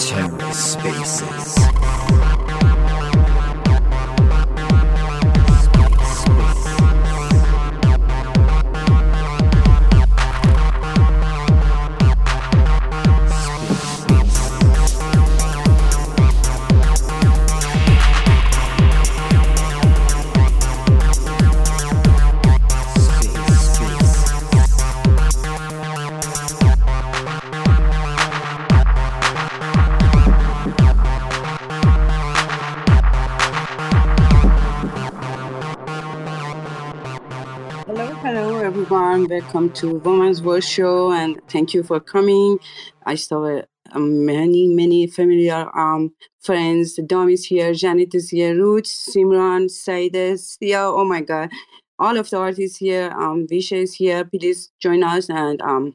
TerraSpaces. Welcome to Women's World Show and thank you for coming. I saw uh, many, many familiar um, friends. Dom is here, Janet is here, Ruth, Simran, Saides, yeah, oh my God. All of the artists here, um, Visha is here. Please join us and um,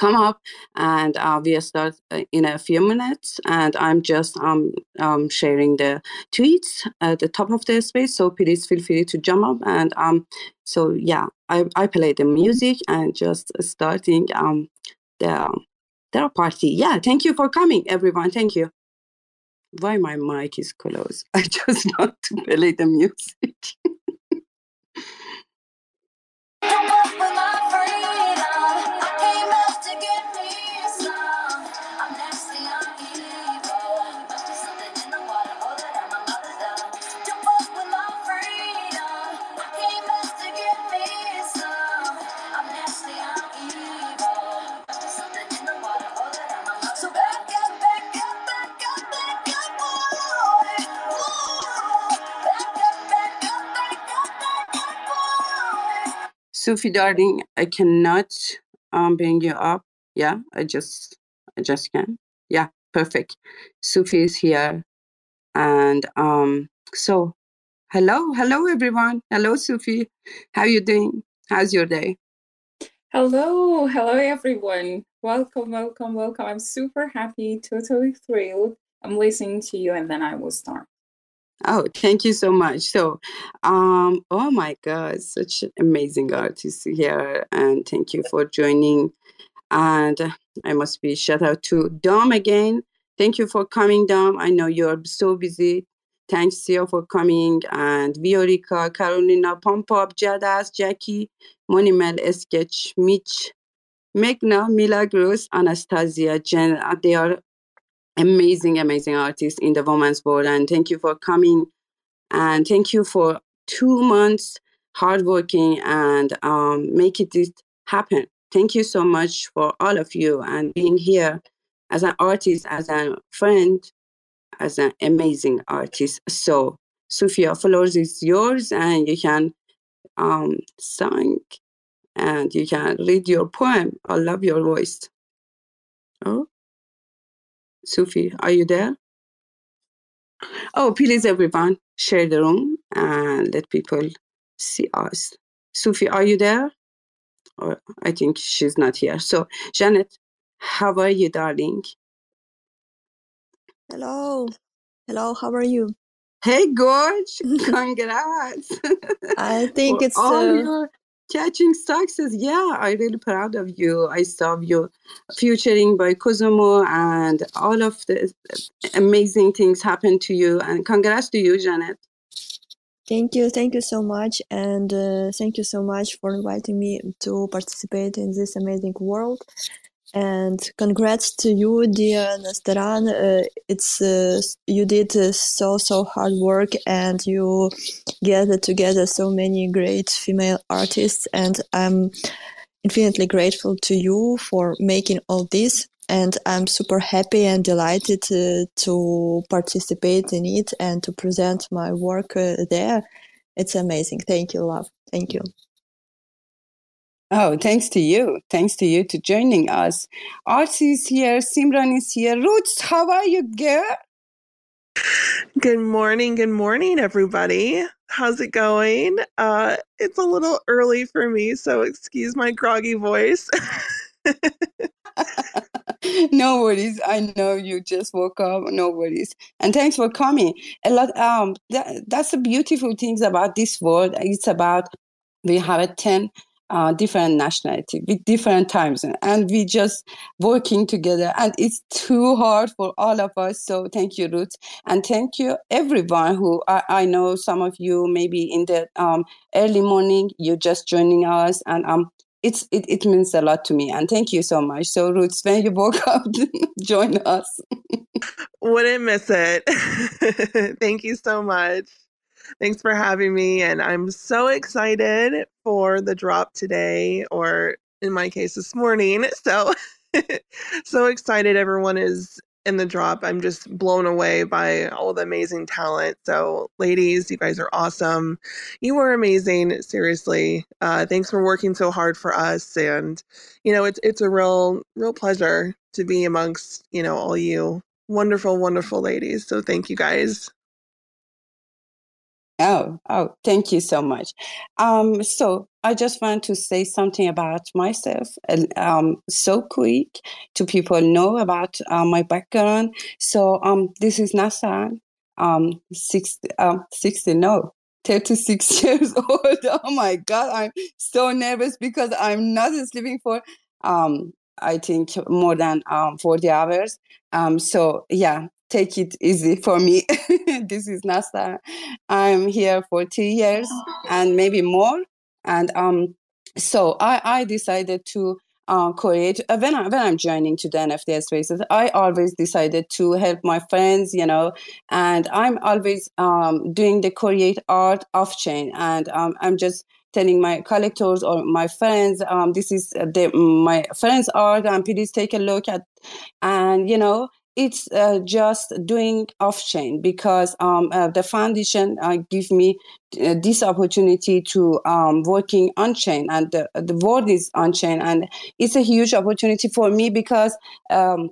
come up and uh, we'll start in a few minutes. And i'm just um, um, sharing the tweets at the top of the space. So please feel free to jump up and um, so yeah I, I play the music and just starting um, the their party. Yeah thank you for coming everyone. Thank you. Why my mic is closed? I just want to play the music Sufi darling, I cannot um, bring you up. Yeah, I just I just can. Yeah, perfect. Sufi is here. And um so hello, hello everyone. Hello Sufi. How you doing? How's your day? Hello, hello everyone. Welcome, welcome, welcome. I'm super happy, totally thrilled. I'm listening to you and then I will start. Oh, thank you so much. So, um, oh my God, such amazing artist here, and thank you for joining. And I must be shout out to Dom again. Thank you for coming, Dom. I know you're so busy. Thanks, Sia, for coming. And Viorica, Carolina, Pump Up, Jadas, Jackie, Monimel, Sketch, Mitch, Meghna, Milagros, Anastasia, Jen. They are amazing, amazing artists in the women's world. And thank you for coming. And thank you for two months hardworking and um, make it happen. Thank you so much for all of you and being here as an artist, as a friend, as an amazing artist. So, Sophia, floors is yours, and you can um, sing and you can read your poem. I love your voice. Oh. Sufi, are you there? Oh, please, everyone, share the room and let people see us. Sufi, are you there? Or I think she's not here. So, Janet, how are you, darling? Hello. Hello, how are you? Hey, Gorge. Congrats. I think it's all uh, your catching success. Yeah, I'm really proud of you. I saw you featuring by Kozumo and all of the amazing things happened to you. And congrats to you, Janet. Thank you. Thank you so much. And uh, thank you so much for inviting me to participate in this amazing world. And congrats to you, dear Nastaran. Uh, it's uh, you did uh, so so hard work, and you gathered together so many great female artists. And I'm infinitely grateful to you for making all this. And I'm super happy and delighted to, to participate in it and to present my work uh, there. It's amazing. Thank you, love. Thank you. Oh, thanks to you. Thanks to you to joining us. Artie is here. Simran is here. Roots, how are you, girl? Good morning. Good morning, everybody. How's it going? Uh, it's a little early for me, so excuse my groggy voice. no worries. I know you just woke up. No worries. And thanks for coming. A lot. Um, that, that's the beautiful things about this world. It's about we have a ten uh, different nationality with different times. And we just working together. And it's too hard for all of us. So thank you ruth. And thank you everyone who i, I know some of you maybe in the um, early morning you're just joining us. And um it's it, it means a lot to me. And thank you so much. So ruth when you woke up join us. Wouldn't miss it thank you so much Thanks for having me. And I'm so excited for the drop today, or in my case, this morning. So, so excited everyone is in the drop. I'm just blown away by all the amazing talent. So, ladies, you guys are awesome. You are amazing. Seriously. Uh, thanks for working so hard for us. And, you know, it's, it's a real, real pleasure to be amongst, you know, all you wonderful, wonderful ladies. So, thank you guys. Oh, oh, thank you so much. Um, so I just want to say something about myself, um, so quick to people know about uh, my background. So um, this is Nasan, um, 60, um, 60, no, 36 years old. Oh my God, I'm so nervous because I'm not sleeping for, um, I think, more than um, 40 hours. Um, so yeah, take it easy for me. this is Nasta. I'm here for two years and maybe more. And um, so I, I decided to uh, create uh, when, I, when I'm joining to the NFT spaces, I always decided to help my friends, you know, and I'm always um, doing the create art off chain, and um, I'm just telling my collectors or my friends, um, this is the, my friend's art, and please take a look at, and you know, it's uh, just doing off chain because um, uh, the foundation uh, give me uh, this opportunity to um, working on chain and the, the world is on chain and it's a huge opportunity for me because um,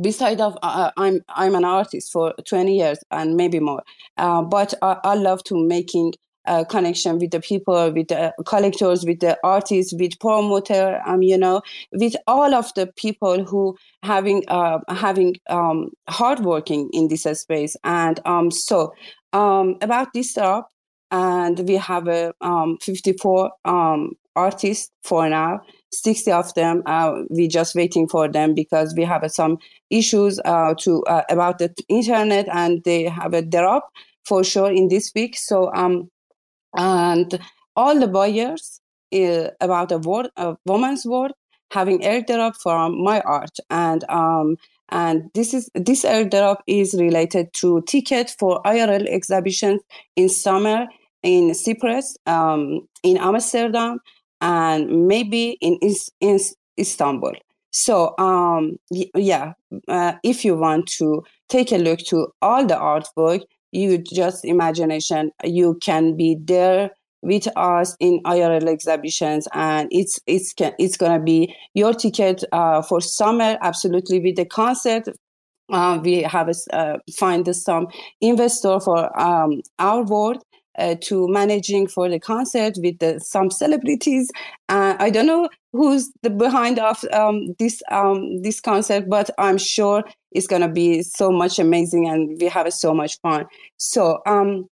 beside of uh, I'm I'm an artist for 20 years and maybe more uh, but I, I love to making uh, connection with the people, with the collectors, with the artists, with promoter, um, you know, with all of the people who having uh, having um, hard working in this space. And um, so um, about this job, and we have a um, 54 um, artists for now. 60 of them, uh, we just waiting for them because we have uh, some issues uh, to uh, about the internet and they have a drop for sure in this week. So um, and all the buyers uh, about a word, a woman's word, having airdrop from my art, and um, and this is this airdrop is related to ticket for IRL exhibitions in summer in Cyprus, um, in Amsterdam, and maybe in, in Istanbul. So um, yeah, uh, if you want to take a look to all the artwork, you just imagination you can be there with us in IRL exhibitions, and it's it's it's gonna be your ticket uh, for summer. Absolutely, with the concert, uh, we have uh, find some investor for um, our board. Uh, to managing for the concert with the, some celebrities. Uh, I don't know who's the behind of um, this um, this concert, but I'm sure it's gonna be so much amazing, and we have so much fun. So um,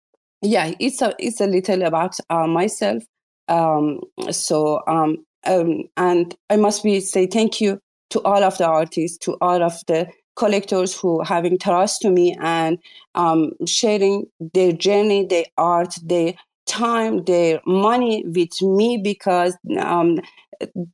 yeah, it's a it's a little about uh, myself. Um, so um, um, and I must be say thank you to all of the artists, to all of the collectors who having trust to me and um, sharing their journey, their art, their time, their money with me because um,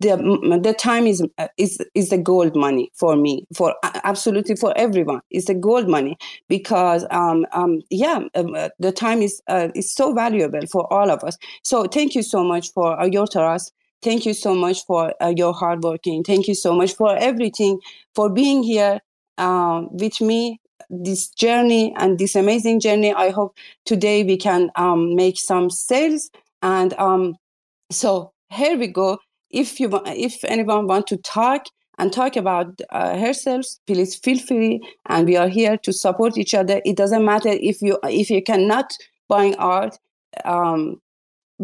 the the time is is is the gold money for me for absolutely for everyone. It's the gold money because um um yeah um, uh, the time is uh, is so valuable for all of us. So thank you so much for uh, your trust. Thank you so much for uh, your hard working. Thank you so much for everything for being here um, with me this journey and this amazing journey i hope today we can um, make some sales. And um, so here we go. If you if anyone want to talk and talk about uh, herself please feel free. And we are here to support each other. It doesn't matter if you if you cannot buying art um,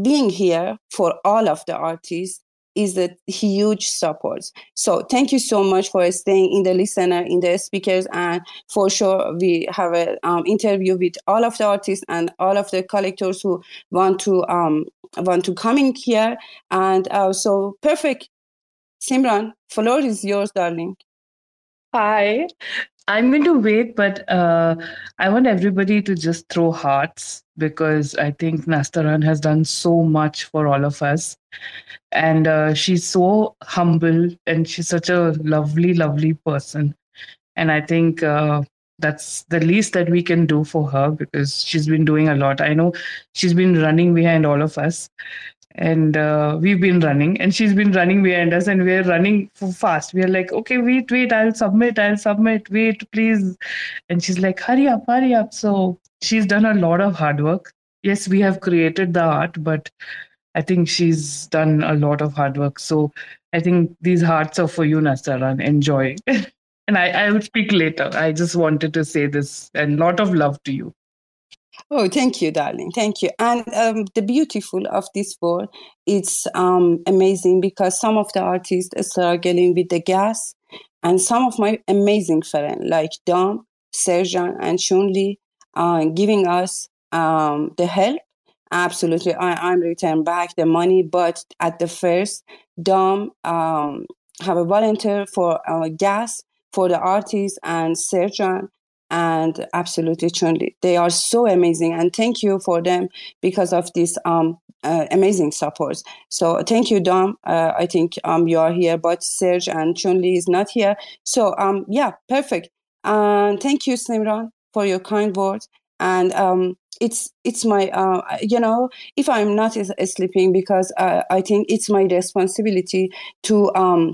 being here for all of the artists is a huge support. So thank you so much for staying in the listener, in the speakers, and for sure we have an um, interview with all of the artists and all of the collectors who want to um, want to come in here. And uh, so perfect, Simran, floor is yours, darling. Hi. I'm going to wait, but uh, I want everybody to just throw hearts because I think Nastaran has done so much for all of us. And uh, she's so humble and she's such a lovely, lovely person. And I think uh, that's the least that we can do for her because she's been doing a lot. I know she's been running behind all of us and uh, we've been running and she's been running behind us and we're running fast. We're like okay wait wait i'll submit i'll submit. Wait please. And she's like hurry up hurry up. So she's done a lot of hard work. Yes we have created the art but i think she's done a lot of hard work. So i think these hearts are for you nastaran enjoy. And I, I will speak later. I just wanted to say this and lot of love to you Oh, thank you, darling. Thank you. And um, the beautiful of this world, it's um, amazing because some of the artists are struggling with the gas, and some of my amazing friends like Dom, Serjan, and Chun-Li are giving us um, the help. Absolutely, I, am return back the money, but at the first, Dom um, have a volunteer for uh, gas for the artists and Serjan and absolutely truly they are so amazing and thank you for them because of this um, uh, amazing support. So thank you dom. Uh, i think um, you are here but serge and chunli is not here. So um, yeah perfect. And thank you simran for your kind words. And um, it's it's my uh, you know if i'm not sleeping because uh, i think it's my responsibility to um,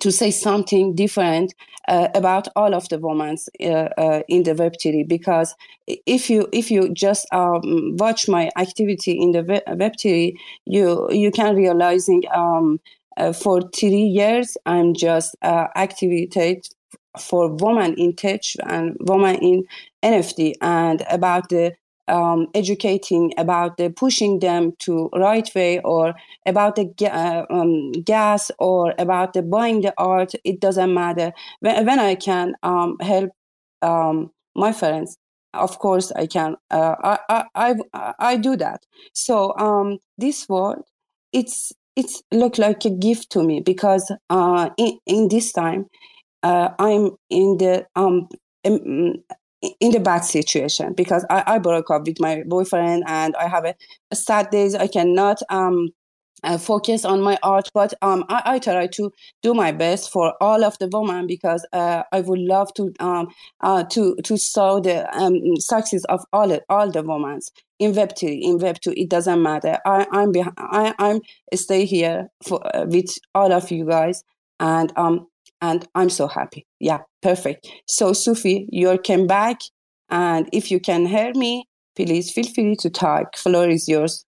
to say something different uh, about all of the women uh, uh, in the Web3 because if you if you just um, watch my activity in the Web3, you you can realizing um, uh, for three years I'm just uh, activated for women in tech and women in NFT and about the um, educating about the pushing them to right way or about the uh, um, gas or about the buying the art it doesn't matter. When, when i can um, help um, my friends of course i can uh, I, I, I, I do that. So um, this word it's it's look like a gift to me because uh, in, in this time uh, i'm in the um, in the bad situation because I, I broke up with my boyfriend and I have a, a sad days. I cannot um, uh, focus on my art, but um, I, I, try to do my best for all of the women because uh, I would love to um, uh, to to show the um, success of all all the women in Web two. In Web two, it doesn't matter. I, I'm behind, I, I'm stay here for uh, with all of you guys, and um, and I'm so happy. Yeah, perfect. So, Sufi, you came back, and if you can hear me, please feel free to talk. Floor is yours.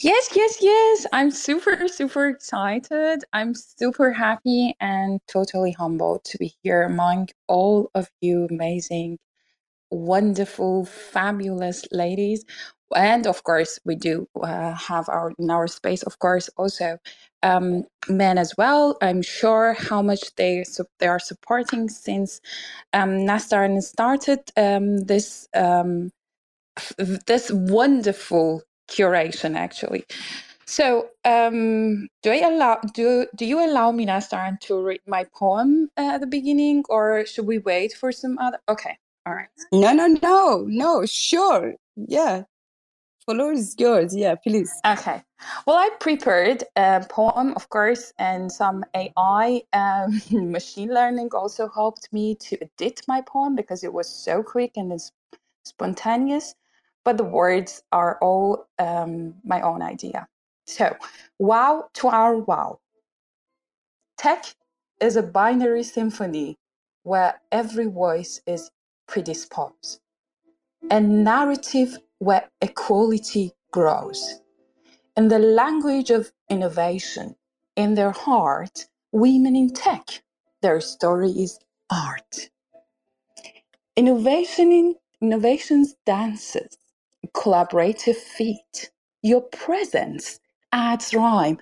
Yes, yes, yes. I'm super, super excited. I'm super happy and totally humbled to be here among all of you amazing, wonderful, fabulous ladies and of course we do uh, have our in our space of course also um, men as well. I'm sure how much they they are supporting since um, Nastaran started um, this um, this wonderful curation actually. So um, do I allow do do you allow me Nastaran to read my poem uh, at the beginning or should we wait for some other okay all right. No no no no sure yeah floor is yours. Yeah, please. Okay. Well, I prepared a poem, of course, and some AI um, machine learning also helped me to edit my poem because it was so quick and it's spontaneous. But the words are all um, my own idea. So, wow to our wow. Tech is a binary symphony where every voice is predisposed. A narrative where equality grows. In the language of innovation, in their heart, women in tech, their story is art. Innovation in innovations dances, collaborative feet. Your presence adds rhyme.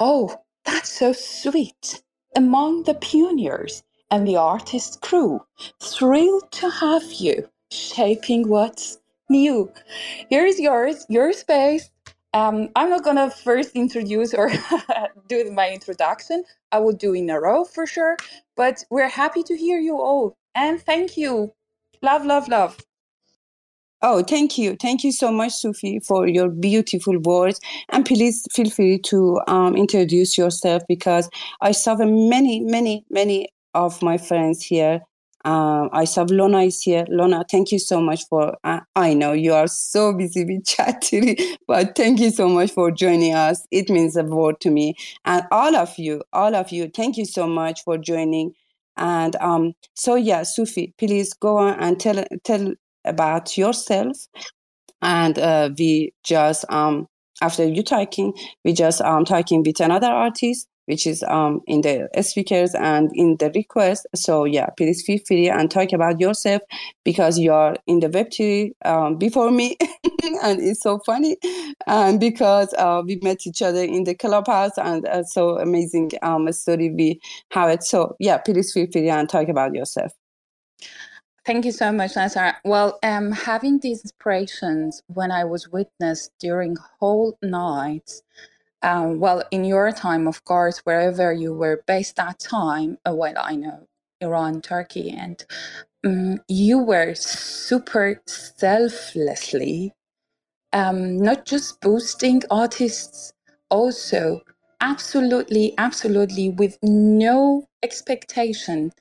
Oh, that's so sweet. Among the pioneers and the artist crew, thrilled to have you shaping what's new. Here's yours, your space. Um, I'm not gonna first introduce or do my introduction. I will do in a row for sure. But we're happy to hear you all, and thank you. Love, love, love. Oh, thank you. Thank you so much, Sufi, for your beautiful words. And please feel free to um, introduce yourself because I saw many, many, many of my friends here. Um, I saw Lona is here. Lona, thank you so much for. Uh, I know you are so busy with chatting, but thank you so much for joining us. It means a world to me. And all of you, all of you, thank you so much for joining. And um, so, yeah, Sufi, please go on and tell tell about yourself and uh, we just um, after you talking we just um, talking with another artist which is um, in the speakers and in the request. So yeah please feel free and talk about yourself because you're in the web 3 um, before me. And it's so funny. And because uh, we met each other in the clubhouse and uh, so amazing um, story we have it. So yeah please feel free and talk about yourself. Thank you so much, Nazar. Well, um, having these inspirations when I was witnessed during whole nights, um, well, in your time, of course, wherever you were based that time, uh, well, I know Iran, Turkey, and um, you were super selflessly um, not just boosting artists, also absolutely, absolutely with no expectation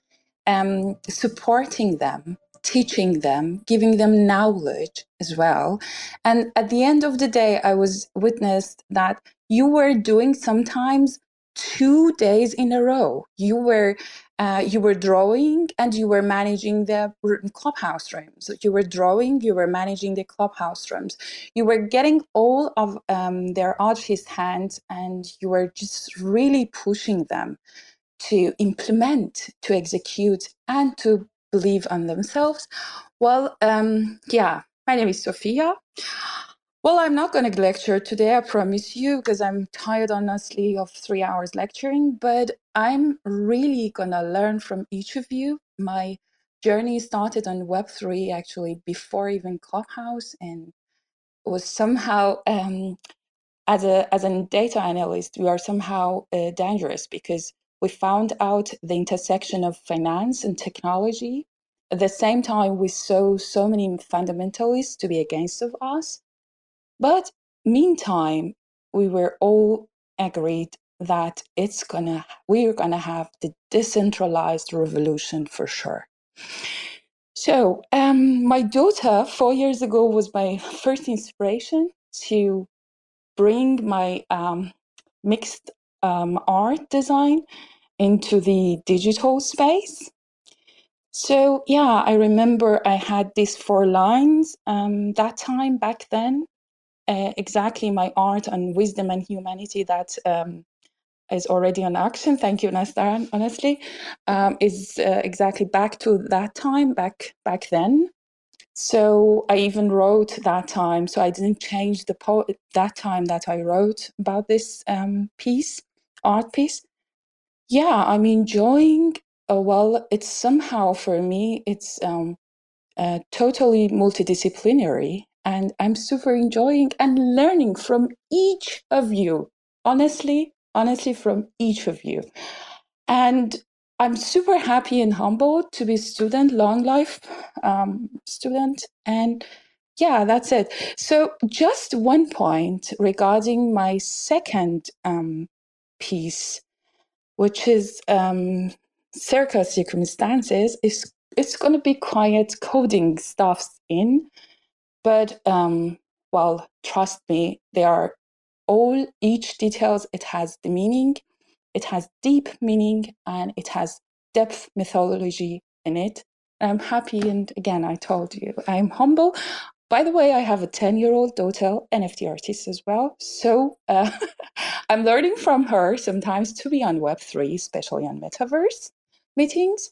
um, supporting them, teaching them, giving them knowledge as well. And at the end of the day, I was witnessed that you were doing sometimes two days in a row. You were uh, you were drawing and you were managing the clubhouse rooms. You were drawing, you were managing the clubhouse rooms. You were getting all of um, their artist hands and you were just really pushing them to implement, to execute, and to believe on themselves? Well, um, yeah, my name is Sophia. Well, I'm not going to lecture today, I promise you, because I'm tired, honestly, of three hours lecturing, but I'm really going to learn from each of you. My journey started on Web3 actually before even Clubhouse and was somehow um, as a as a data analyst, we are somehow uh, dangerous because we found out the intersection of finance and technology. At the same time, we saw so many fundamentalists to be against of us. But meantime, we were all agreed that it's gonna we're gonna have the decentralized revolution for sure. So um, my daughter four years ago was my first inspiration to bring my um, mixed um, art design into the digital space. So yeah, I remember I had these four lines um, that time back then. Uh, exactly my art on wisdom and humanity that um, is already on action. Thank you, Nastar. Honestly, um, is uh, exactly back to that time back back then. So I even wrote that time. So I didn't change the po- that time that I wrote about this um, piece, art piece. Yeah, I'm enjoying. Uh, well, it's somehow for me, it's um, uh, totally multidisciplinary, and I'm super enjoying and learning from each of you. Honestly, honestly, from each of you. And I'm super happy and humbled to be student, long life um, student. And yeah, that's it. So just one point regarding my second um, piece, which is um, circumstances, is it's going to be quiet coding stuffs in, but um, well, trust me, they are all each details. It has the meaning it has deep meaning and it has depth mythology in it. I'm happy, and again, I told you, I'm humble. By the way, I have a 10 year old daughter, NFT artist as well. So uh, I'm learning from her sometimes to be on Web3, especially on metaverse meetings.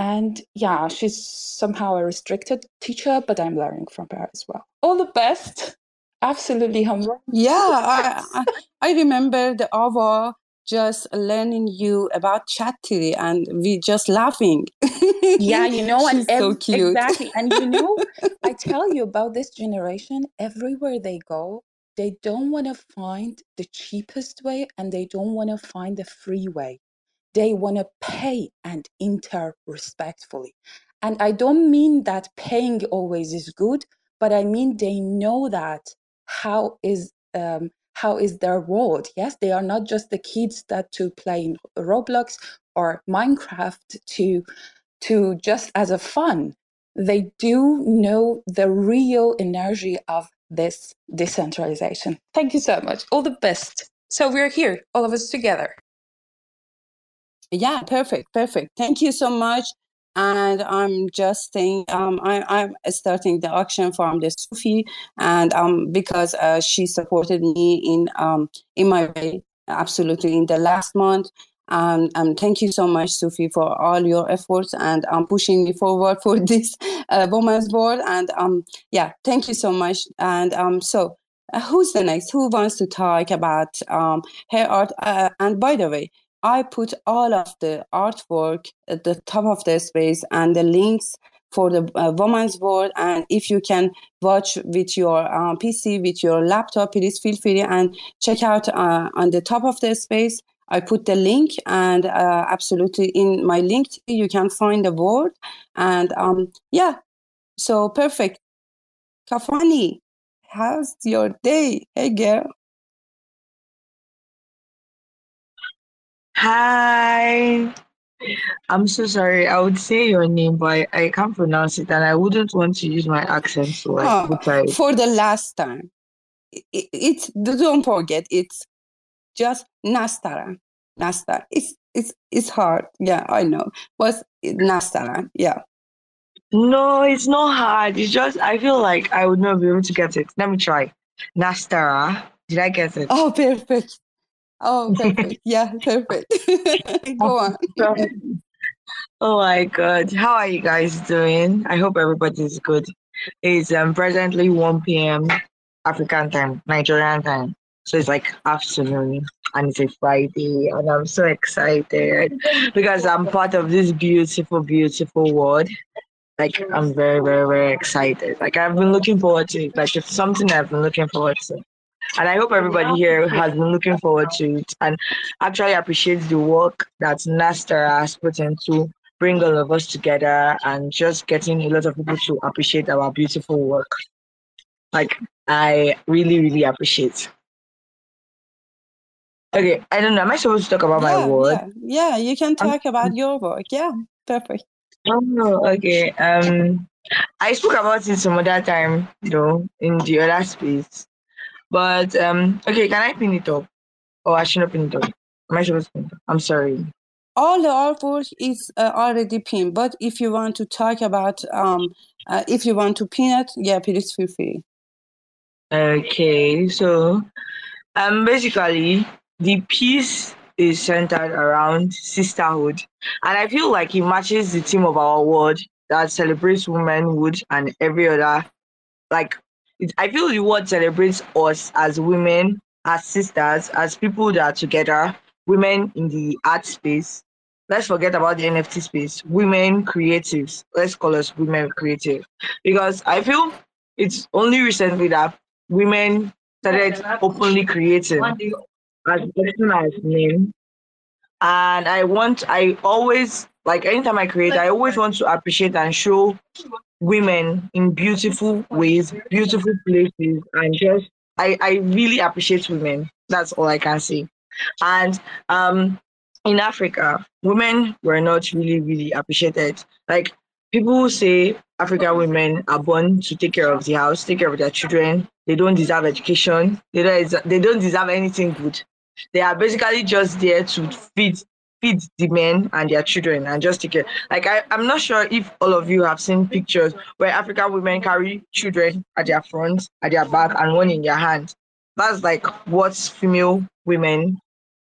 And yeah, she's somehow a restricted teacher, but I'm learning from her as well. All the best. Absolutely humble. Yeah, I, I, I remember the Ava just learning you about Chatty and we just laughing. yeah, you know, and so cute. exactly. And you know, I tell you about this generation, everywhere they go, they don't want to find the cheapest way and they don't want to find the free way. They want to pay and enter respectfully. And I don't mean that paying always is good, but I mean they know that how is um, how is their world. Yes, they are not just the kids that to play in Roblox or Minecraft to to just as a fun. They do know the real energy of this decentralization. Thank you so much. All the best. So we're here, all of us together. Yeah, perfect, perfect. Thank you so much. And I'm just saying, um, I, I'm starting the auction from the Sufi, and um, because uh, she supported me in um, in my way, absolutely in the last month. Um, um, thank you so much, Sufi, for all your efforts and um, pushing me forward for this uh, women's board. And um, yeah, thank you so much. And um, so, uh, who's the next? Who wants to talk about um, hair art? Uh, and by the way, I put all of the artwork at the top of the space and the links for the uh, women's board. And if you can watch with your uh, PC, with your laptop, please feel free and check out uh, on the top of the space. I put the link, and uh, absolutely in my link, you can find the board. And um, yeah, so perfect. Kafani, how's your day? Hey, girl. Hi. I'm so sorry. I would say your name, but I, I can't pronounce it, and I wouldn't want to use my accent So like Oh, it. for the last time, it, it, it's don't forget it's just Nastara. Nastara. It's it's it's hard. Yeah, I know. Was Nastara? Yeah. No, it's not hard. It's just I feel like I would not be able to get it. Let me try. Nastara. Did I get it? Oh, perfect. Oh, perfect. Yeah, perfect. Go on. Oh my God. How are you guys doing? I hope everybody's good. It's um, presently 1 p.m. African time, Nigerian time. So it's like afternoon and it's a Friday and I'm so excited because I'm part of this beautiful, beautiful world. Like I'm very, very, very excited. Like I've been looking forward to it. Like it's something I've been looking forward to. And I hope everybody here has been looking forward to it and actually appreciates the work that Nastar has put into bring all of us together and just getting a lot of people to appreciate our beautiful work. Like I really, really appreciate. Okay, I don't know. Am I supposed to talk about my work? yeah, yeah. You can talk about your work. Yeah, perfect. Oh, okay. Um, I spoke about it some other time, though, in the other space. But um, okay, can I pin it up? Oh, I shouldn't pin it up. Am I supposed to pin it up? I'm sorry. All the artwork is uh, already pinned, but if you want to talk about, um, uh, if you want to pin it, yeah, please feel free. Okay, so um, basically, the piece is centered around sisterhood, and I feel like it matches the theme of our word that celebrates womanhood and every other. Like, I feel the word celebrates us as women, as sisters, as people that are together, women in the art space. Let's forget about the NFT space. Women creatives. Let's call us women creative, because I feel it's only recently that women started openly creating as as name. And I want, I always, like anytime I create, I always want to appreciate and show women in beautiful ways, beautiful places, and just, I, I really appreciate women. That's all I can say. And um, in Africa, women were not really, really appreciated. Like people say African women are born to take care of the house, take care of their children. They don't deserve education. They don't, they don't deserve anything good. They are basically just there to feed feed the men and their children and just take care. Like I, I'm not sure if all of you have seen pictures where African women carry children at their front, at their back, and one in their hand. That's like what female women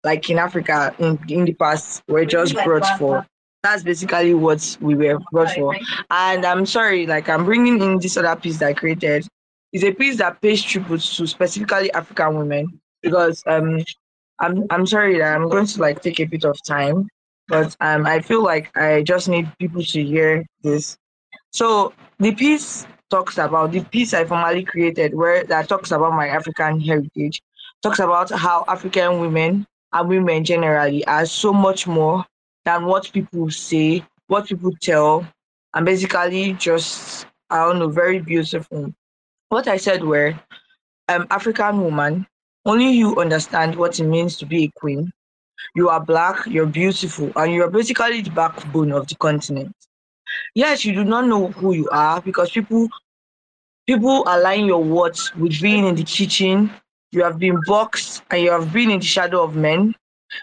like in Africa in, in the past were just brought for. That's basically what we were brought for. And I'm sorry, like I'm bringing in this other piece that I created. It's a piece that pays tribute to specifically African women because um I'm I'm sorry that I'm going to like take a bit of time, but um I feel like I just need people to hear this. So the piece talks about the piece I formally created where that talks about my African heritage, talks about how African women and women generally are so much more than what people say, what people tell, and basically just I don't know, very beautiful. What I said were um African woman, only you understand what it means to be a queen. You are black, you're beautiful, and you're basically the backbone of the continent. Yes, you do not know who you are because people people align your words with being in the kitchen. You have been boxed and you have been in the shadow of men.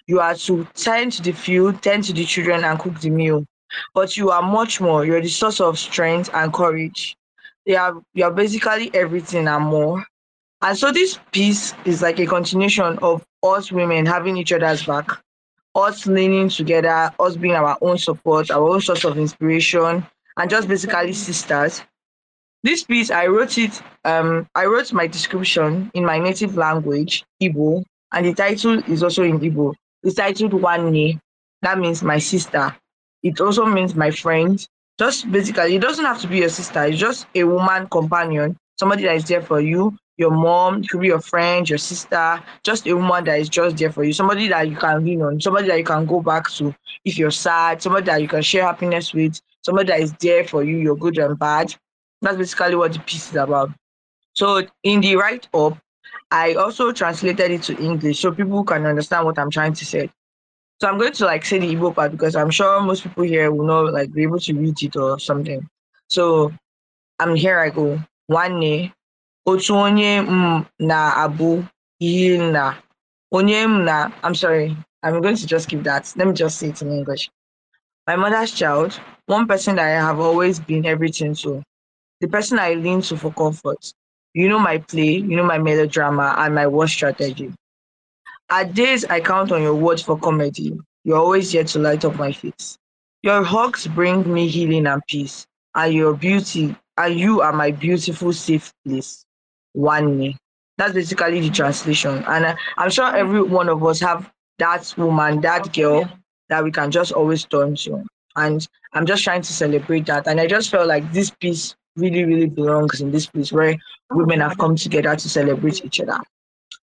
You are to tend to the field, tend to the children, and cook the meal. But you are much more. You're the source of strength and courage. You are, you are basically everything and more. And so this piece is like a continuation of us women having each other's back, us leaning together, us being our own support, our own source of inspiration, and just basically sisters. This piece, I wrote it, um, I wrote my description in my native language, Igbo, and the title is also in Igbo. It's titled Nwanne That means my sister. It also means my friend. Just basically, it doesn't have to be your sister. It's just a woman companion, somebody that is there for you. Your mom, it could be your friend, your sister, just a woman that is just there for you. Somebody that you can lean on, somebody that you can go back to if you're sad, somebody that you can share happiness with, somebody that is there for you, you're good and bad. That's basically what the piece is about. So in the write up, I also translated it to English so people can understand what I'm trying to say. So I'm going to like say the Igbo part because I'm sure most people here will not like be able to read it or something. So I'm here I go. Nwanne otu onye m na-abụ ihe na onye m na I'm sorry. I'm going to just keep that. Let me just say it in English. My mother's child, one person that I have always been everything to, the person I lean to for comfort. You know my play, you know my melodrama and my war strategy. At days I count on your words for comedy, you're always here to light up my face. Your hugs bring me healing and peace, and your beauty, and you are my beautiful safe place. One me. That's basically the translation. And I, I'm sure mm-hmm. every one of us have that woman, that girl that we can just always turn to. And I'm just trying to celebrate that. And I just felt like this piece really, really belongs in this place where oh women have come together to celebrate each other.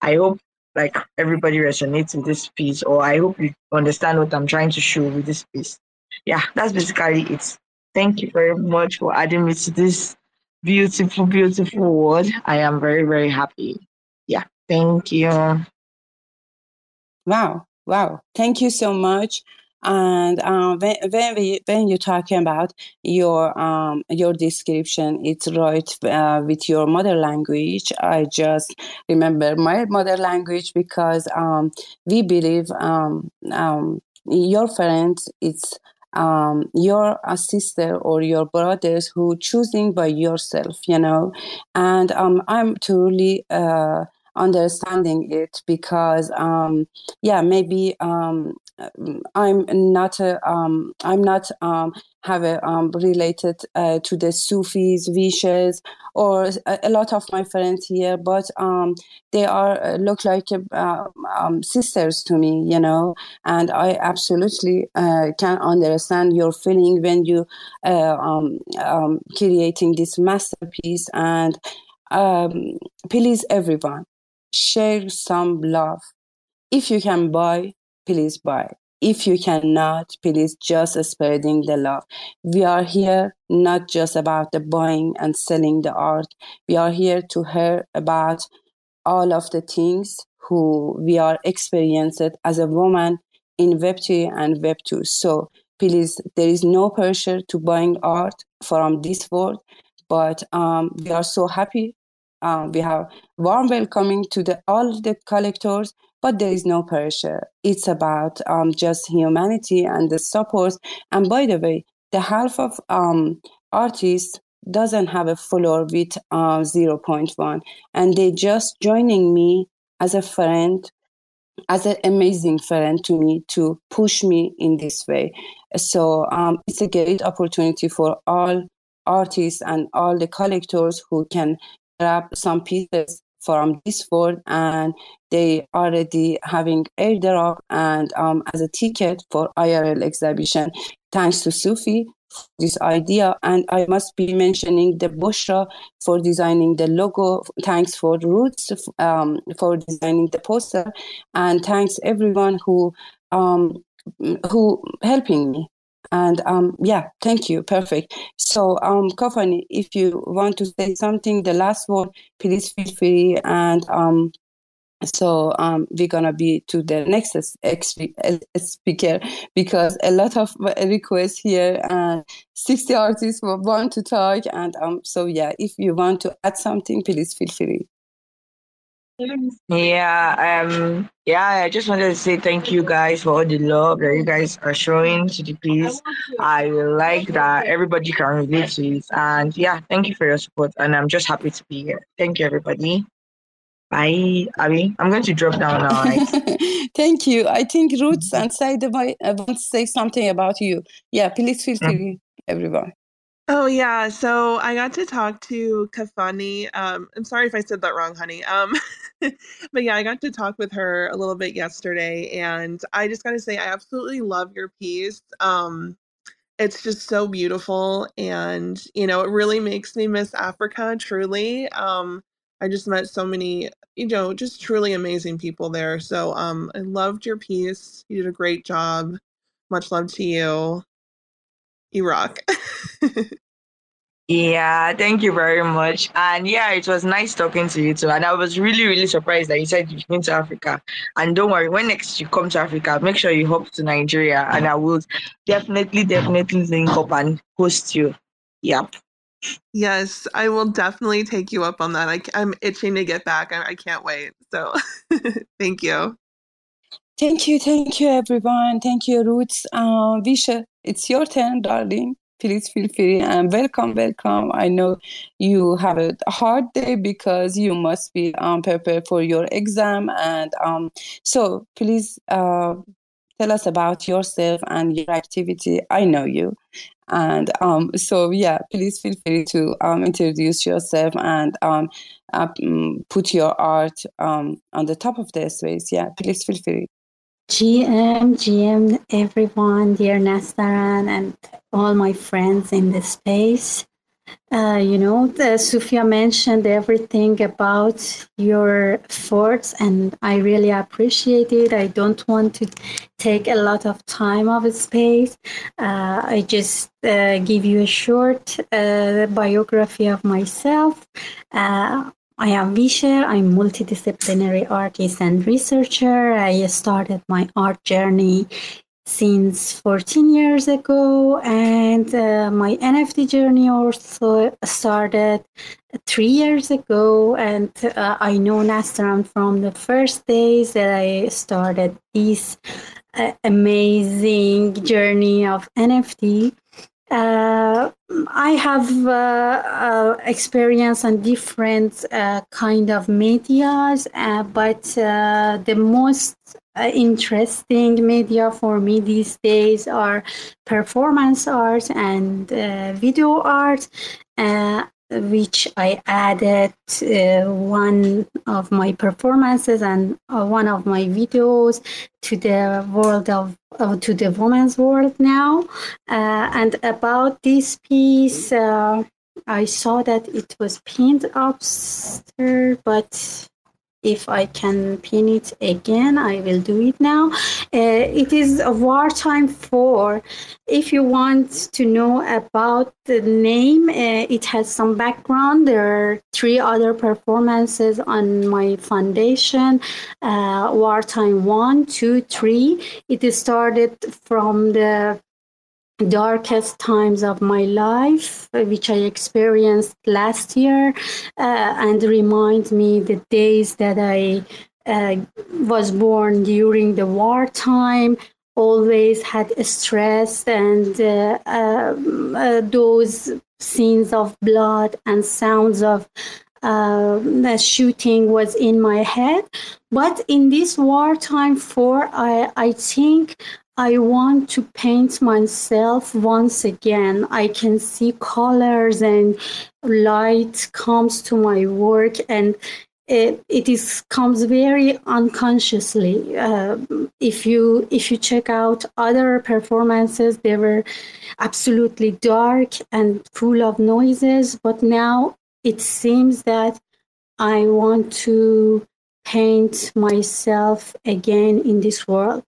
I hope like everybody resonates with this piece, or I hope you understand what I'm trying to show with this piece. Yeah, that's basically it. Thank you very much for adding me to this beautiful, beautiful word. I am very, very happy. Yeah, thank you. Wow, wow. Thank you so much. And uh, when when, we, when you're talking about your um, your description, it's right uh, with your mother language. I just remember my mother language because um, we believe um, um your friends it's um, your sister or your brothers who choosing by yourself, you know, and um, I'm truly. Uh, understanding it because um yeah maybe um i'm not a, um i'm not um have a um related uh, to the sufis wishes or a, a, lot of my friends here but um they are uh, look like uh, um, sisters to me you know? And i absolutely uh, can understand your feeling when you uh, um, um, creating this masterpiece and um, please everyone share some love. If you can buy, please buy. If you cannot, please just spreading the love. We are here not just about the buying and selling the art. We are here to hear about all of the things who we are experienced as a woman in Web3 and Web2. So please, there is no pressure to buying art from this world, but um, we are so happy um, we have warm welcoming to the, all the collectors, but there is no pressure. It's about um, just humanity and the support. And by the way, the half of um, artists doesn't have a follower with uh, 0.1 and they just joining me as a friend as an amazing friend to me to push me in this way so um, it's a great opportunity for all artists and all the collectors who can grab some pieces from this fort and they already having airdrop and um, as a ticket for IRL exhibition. Thanks to Sufi for this idea. And I must be mentioning the Bushra for designing the logo. Thanks for Roots um, for designing the poster. And thanks everyone who um, who helping me and um, yeah thank you perfect. So um Kafani, if you want to say something the last word please feel free and um so um, we're gonna be to the next speaker because a lot of requests here and 60 artists want to talk and um so yeah if you want to add something please feel free yeah, um, yeah, I just wanted to say thank you guys for all the love that you guys are showing to the piece. I like that everybody can relate to it. And yeah, thank you for your support. And I'm just happy to be here. Thank you, everybody. Bye, Abby. I'm going to drop down now. Right? thank you. I think Roots and Said want to say something about you. Yeah, please feel free, mm. everyone. Oh yeah, so I got to talk to Kafani. Um, I'm sorry if I said that wrong, honey. Um, but yeah, I got to talk with her a little bit yesterday, and I just got to say I absolutely love your piece. Um, it's just so beautiful, and you know, it really makes me miss Africa. Truly, um, I just met so many, you know, just truly amazing people there. So um, I loved your piece. You did a great job. Much love to you. Iraq. yeah, thank you very much. And yeah, it was nice talking to you too. And I was really, really surprised that you said you've been to Africa. And don't worry, when next you come to Africa, make sure you hop to Nigeria and I will definitely, definitely link up and host you. Yep. Yes, I will definitely take you up on that. I, am itching to get back. I, I can't wait. So thank you. Thank you. Thank you, everyone. Thank you, Roots. Uh, Visha, it's your turn, darling. Please feel free and welcome, welcome. I know you have a hard day because you must be um, prepared for your exam. And um, so please uh, tell us about yourself and your activity. I know you. And um, so, yeah, please feel free to um, introduce yourself and um, uh, put your art um, on the top of the space. Yeah, please feel free. GM, GM, everyone, dear Nastaran, and all my friends in the space. Uh, you know, the, Sufia mentioned everything about your efforts, and I really appreciate it. I don't want to take a lot of time of space. Uh, I just uh, give you a short uh, biography of myself. I am Visher. I'm multidisciplinary artist and researcher. I started my art journey since 14 years ago, and uh, my NFT journey also started three years ago. And uh, I know Nastaran from the first days that I started this uh, amazing journey of NFT. Uh, I have uh, uh, experience on different uh, kind of medias, uh, but uh, the most interesting media for me these days are performance art and video art which I added uh, one of my performances and uh, one of my videos to the world of uh, to the women's world now. Uh, and about this piece, uh, I saw that it was pinned upstairs, but if I can pin it again, I will do it now. Uh, it is a wartime four. If you want to know about the name, uh, it has some background. There are three other performances on my foundation. Uh, wartime one, two, three. It started from the darkest times of my life, which I experienced last year, uh, and remind me the days that I uh, was born during the wartime. Always had stress and uh, um, uh those scenes of blood and sounds of uh, the shooting was in my head. But in this wartime four, I, I think I want to paint myself once again. I can see colors and light comes to my work and it, it is comes very unconsciously. Uh, if you if you check out other performances, they were absolutely dark and full of noises. But now it seems that I want to paint myself again in this world.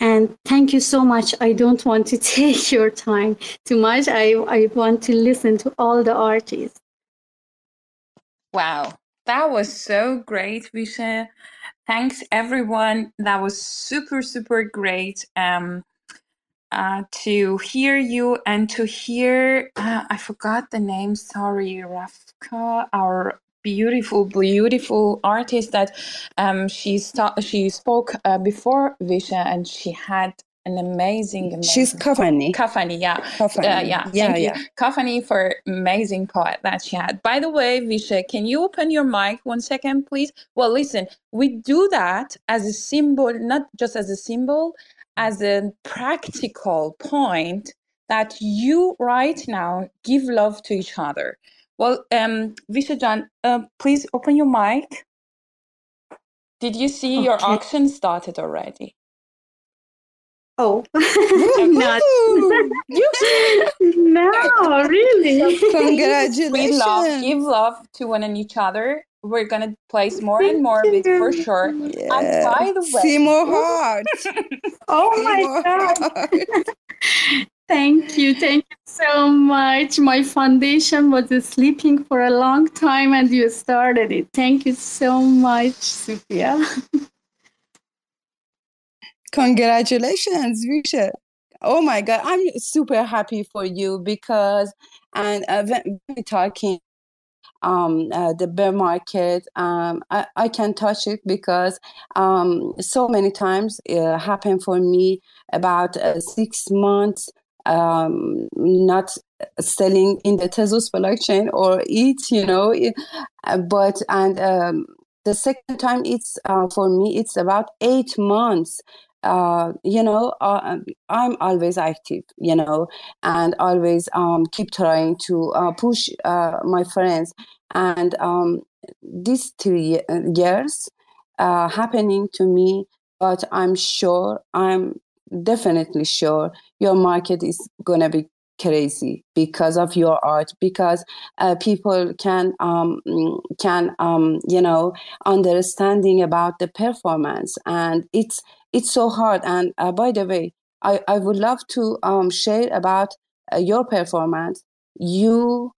And thank you so much. I don't want to take your time too much. I, I want to listen to all the artists. Wow, that was so great, Visha. Thanks, everyone. That was super, super great um, uh, to hear you and to hear. Uh, I forgot the name. Sorry, Rafka, our beautiful, beautiful artist that um, she sta- she spoke uh, before Visha, and she had an amazing, amazing She's Kafani. Kafani, yeah. Kafani. Uh, yeah, yeah, thank you. yeah. Kafani for amazing poet that she had. By the way, Visha, can you open your mic one second, please? Well, listen, we do that as a symbol, not just as a symbol, as a practical point that you right now give love to each other. Well, um, Visha Jan, uh, please open your mic. Did you see your Okay. auction started already? Oh, not. you? no, really. Congratulations. We love, give love to one and each other. We're gonna place more and more of it for sure. And Yeah. by the way, See more hearts. Oh my God. Thank you. Thank you so much. My foundation was sleeping for a long time and you started it. Thank you so much, Sophia. Congratulations, Visha. Oh my God, I'm super happy for you because, and uh, when we're talking um, uh, the bear market, um, I, I can touch it because um, so many times it happened for me about uh, six months um, not selling in the Tezos blockchain or it, you know, uh, but and um, the second time it's uh, for me it's about eight months uh, you know, uh, I'm always active, you know, and always um, keep trying to uh, push uh, my friends. And um, these three years happening to me, but I'm sure, I'm definitely sure your market is gonna be crazy because of your art because uh, people can um, can um, you know understanding about the performance and it's it's so hard. And uh, by the way I, I would love to um, share about uh, your performance. You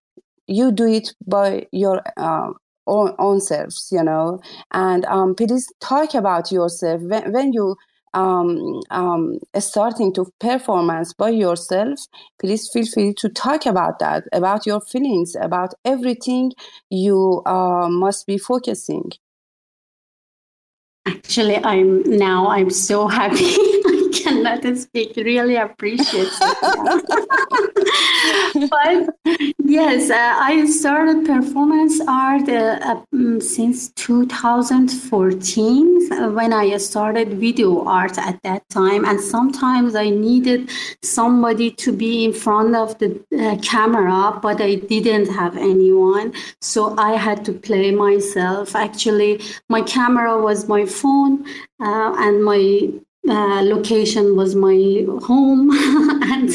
you do it by your uh, own, own selves you know? And um, please talk about yourself. When, when you um, um, starting to performance by yourself please feel free to talk about that about your feelings about everything you uh, must be focusing Actually, I'm now I'm so happy. Cannot speak. Really appreciate but yes, uh, I started performance art uh, uh, mm, since 2014 uh, when I started video art at that time. And sometimes I needed somebody to be in front of the uh, camera, but I didn't have anyone. So I had to play myself. Actually, my camera was my phone uh, and my uh, location was my home and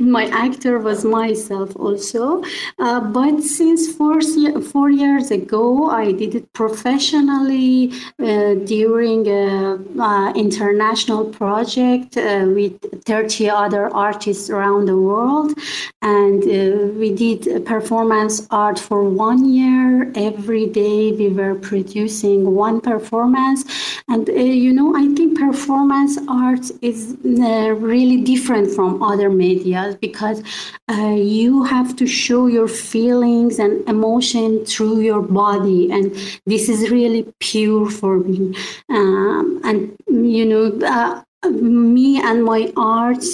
my actor was myself also. Uh, but since four, four years ago i did it professionally uh, during a uh, international project uh, with 30 other artists around the world. And uh, we did performance art for one year. Every day we were producing one performance. And uh, you know i think performance art is uh, really different from other media because uh, you have to show your feelings and emotion through your body and this is really pure for me. Um, and you know uh, me and my art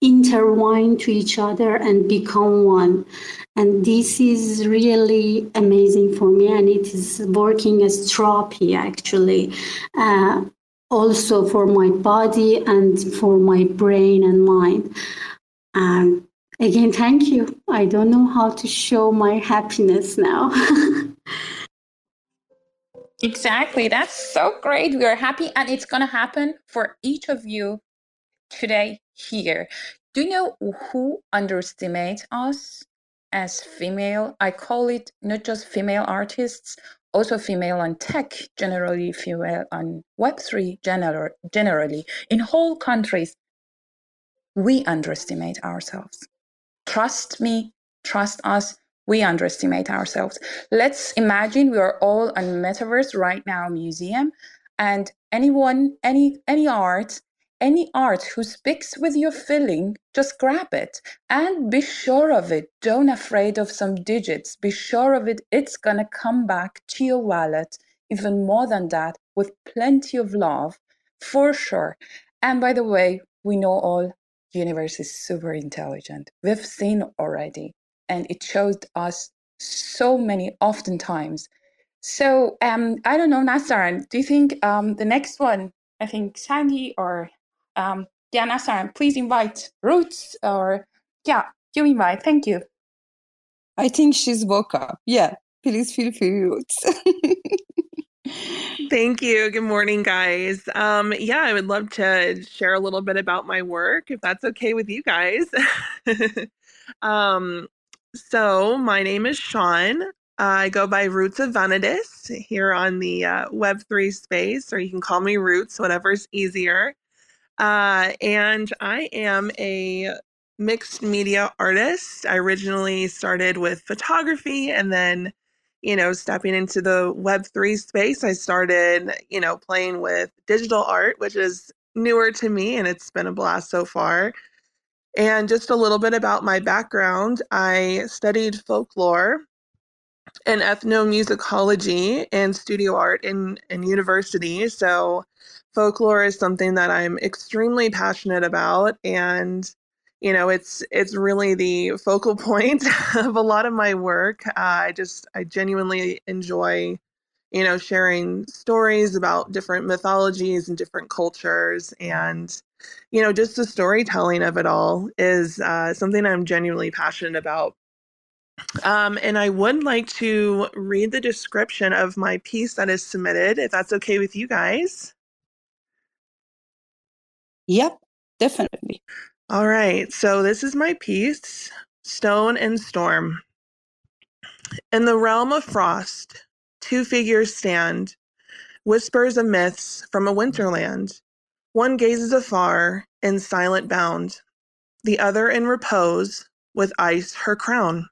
intertwine to each other and become one. And this is really amazing for me and it is working as therapy actually. Uh, also for my body and for my brain and mind and again thank you i don't know how to show my happiness now Exactly. That's so great. We are happy, and it's going to happen for each of you today here. Do you know who underestimates us as female? I call it not just female artists, also female on tech, generally female on Web3, gener- generally. In whole countries, we underestimate ourselves. Trust me, trust us, we underestimate ourselves. Let's imagine we are all on metaverse right now museum and anyone any any art any art who speaks with your feeling just grab it and be sure of it. Don't afraid of some digits. Be sure of it. It's going to come back to your wallet. Even more than that with plenty of love for sure. And by the way we know all universe is super intelligent. We've seen already and it showed us so many oftentimes. So um, I don't know, Nastaran, do you think um, the next one, I think Sandy or um, yeah, Nastaran, please invite Roots or yeah, you invite. Thank you. I think she's woke up. Yeah, please feel free, Roots. Thank you. Good morning, guys. Um, yeah, I would love to share a little bit about my work, if that's okay with you guys. um, so, my name is Sean. I go by Roots of Vanadis here on the uh, Web3 space, or you can call me Roots, whatever's easier. Uh, and I am a mixed media artist. I originally started with photography and then, you know, stepping into the Web3 space, I started, you know, playing with digital art, which is newer to me and it's been a blast so far. And just a little bit about my background I studied folklore and ethnomusicology and studio art in, in university. So, folklore is something that I'm extremely passionate about. And you know it's it's really the focal point of a lot of my work uh, i just i genuinely enjoy you know sharing stories about different mythologies and different cultures and you know, just the storytelling of it all is uh, something I'm genuinely passionate about. Um, and I would like to read the description of my piece that is submitted, if that's okay with you guys. Yep, definitely. All right. So this is my piece Stone and Storm. In the realm of frost, two figures stand, whispers of myths from a winterland. One gazes afar, in silent bound, The other in repose, with ice her crown.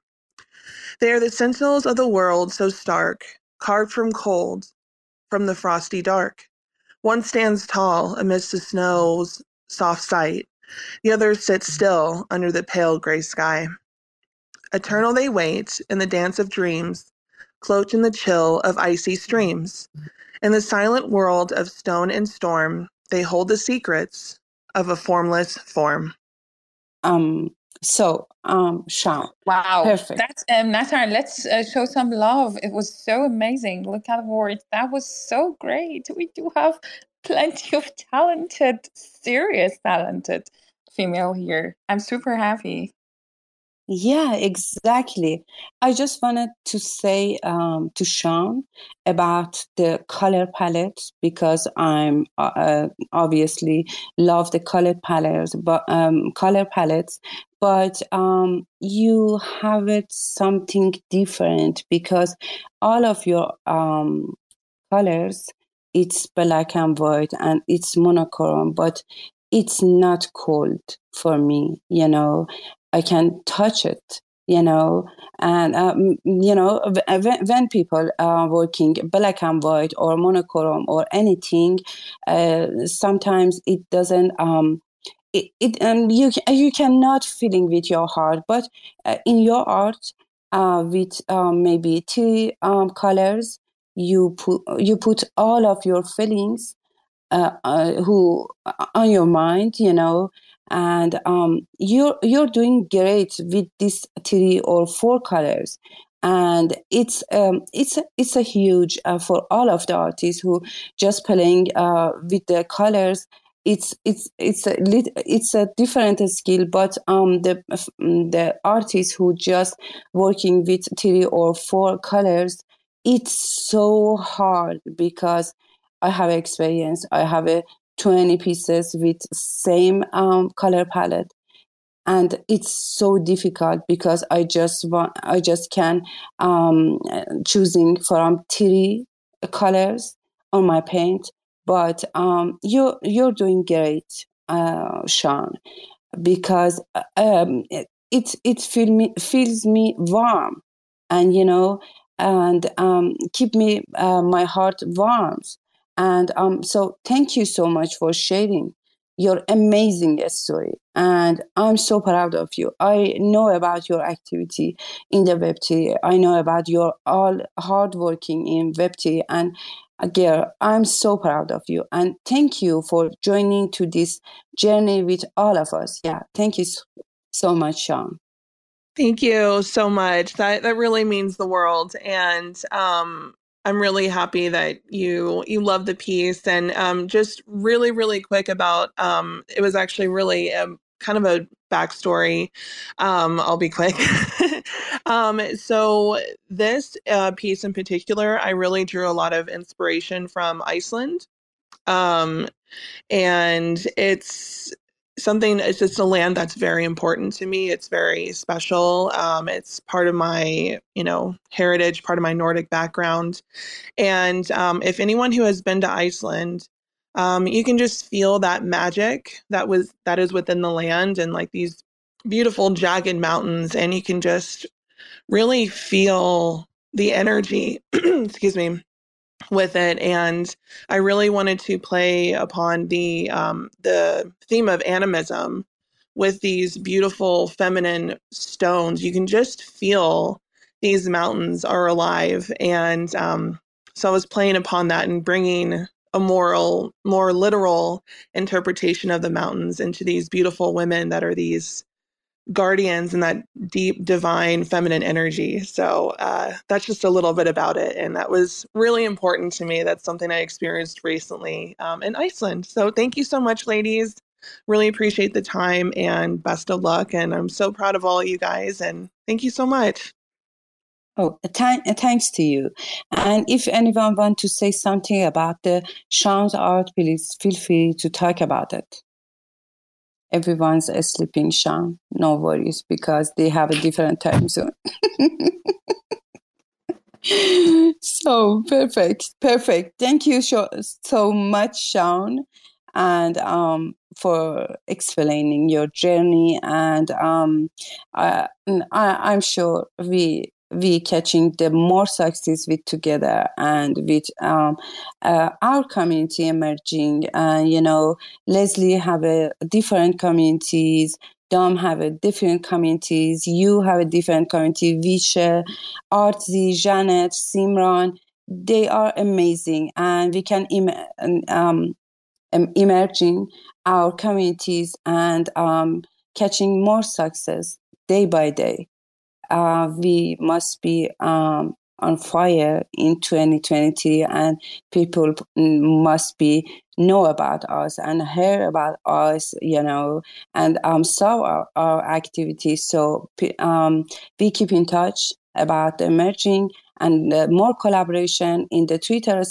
They are the sentinels of the world so stark, Carved from cold, from the frosty dark. One stands tall amidst the snow's soft sight, The other sits still under the pale gray sky. Eternal they wait in the dance of dreams, Cloaked in the chill of icy streams. In the silent world of stone and storm, they hold the secrets of a formless form. Um, so, um, Sean. Wow. Perfect. That's um, Nathan, let's uh, show some love. It was so amazing. Look at the words. That was so great. We do have plenty of talented, serious talented female here. I'm super happy. Yeah, exactly. I just wanted to say um, to Sean about the color palettes because I'm uh, uh, obviously love the color palettes, but um, color palettes. But um, you have it something different because all of your um, colors, it's black and white and it's monochrome, but it's not cold for me, you know. I can touch it, you know, and um, you know when, when people are working black and white or monochrome or anything, uh, sometimes it doesn't. Um, it, it um, you you cannot feeling with your heart, but uh, in your art, uh, with um, maybe two um, colors, you put you put all of your feelings uh, uh, who uh, on your mind, you know, and um, you're you're doing great with these three or four colors. And it's um, it's it's a huge uh, for all of the artists who just playing uh, with the colors it's it's it's a it's a different skill but um the the artists who just working with three or four colors it's so hard because I have experience. I have a 20 pieces with same um, color palette and it's so difficult because i just want i just can um choosing from three colors on my paint but um you're you're doing great uh sean because um it it, it feel me, feels me warm and you know and um keep me uh, my heart warm. And um so thank you so much for sharing your amazing story and i'm so proud of you. I know about your activity in the web3 i know about your all hard working in web3 and again i'm so proud of you and thank you for joining to this journey with all of us yeah thank you so much sean Thank you so much. That that really means the world, and um, I'm really happy that you you love the piece. And um, just really, really quick about um, it was actually really um, kind of a backstory. Um, I'll be quick. um, so this uh, piece in particular, I really drew a lot of inspiration from Iceland. Um, and it's something it's just a land that's very important to me it's very special um, it's part of my you know heritage part of my nordic background and um, if anyone who has been to iceland um, you can just feel that magic that was that is within the land and like these beautiful jagged mountains and you can just really feel the energy excuse me with it and i really wanted to play upon the um, the theme of animism with these beautiful feminine stones. You can just feel these mountains are alive and um, so i was playing upon that and bringing a moral more literal interpretation of the mountains into these beautiful women that are these guardians and that deep divine feminine energy. So uh, that's just a little bit about it. And that was really important to me. That's something i experienced recently um, in iceland. So thank you so much ladies. Really appreciate the time and best of luck. And i'm so proud of all you guys. And thank you so much. Oh, th- thanks to you. And if anyone want to say something about the Sean's art, please feel free to talk about it everyone's sleeping Sean. No worries because they have a different time zone. so perfect, perfect. Thank you so, so much, Sean, and um, for explaining your journey. And um, I, I, I'm sure we we catching the more success with together and with um, uh, our community emerging. And you know leslie have a different communities dom have a different communities you have a different community visha artzy janet simran they are amazing. And we can Im- um, emerging our communities and um, catching more success day by day uh, we must be um, on fire in 2020 and people must be know about us and hear about us you know and um, saw our, our activities. So um, we keep in touch about the emerging and uh, more collaboration in the twitter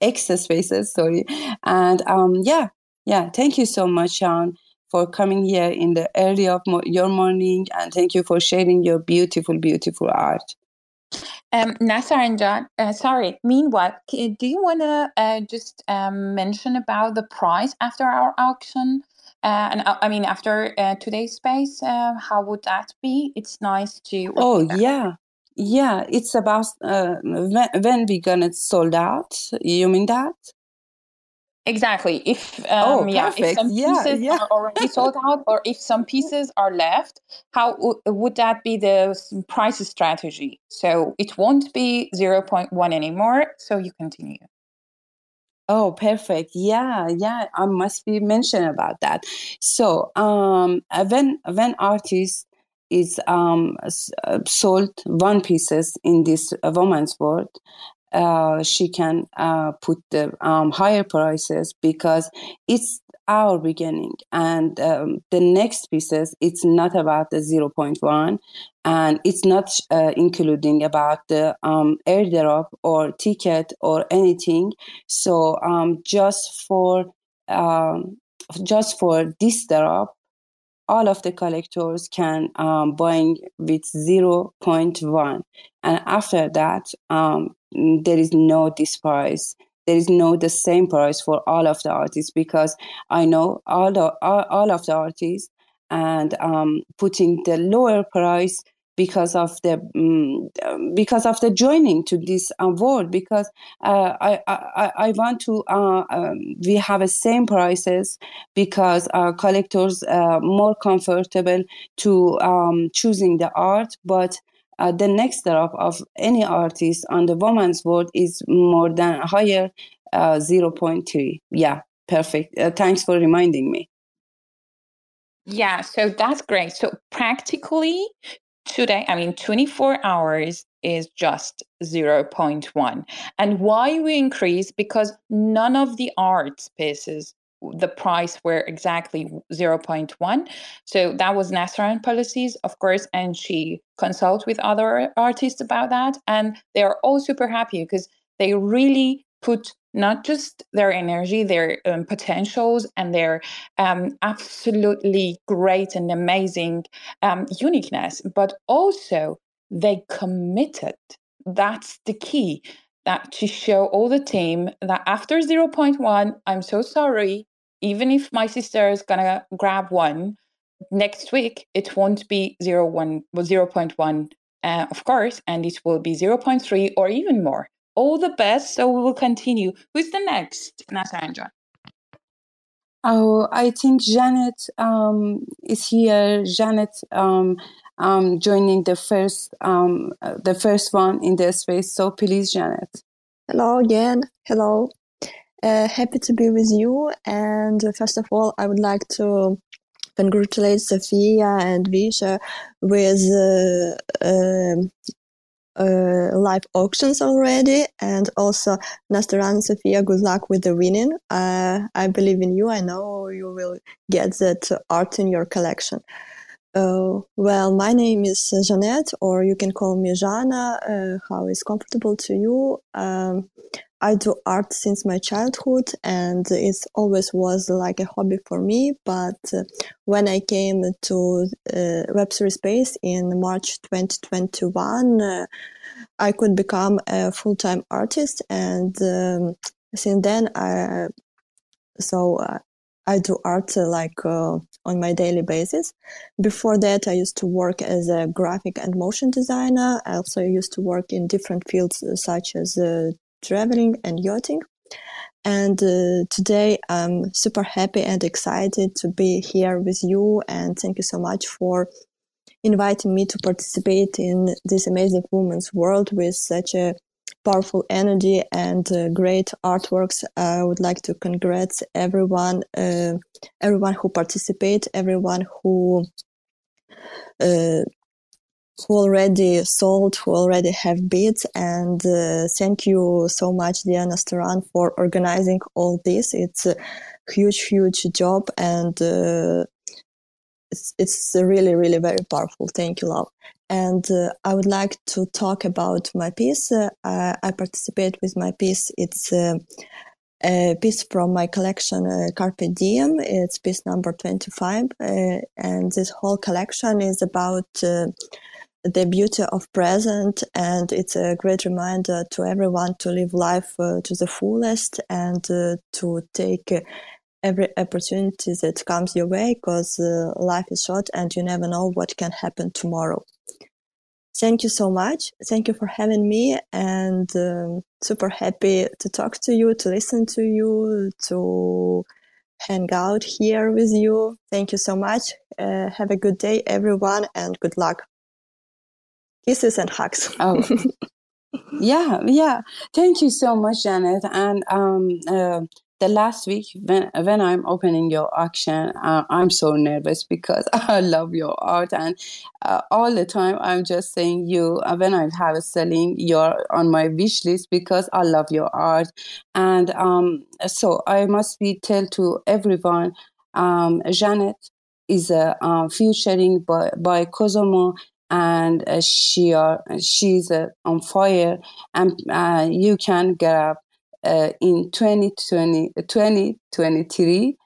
x spaces sorry. And um, yeah yeah thank you so much sean for coming here in the early of mo- your morning and thank you for sharing your beautiful, beautiful art. Um, Nastaran Jan, uh, sorry. Meanwhile, do you want to uh, just um, mention about the price after our auction? Uh, and uh, I mean, after uh, today's space, uh, how would that be? It's nice to. Oh yeah, yeah. It's about when, when we gonna sold out. You mean that? Exactly. If oh, um, oh, yeah, if some pieces yeah, yeah. are already sold out, or if some pieces are left, how w- would that be the price strategy? So it won't be zero point one anymore. So you continue. Oh, perfect. Yeah, yeah. I must be mentioned about that. So um, when when artist is um, uh, sold one pieces in this uh, woman's world, uh, she can uh, put the um, higher prices because it's our beginning. And um, the next pieces it's not about the 0.1 and it's not uh, including about the um, airdrop or ticket or anything. So um, just for um, just for this drop all of the collectors can um, buying with 0.1 and after that um, there is no this price. There is no the same price for all of the artists because i know all the all, all of the artists and um, putting the lower price because of the um, because of the joining to this award because uh, I, I I want to uh, um, we have the same prices because our collectors are more comfortable to um, choosing the art. But uh, the next drop of any artist on the woman's world is more than higher uh, 0.3 yeah perfect. Uh, thanks for reminding me. Yeah so that's great. So practically today i mean 24 hours is just 0.1 and why we increase? Because none of the art pieces the price were exactly 0.1 so that was Nastaran policies of course and she consult with other artists about that. And they are all super happy because they really put not just their energy, their um, potentials, and their um, absolutely great and amazing um, uniqueness, but also they committed. That's the key. That to show all the team that after 0.1, I'm so sorry. Even if my sister is gonna grab one next week, it won't be 0, 1, 0.1, uh, of course, and it will be 0.3 or even more all the best. So we will continue. Who's the next, Nastaran? Oh, I think Janet um, is here. Janet um, um, joining the first um, uh, the first one in the space. So please, Janet. Hello again. Hello. Uh, happy to be with you. And first of all, I would like to congratulate Sophia and Visha with uh, um, uh, live auctions already. And also, Nastaran Sofia, good luck with the winning. Uh, I believe in you. I know you will get that art in your collection. Uh, well, my name is Jeanette, or you can call me Jana, uh, how is comfortable to you. Um, I do art since my childhood and it always was like a hobby for me. But uh, when I came to uh, Web3 Space in March 2021, uh, I could become a full-time artist. And um, since then, I, so uh, I do art uh, like uh, on my daily basis. Before that, I used to work as a graphic and motion designer. I also used to work in different fields such as traveling and yachting. And uh, today I'm super happy and excited to be here with you. And thank you so much for inviting me to participate in this amazing women's world with such a powerful energy and uh, great artworks. I would like to congratulate everyone, uh, everyone who participate, everyone who uh, who already sold, who already have bids. And uh, thank you so much, Diana Staran, for organizing all this. It's a huge, huge job and uh, it's, it's really, really very powerful. Thank you, love. And uh, I would like to talk about my piece. Uh, I, I, participate with my piece. It's uh, a piece from my collection, uh, Carpe Diem. It's piece number 25. Uh, and this whole collection is about the beauty of present and it's a great reminder to everyone to live life uh, to the fullest and uh, to take every opportunity that comes your way because uh, life is short and you never know what can happen tomorrow. Thank you so much. Thank you for having me and um, super happy to talk to you to listen to you to hang out here with you. Thank you so much. Uh, have a good day everyone and good luck kisses and hugs. oh, yeah, yeah. Thank you so much, Janet. And um, uh, the last week when when I'm opening your auction, uh, I'm so nervous because I love your art and uh, all the time I'm just saying you uh, when I have a selling you're on my wish list because I love your art and um, so I must be tell to everyone um, Janet is a uh, featuring by by Kosomo and uh, she are she's uh, on fire and uh, you can grab uh, in 2020, 2023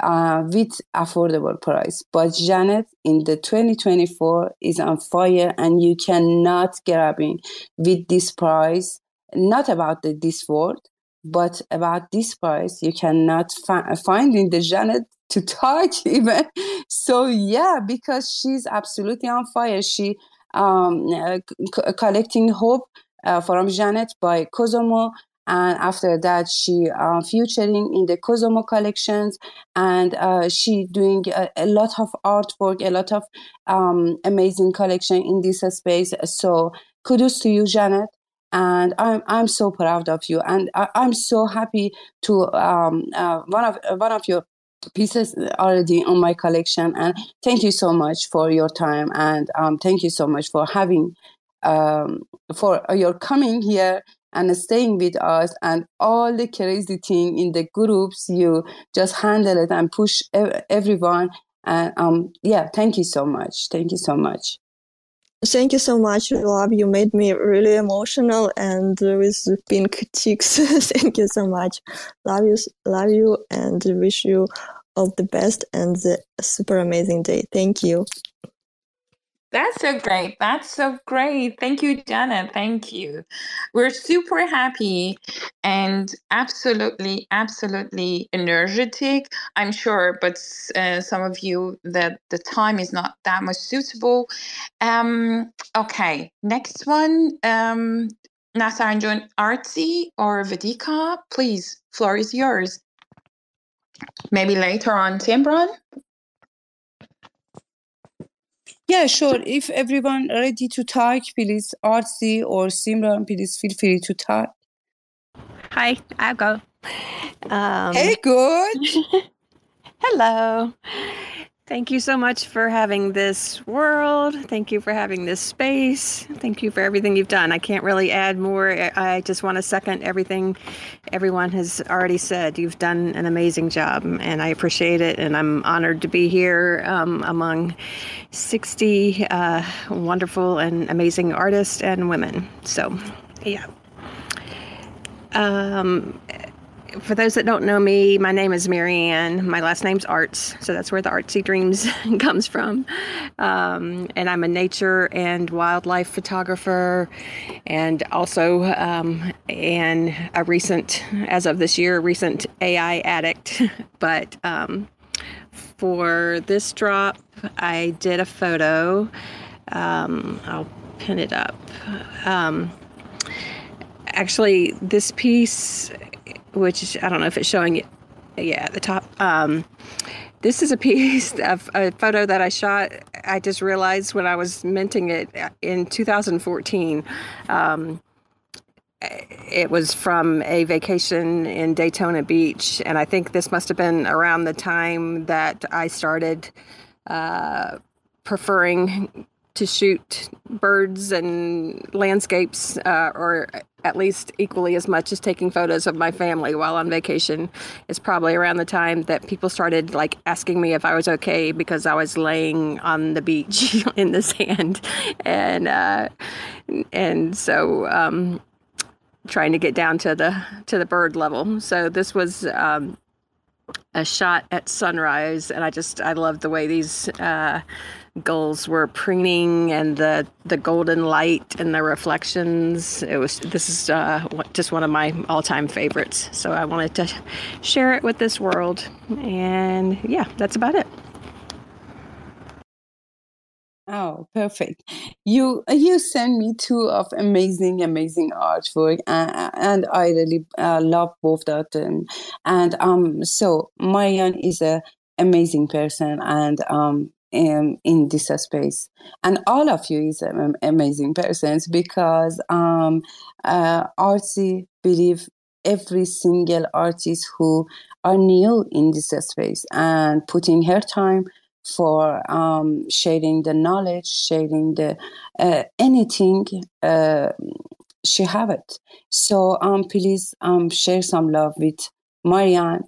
uh, with affordable price. But Janet in the 2024 is on fire and you cannot grab in with this price. Not about the, this word, but about this price you cannot fi- find in the Janet to touch even. So yeah, because she's absolutely on fire. She um, uh, c- collecting hope uh, from Janet by Kosomo and after that she uh, featuring in the Kosomo collections and uh, she doing a, a, lot of artwork a lot of um, amazing collection in this space so kudos to you janet and I'm I'm so proud of you, and I, am so happy to um, uh, one of one of your pieces already on my collection, and thank you so much for your time, and um, thank you so much for having um, for your coming here and staying with us and all the crazy thing in the groups. You just handle it and push everyone. And um yeah thank you so much. Thank you so much Thank you so much, love. You made me really emotional and with pink cheeks. Thank you so much. Love you, love you, and wish you all the best and a super amazing day. Thank you. That's so great. That's so great. Thank you, Janet. Thank you. We're super happy and absolutely, absolutely energetic. I'm sure, but uh, some of you that the time is not that much suitable. Um, okay, next one. Um, Nasar and John Artzy or Vedika, please, floor is yours. Maybe later on, Simran. Yeah, sure. If everyone ready to talk, please, Artzy or Simran, please feel free to talk. Hi, I'll go. Um, hey, good. hello. Thank you so much for having this world. Thank you for having this space. Thank you for everything you've done. I can't really add more. I just want to second everything everyone has already said. You've done an amazing job, and I appreciate it. And I'm honored to be here um, among 60 uh, wonderful and amazing artists and women. So, yeah. Um, for those that don't know me, my name is Marianne. My last name's Artz, so that's where the Artzy Dreams comes from. Um, and I'm a nature and wildlife photographer, and also um, and a recent, as of this year, recent AI addict. but um, for this drop, I did a photo. Um, I'll pin it up. Um, actually, this piece which I don't know if it's showing it. Yeah, at the top. Um, this is a piece of a photo that I shot. I just realized when I was minting it in 2014. Um, it was from a vacation in Daytona Beach, and I think this must have been around the time that I started uh, preferring to shoot birds and landscapes, uh, or at least equally as much as taking photos of my family while on vacation. is probably around the time that people started like asking me if I was okay because I was laying on the beach in the sand, and uh, and so. Um, trying to get down to the to the bird level so this was um, a shot at sunrise and i just i love the way these uh, gulls were preening and the the golden light and the reflections it was this is uh, just one of my all-time favorites so i wanted to share it with this world and yeah that's about it Oh, perfect! You you send me two of amazing, amazing artwork, uh, and I really uh, love both of them. And um, so Marian is a amazing person, and um, in, in this space. And all of you is amazing persons because um, uh, Artzy believe every single artist who are new in this space and putting her time for um, sharing the knowledge, sharing the uh, anything. Uh, she have it. So um, please um, share some love with Marianne.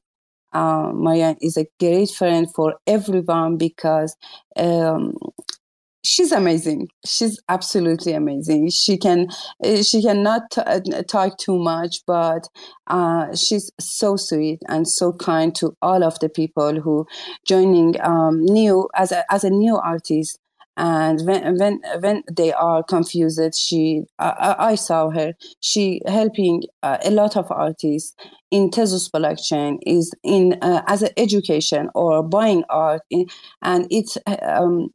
Uh, Marianne is a great friend for everyone because um, she's amazing. She's absolutely amazing. She can eh, she cannot t- uh, talk too much but uh, she's so sweet and so kind to all of the people who joining um, new as a, as a new artist and when when when they are confused she i, I saw her. She helping uh, a lot of artists in Tezos blockchain is in uh, as an education or buying art in, and it's um,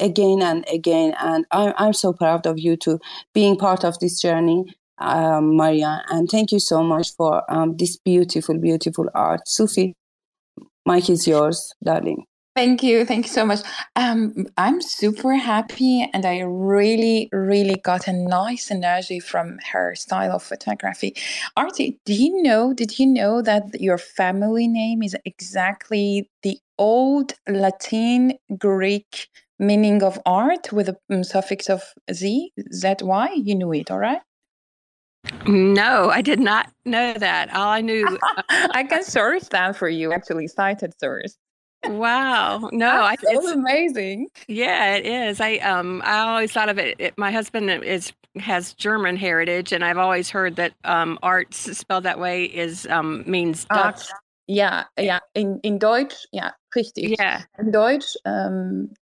again and again. And I'm, I'm so proud of you to being part of this journey um, Maria. And thank you so much for um, this beautiful beautiful art. Sufi Mike is yours darling Thank you. Thank you so much. Um, I'm super happy and I really, really got a nice energy from her style of photography. Artie, do you know, did you know that your family name is exactly the old Latin Greek meaning of art with a um, suffix of Z, ZY? You knew it, all right? No, I did not know that. All I knew. I can search that for you, actually, cited source. Wow. No, I, I, it's amazing. Yeah, it is. I um I always thought of it, it, my husband is has German heritage and I've always heard that um art spelled that way is um means Dutch. Ja, ja, in, in Deutsch, ja, richtig. Yeah. In Deutsch, ähm,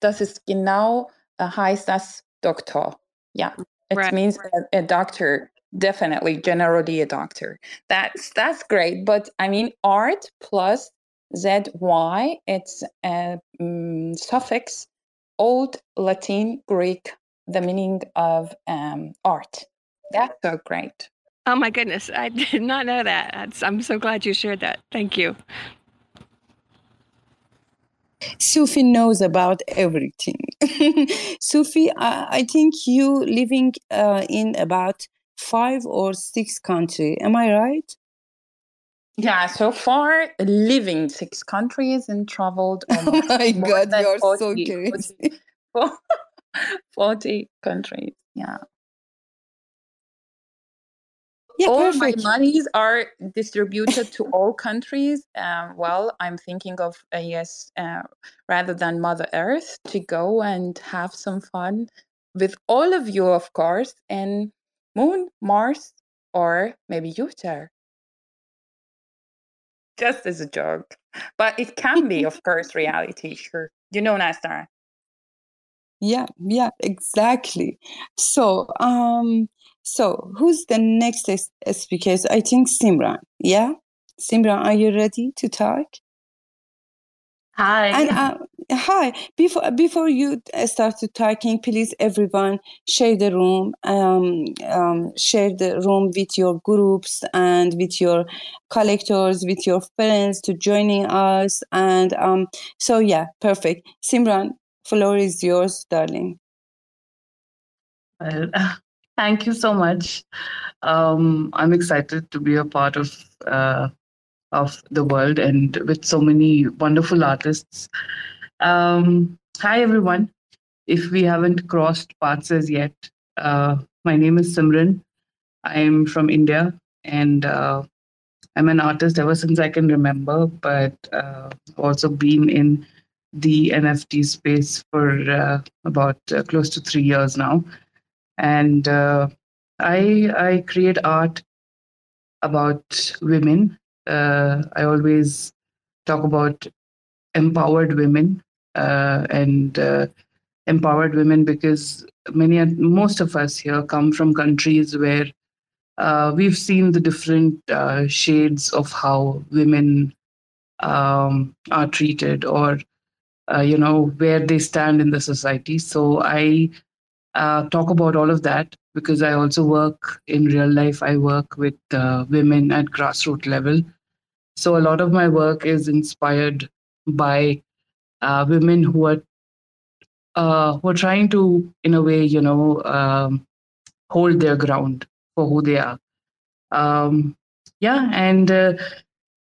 das ist genau, äh, heißt das Doktor. Ja, it Right. means a, a doctor, definitely, generally a doctor. That's that's great. But I mean, art plus zy, it's a mm, suffix, Old Latin Greek, the meaning of um, art. That's so great. Oh my goodness, I did not know that. That's, I'm so glad you shared that. Thank you. Sufi knows about everything. Sufi, I, I think you living uh, in about five or six country. Am I right? Yeah, so far living six countries and traveled Oh my God, you're so 40 crazy. 40 40 countries. Yeah. Yeah, all perfect. my monies are distributed to all countries. Um, well, I'm thinking of uh, yes, uh, rather than Mother Earth, to go and have some fun with all of you, of course, and Moon, Mars, or maybe Jupiter. Just as a joke, but it can be, of course, reality. Sure, you know, Nastara. Yeah, yeah, exactly. So, um, so who's the next s- speaker? I think Simran. Yeah, Simran, are you ready to talk? Hi. And uh, hi, before before you uh, start talking, please everyone share the room. Um, um, share the room with your groups and with your collectors, with your friends to joining us. And um, so yeah, perfect. Simran, floor is yours, darling. Well, thank you so much. Um, I'm excited to be a part of uh, of the world and with so many wonderful artists. Um, hi everyone. If we haven't crossed paths as yet, uh, my name is Simran. I'm from India and uh, I'm an artist ever since I can remember, but uh, also been in the NFT space for uh, about uh, close to three years now and uh, I I create art about women. I always talk about empowered women and uh, empowered women because many most of us here come from countries where uh, we've seen the different uh, shades of how women um, are treated or uh, you know where they stand in the society. So I uh, talk about all of that because I also work in real life. I work with uh, women at grassroots level. So a lot of my work is inspired by uh, women who are uh, who are trying to, in a way, you know, um, hold their ground for who they are. Um, yeah, and uh,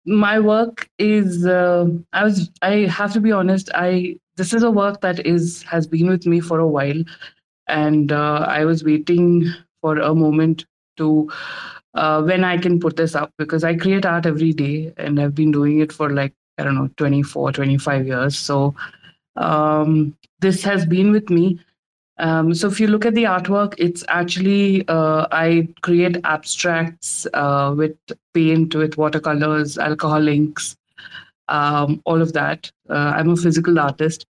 my work is uh, I was I have to be honest. I this is a work that is has been with me for a while, and uh, I was waiting for a moment to uh, when I can put this up because I create art every day and I've been doing it for like I don't know 24 25 years. So um, this has been with me. Um, so if you look at the artwork it's actually uh, I create abstracts uh, with paint with watercolors alcohol inks um, all of that. Uh, I'm a physical artist.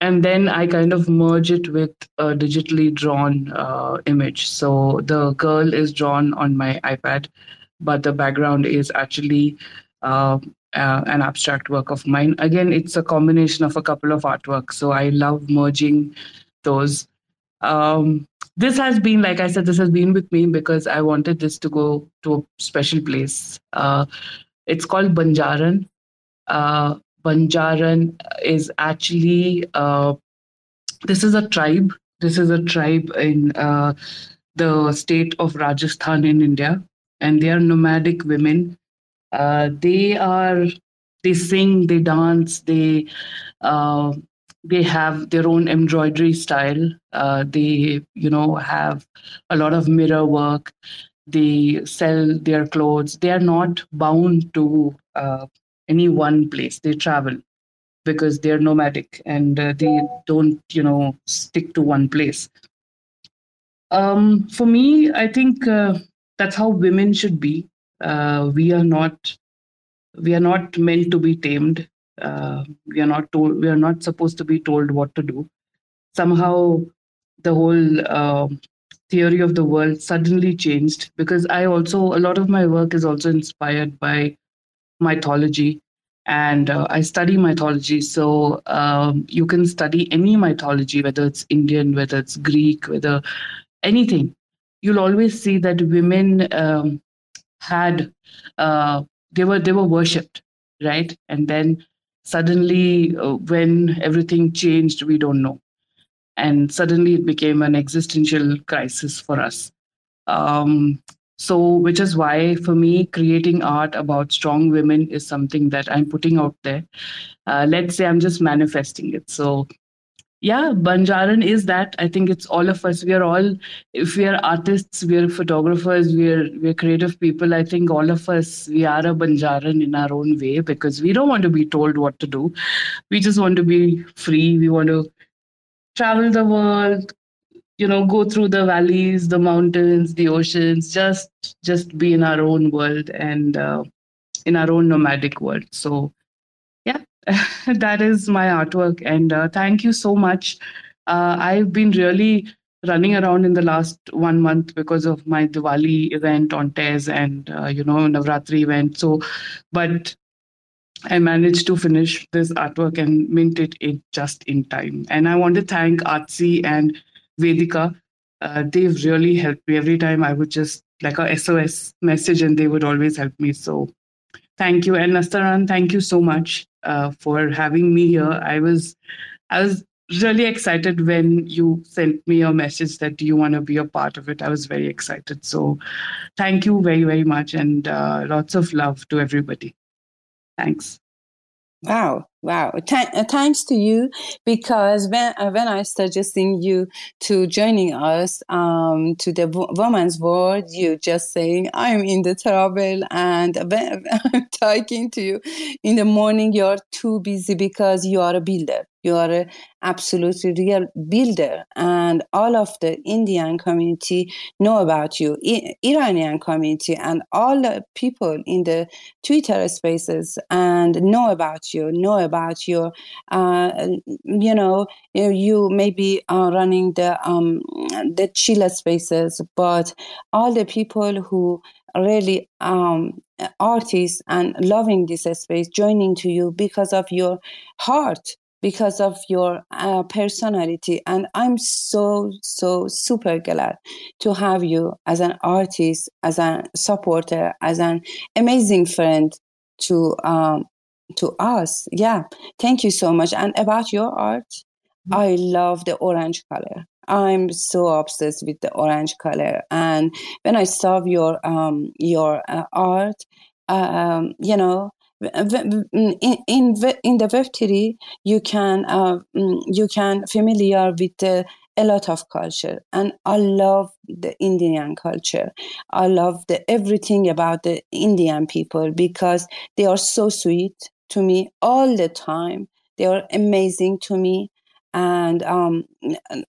And then I kind of merge it with a digitally drawn uh, image. So the girl is drawn on my iPad, but the background is actually uh, an abstract work of mine. Again, it's a combination of a couple of artworks. So I love merging those. Um, this has been, like I said, this has been with me because I wanted this to go to a special place. Uh, it's called Banjaran. Uh, Banjaran is actually uh, this is a tribe. This is a tribe in uh, the state of Rajasthan in India, and they are nomadic women. Uh, they are they sing, they dance, they uh, they have their own embroidery style. Uh, they you know have a lot of mirror work. They sell their clothes. They are not bound to uh, any one place. They travel because they're nomadic and uh, they don't, you know, stick to one place. Um, for me, I think uh, that's how women should be. Uh, we are not we are not meant to be tamed. Uh, we are not told we are not supposed to be told what to do. Somehow, the whole uh, theory of the world suddenly changed because I also a lot of my work is also inspired by mythology and uh, I study mythology. So um, you can study any mythology, whether it's Indian, whether it's Greek, whether anything. You'll always see that women um, had uh, they were they were worshipped, right? And then suddenly, uh, when everything changed, we don't know, and suddenly it became an existential crisis for us. Um, so, which is why for me, creating art about strong women is something that I'm putting out there. Uh, let's say I'm just manifesting it. So, yeah, Banjaran is that. I think it's all of us. We are all, if we are artists, we are photographers, we are we're creative people. I think all of us, we are a Banjaran in our own way because we don't want to be told what to do. We just want to be free. We want to travel the world, you know go through the valleys the mountains the oceans just just be in our own world and uh, in our own nomadic world so that is my artwork and uh, thank you so much uh, i've been really running around in the last one month because of my diwali event on tez and uh, you know navratri event so but I managed to finish this artwork and mint it in just in time. And I want to thank Artzy and Vedika. Uh, they've really helped me every time I would just like a SOS message and they would always help me. So thank you. And Nastaran, thank you so much uh, for having me here. I was I was really excited when you sent me a message that you want to be a part of it. I was very excited. So thank you very, very much and uh, lots of love to everybody. Thanks. Wow, wow! Th- uh, thanks to you because when uh, when I suggesting you to joining us um, to the w- woman's world, you just saying I'm in the trouble, and when I'm talking to you in the morning, you're too busy because you are a builder. You are an absolutely real builder, and all of the Indian community know about you, I- Iranian community, and all the people in the Twitter spaces and know about you, know about your, uh, you know, you maybe are running the um, the Chila spaces, but all the people who really um, artists and loving this space joining to you because of your heart because of your uh, personality. And i'm so so super glad to have you as an artist as a supporter as an amazing friend to um, to us. Yeah. Thank you so much. And about your art i love the orange color. I'm so obsessed with the orange color. And when I saw your um, your uh, art, um, you know, in in, in the web 3 you can uh, mm, you can familiar with uh, a lot of culture. And i love the indian culture. I love the everything about the indian people because they are so sweet to me all the time. They are amazing to me. And um,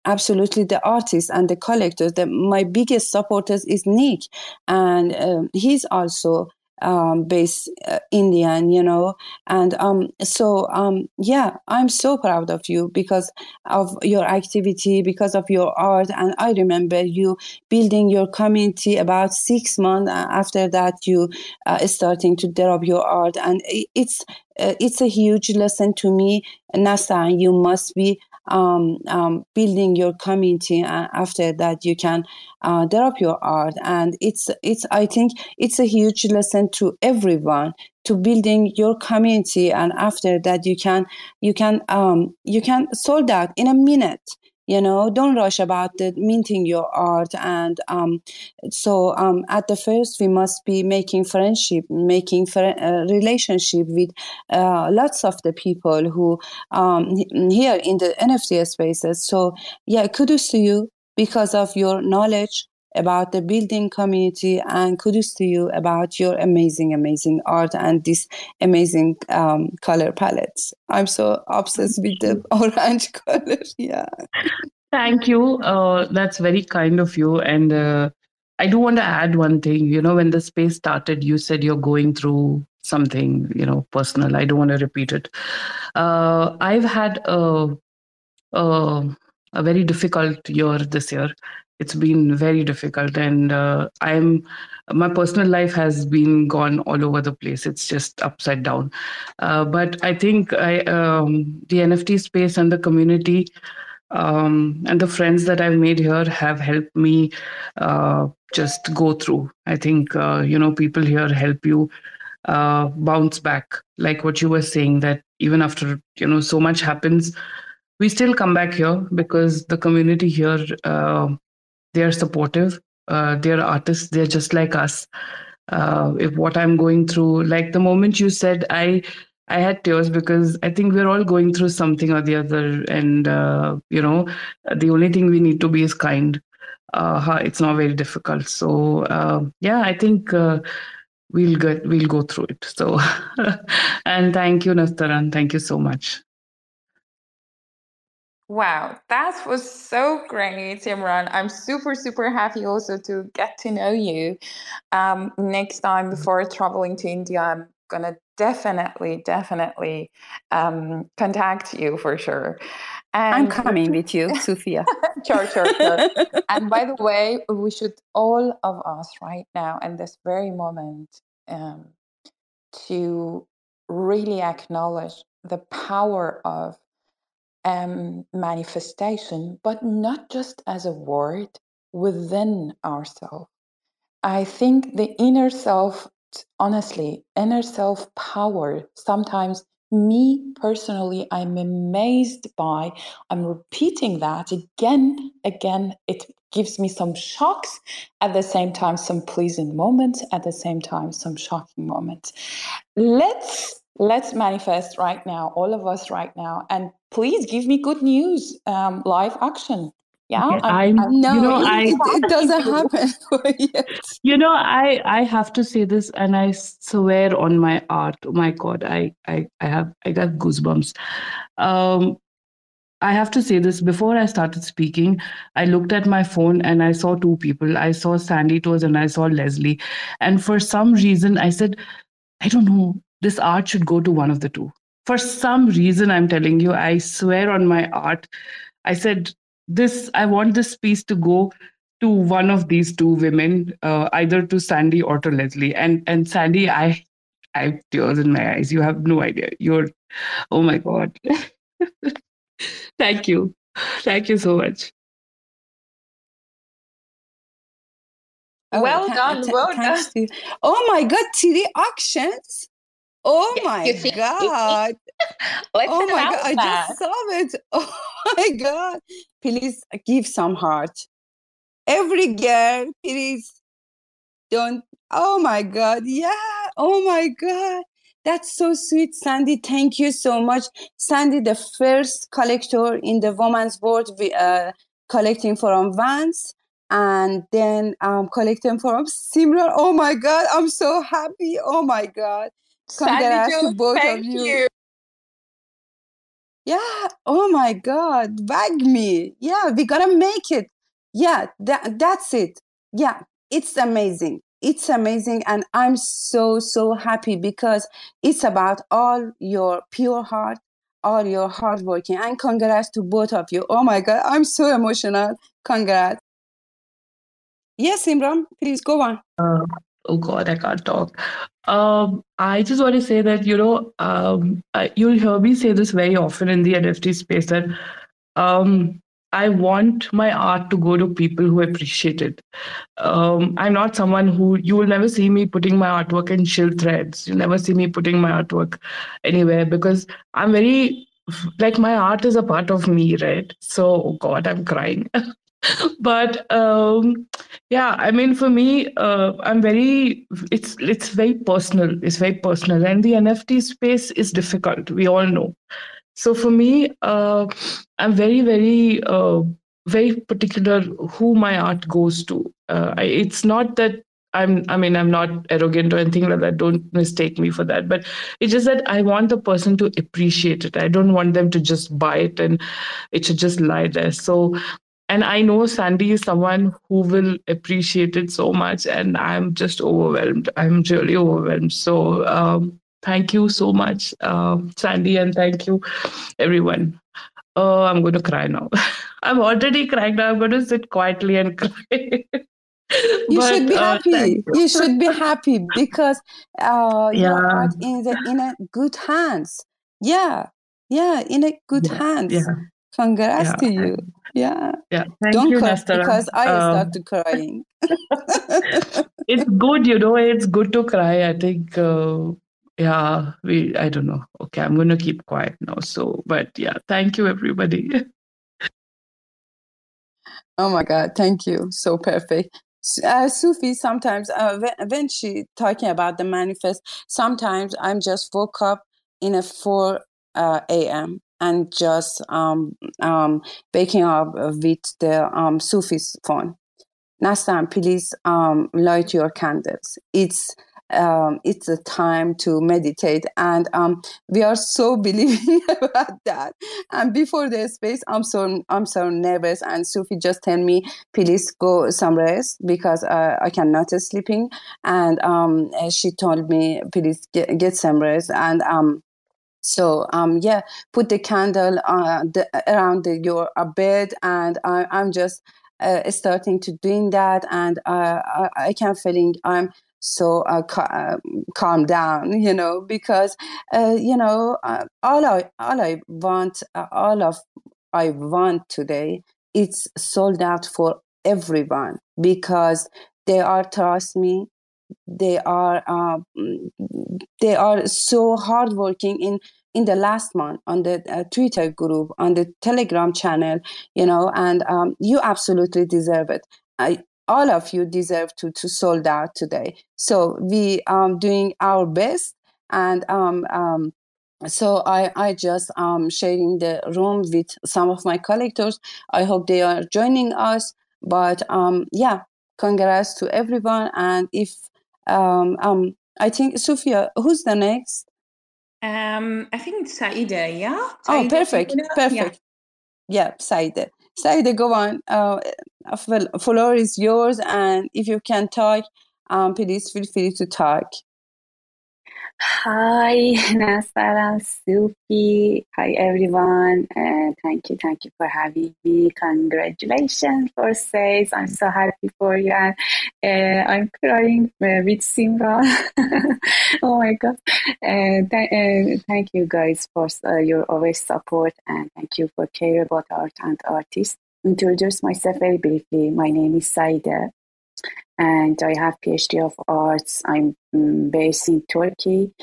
absolutely the artists and the collectors the, my biggest supporters is nick. And um, he's also um, base uh, Indian, you know, and um, so um, yeah, I'm so proud of you because of your activity, because of your art, and I remember you building your community about six months after that. You uh, starting to develop your art, and it's uh, it's a huge lesson to me, Nasta. You must be um, um, building your community and after that you can uh, develop your art. And it's it's i think it's a huge lesson to everyone to building your community. And after that you can you can um, you can sold out in a minute you know don't rush about the minting your art and um, so um, at the first we must be making friendship making fr- uh, relationship with uh, lots of the people who um, here in the nft spaces. So yeah kudos to you because of your knowledge about the building community and kudos to you about your amazing amazing art and this amazing um, color palettes? I'm so obsessed with the orange color yeah. Thank you. Uh, that's very kind of you and uh, i do want to add one thing. You know when the space started you said you're going through something you know personal. I don't want to repeat it. Uh, i've had a, a a very difficult year this year it's been very difficult. And uh, i'm my personal life has been gone all over the place. It's just upside down. Uh, but i think i um, the nft space and the community um, and the friends that i've made here have helped me uh, just go through. I think uh, you know people here help you uh, bounce back. Like what you were saying that even after you know so much happens we still come back here because the community here uh, they are supportive uh, they're artists they're just like us. Uh, if what i'm going through like the moment you said i i had tears because i think we're all going through something or the other and uh, you know the only thing we need to be is kind. Uh, it's not very difficult. So uh, yeah i think uh, we'll get we'll go through it. So and thank you nastaran. Thank you so much Wow, that was so great, Imran. I'm super, super happy also to get to know you. Um, next time before traveling to India, I'm gonna definitely, definitely um, contact you for sure. And I'm coming with you, Soofia. sure, sure, sure. and by the way, we should all of us right now, in this very moment, um, to really acknowledge the power of um, manifestation, but not just as a word within ourselves. I think the inner self, honestly, inner self power, sometimes me personally, I'm amazed by, I'm repeating that again, again. It gives me some shocks, at the same time, some pleasing moments, at the same time, some shocking moments. Let's let's manifest right now, all of us right now, and please give me good news, um, live action. Yeah, okay, I'm, I'm, no, you know, it, I, it doesn't happen yet. You know, I I have to say this, and I swear on my art. Oh my God, I I I have I got goosebumps. Um, I have to say this before I started speaking. I looked at my phone and I saw two people. I saw Sandy Toes and I saw Leslie. And for some reason, I said, I don't know, this art should go to one of the two. For some reason, I'm telling you, I swear on my art, I said, this, I want this piece to go to one of these two women, uh, either to Sandy or to Leslie. And and Sandy, I I have tears in my eyes. You have no idea. You're oh my God. Thank you. Thank you so much. Oh, well done. well done. Oh my God, 3D auctions. Oh my? God. Let's Oh my God. I just saw it. Oh my God. Please give some heart. Every girl, please don't. Oh my God. Yeah. Oh my God. That's so sweet, Sandy. Thank you so much. Sandy, the first collector in the women's world, uh, collecting from Vans and then um, collecting from Simran. Oh my God. I'm so happy. Oh my God. Sandy Congrats to Jo, both of you. you. Yeah. Oh my God. Bag me. Yeah, we gotta make it. Yeah, that that's it. Yeah, it's amazing. It's amazing. And I'm so, so happy because it's about all your pure heart, all your hard working. And congrats to both of you. Oh my God. I'm so emotional. Congrats. Yes, Imran, please go on. Uh, oh God, I can't talk. Um, I just want to say that you know, um, you'll hear me say this very often in the NFT space that um, I want my art to go to people who appreciate it. Um, I'm not someone who you will never see me putting my artwork in shill threads. You'll never see me putting my artwork anywhere because I'm very like my art is a part of me, right? So, oh God, I'm crying. but um, yeah, I mean, for me, uh, I'm very. It's it's very personal. It's very personal, and the NFT space is difficult. We all know. So for me, uh, I'm very, very, uh, very particular who my art goes to. Uh, I, it's not that I'm, I mean, I'm not arrogant or anything like that. Don't mistake me for that. But it's just that I want the person to appreciate it. I don't want them to just buy it and it should just lie there. So, and I know Sandy is someone who will appreciate it so much, and I'm just overwhelmed. I'm really overwhelmed. So, um, thank you so much, um, Sandy, and thank you, everyone. Oh, I'm going to cry now. I'm already crying now. I'm going to sit quietly and cry. You should be uh, happy. You should be happy because uh, Yeah. art in the in a good hands. Yeah, yeah, in a good Yeah, hands. yeah, Congrats yeah. to you. Yeah. Yeah, thank Don't you, cry Nastara. because I Um, started crying. it's good, you know, it's good to cry. I think, uh, yeah, we, I don't know. Okay, I'm going to keep quiet now. So, but yeah, thank you, everybody. Oh my God, thank you. So perfect. Uh, Sufi, sometimes uh, when, when she talking about the manifest, sometimes I'm just woke up in a 4 uh, a.m. and just um, um, waking up with the um, Sufi's phone. Nastan, please um, light your candles. It's um, it's a time to meditate, and um, we are so believing about that. And before the space, I'm so I'm so nervous. And Sufi just tell me, please go some rest because uh, I cannot sleeping. And um, she told me, please get, get some rest. And um, so um, yeah, put the candle uh, the, around the, your uh, bed, and I, I'm just uh, starting to doing that, and uh, I, I can feeling I'm so uh, ca- calm down, you know, because uh, you know all I all I want, all of I want today, it's sold out for everyone because they are trust me they are uh, they are so hardworking in in the last month on the uh, Twitter group on the Telegram channel, you know, and um, you absolutely deserve it. I, all of you deserve to to sold out today. So we um doing our best, and um um. So I, I just um sharing the room with some of my collectors. I hope they are joining us. But um yeah, congrats to everyone. And if um, um, I think Soofia, who's the next? Um, I think it's Saeide, yeah? Oh, perfect, Saeide? Yeah. perfect. Yeah, Saeide. Saeide, go on. Uh, well, floor is yours, and if you can talk, um, please feel free to talk. Hi, Nasara, Sufi. Hi, everyone. Uh, thank you, thank you for having me. Congratulations for Says. I'm so happy for you. And uh, I'm crying uh, with Simran. oh my God. Uh, th- uh, thank you guys for uh, your always support and thank you for care about art and artists. Introduce myself very briefly. My name is Saeide and I have PhD of Arts. I'm mm, based in Turkey,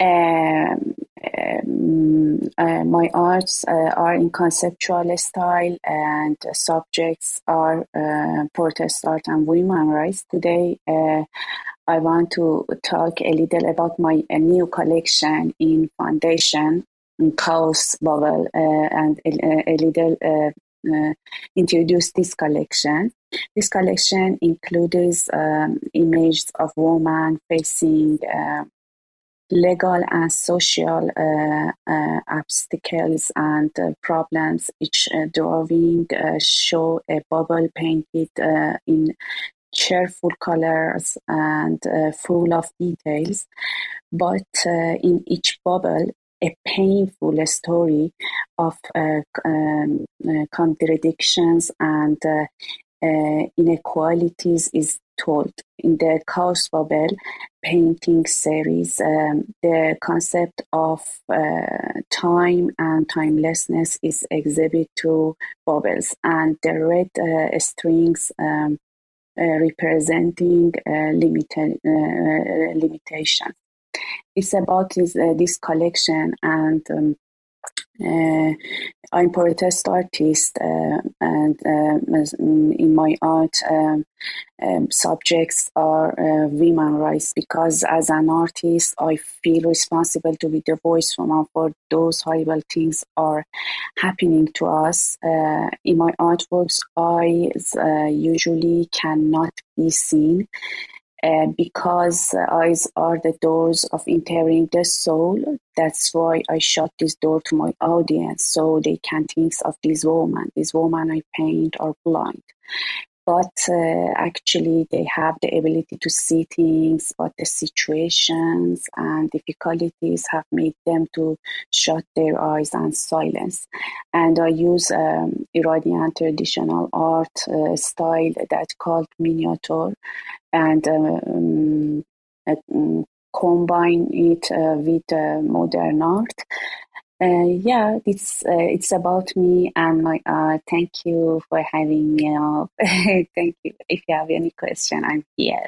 Um, um, uh, my arts uh, are in conceptual style and subjects are uh, protest art and women rights. Today, uh, I want to talk a little about my new collection in foundation, in Chaos Bubble, uh, and a, a little uh, introduce this collection. This collection includes um, images of women facing legal and social uh, uh, obstacles and uh, problems. Each drawing show a bubble painted in cheerful colors and full of details. But in each bubble, a painful story of uh, um, uh, contradictions and uh, inequalities is told. In the Chaos Bubble painting series, um, the concept of uh, time and timelessness is exhibited to bubbles, and the red uh, strings um, uh, representing uh, uh, limitation. It's about this, uh, this collection and um, uh, I'm protest artist, uh, and uh, in my art, um, um, subjects are women rights because as an artist, I feel responsible to be the voice for, for those horrible things are happening to us. In my artworks, I usually cannot be seen because eyes are the doors of entering the soul. That's why I shut this door to my audience so they can think of this woman. This woman I paint are blind but uh, actually they have the ability to see things but the situations and difficulties have made them to shut their eyes and silence. And i use um, iranian traditional art uh, style that's called miniature and um, uh, combine it uh, with uh, modern art yeah, it's uh, it's about me and my art. Thank you for having me up. thank you. If you have any question, I'm here.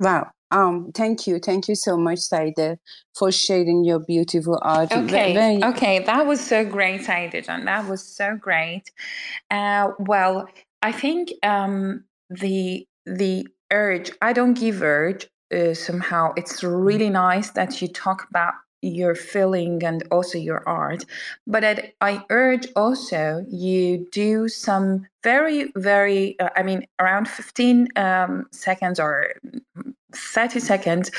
Wow. Um, thank you, thank you so much, Saeide, for sharing your beautiful art. Okay, Very- okay, that was so great, Saeide Jan. That was so great. Uh, well, I think um, the the urge. I don't give urge. Uh, somehow, it's really nice that you talk about your feeling and also your art but i, I urge also you do some very very uh, i mean around 15 um, seconds or 30 seconds.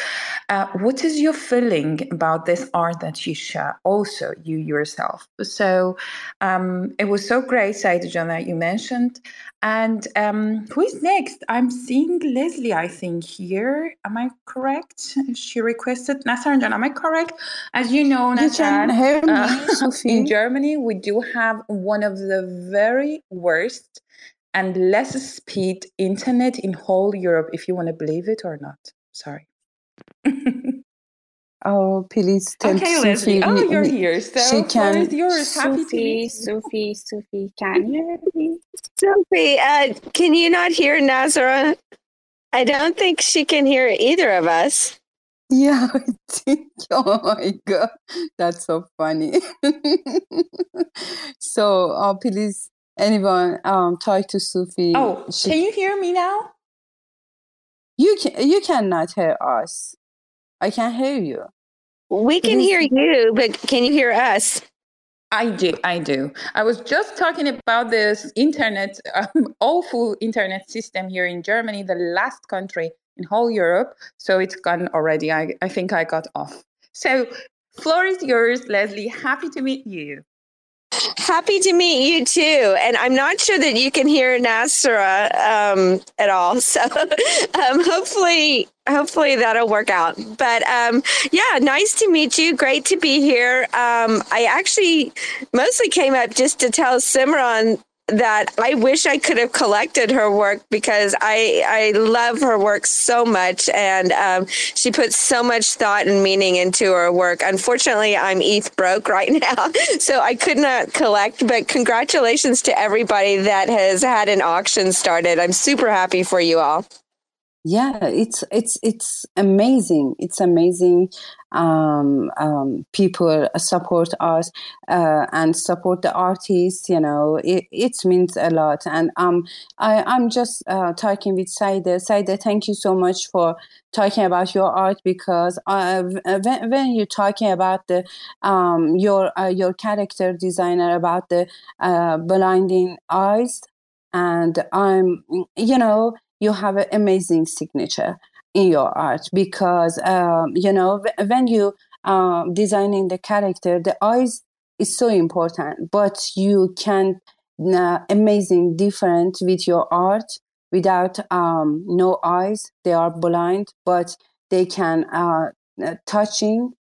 Uh, what is your feeling about this art that you share? Also you yourself. So um, it was so great Saeide Jan that you mentioned. And um, who is next? I'm seeing leslie i think here. Am i correct? She requested John am i correct? As you know Nasser, uh, in germany we do have one of the very worst and less speed internet in whole Europe, if you want to believe it or not. Sorry. oh, please tell Okay, Sufi Leslie. Oh, you're here. So she floor can- is yours. Happy to Sufi, meet you. Sufi, Sufi, can you hear me? Sophie, uh, can you not hear Nazara? I don't think she can hear either of us. Yeah, I think. Oh my God, that's so funny. so, uh, please, anyone, um, talk to Sufi. Oh, She- can you hear me now? you can you cannot hear us. I can hear you. We can Please- hear you, but can you hear us? I do. I do. I was just talking about this internet, um, awful internet system here in Germany, the last country in whole Europe. So it's gone already. I, I think I got off. So, floor is yours, Leslie. Happy to meet you. Happy to meet you too. And I'm not sure that you can hear Nasra um, at all. So um, hopefully, hopefully that'll work out. But um, yeah, nice to meet you. Great to be here. Um, I actually mostly came up just to tell Simran that I wish I could have collected her work because I I love her work so much and um, she puts so much thought and meaning into her work. Unfortunately, I'm ETH broke right now, so I could not collect. But congratulations to everybody that has had an auction started. I'm super happy for you all. yeah it's it's it's amazing it's amazing um, um, people support us uh, and support the artists you know it, it means a lot. And um, I, i'm just uh, talking with Saeide. Saeide thank you so much for talking about your art because uh, when, when you're talking about the um, your uh, your character designer about the uh, blinding eyes and i'm you know you have an amazing signature in your art because um, you know when you uh, designing the character the eyes is so important but you can uh, amazing different with your art without um, no eyes. They are blind but they can uh, uh touching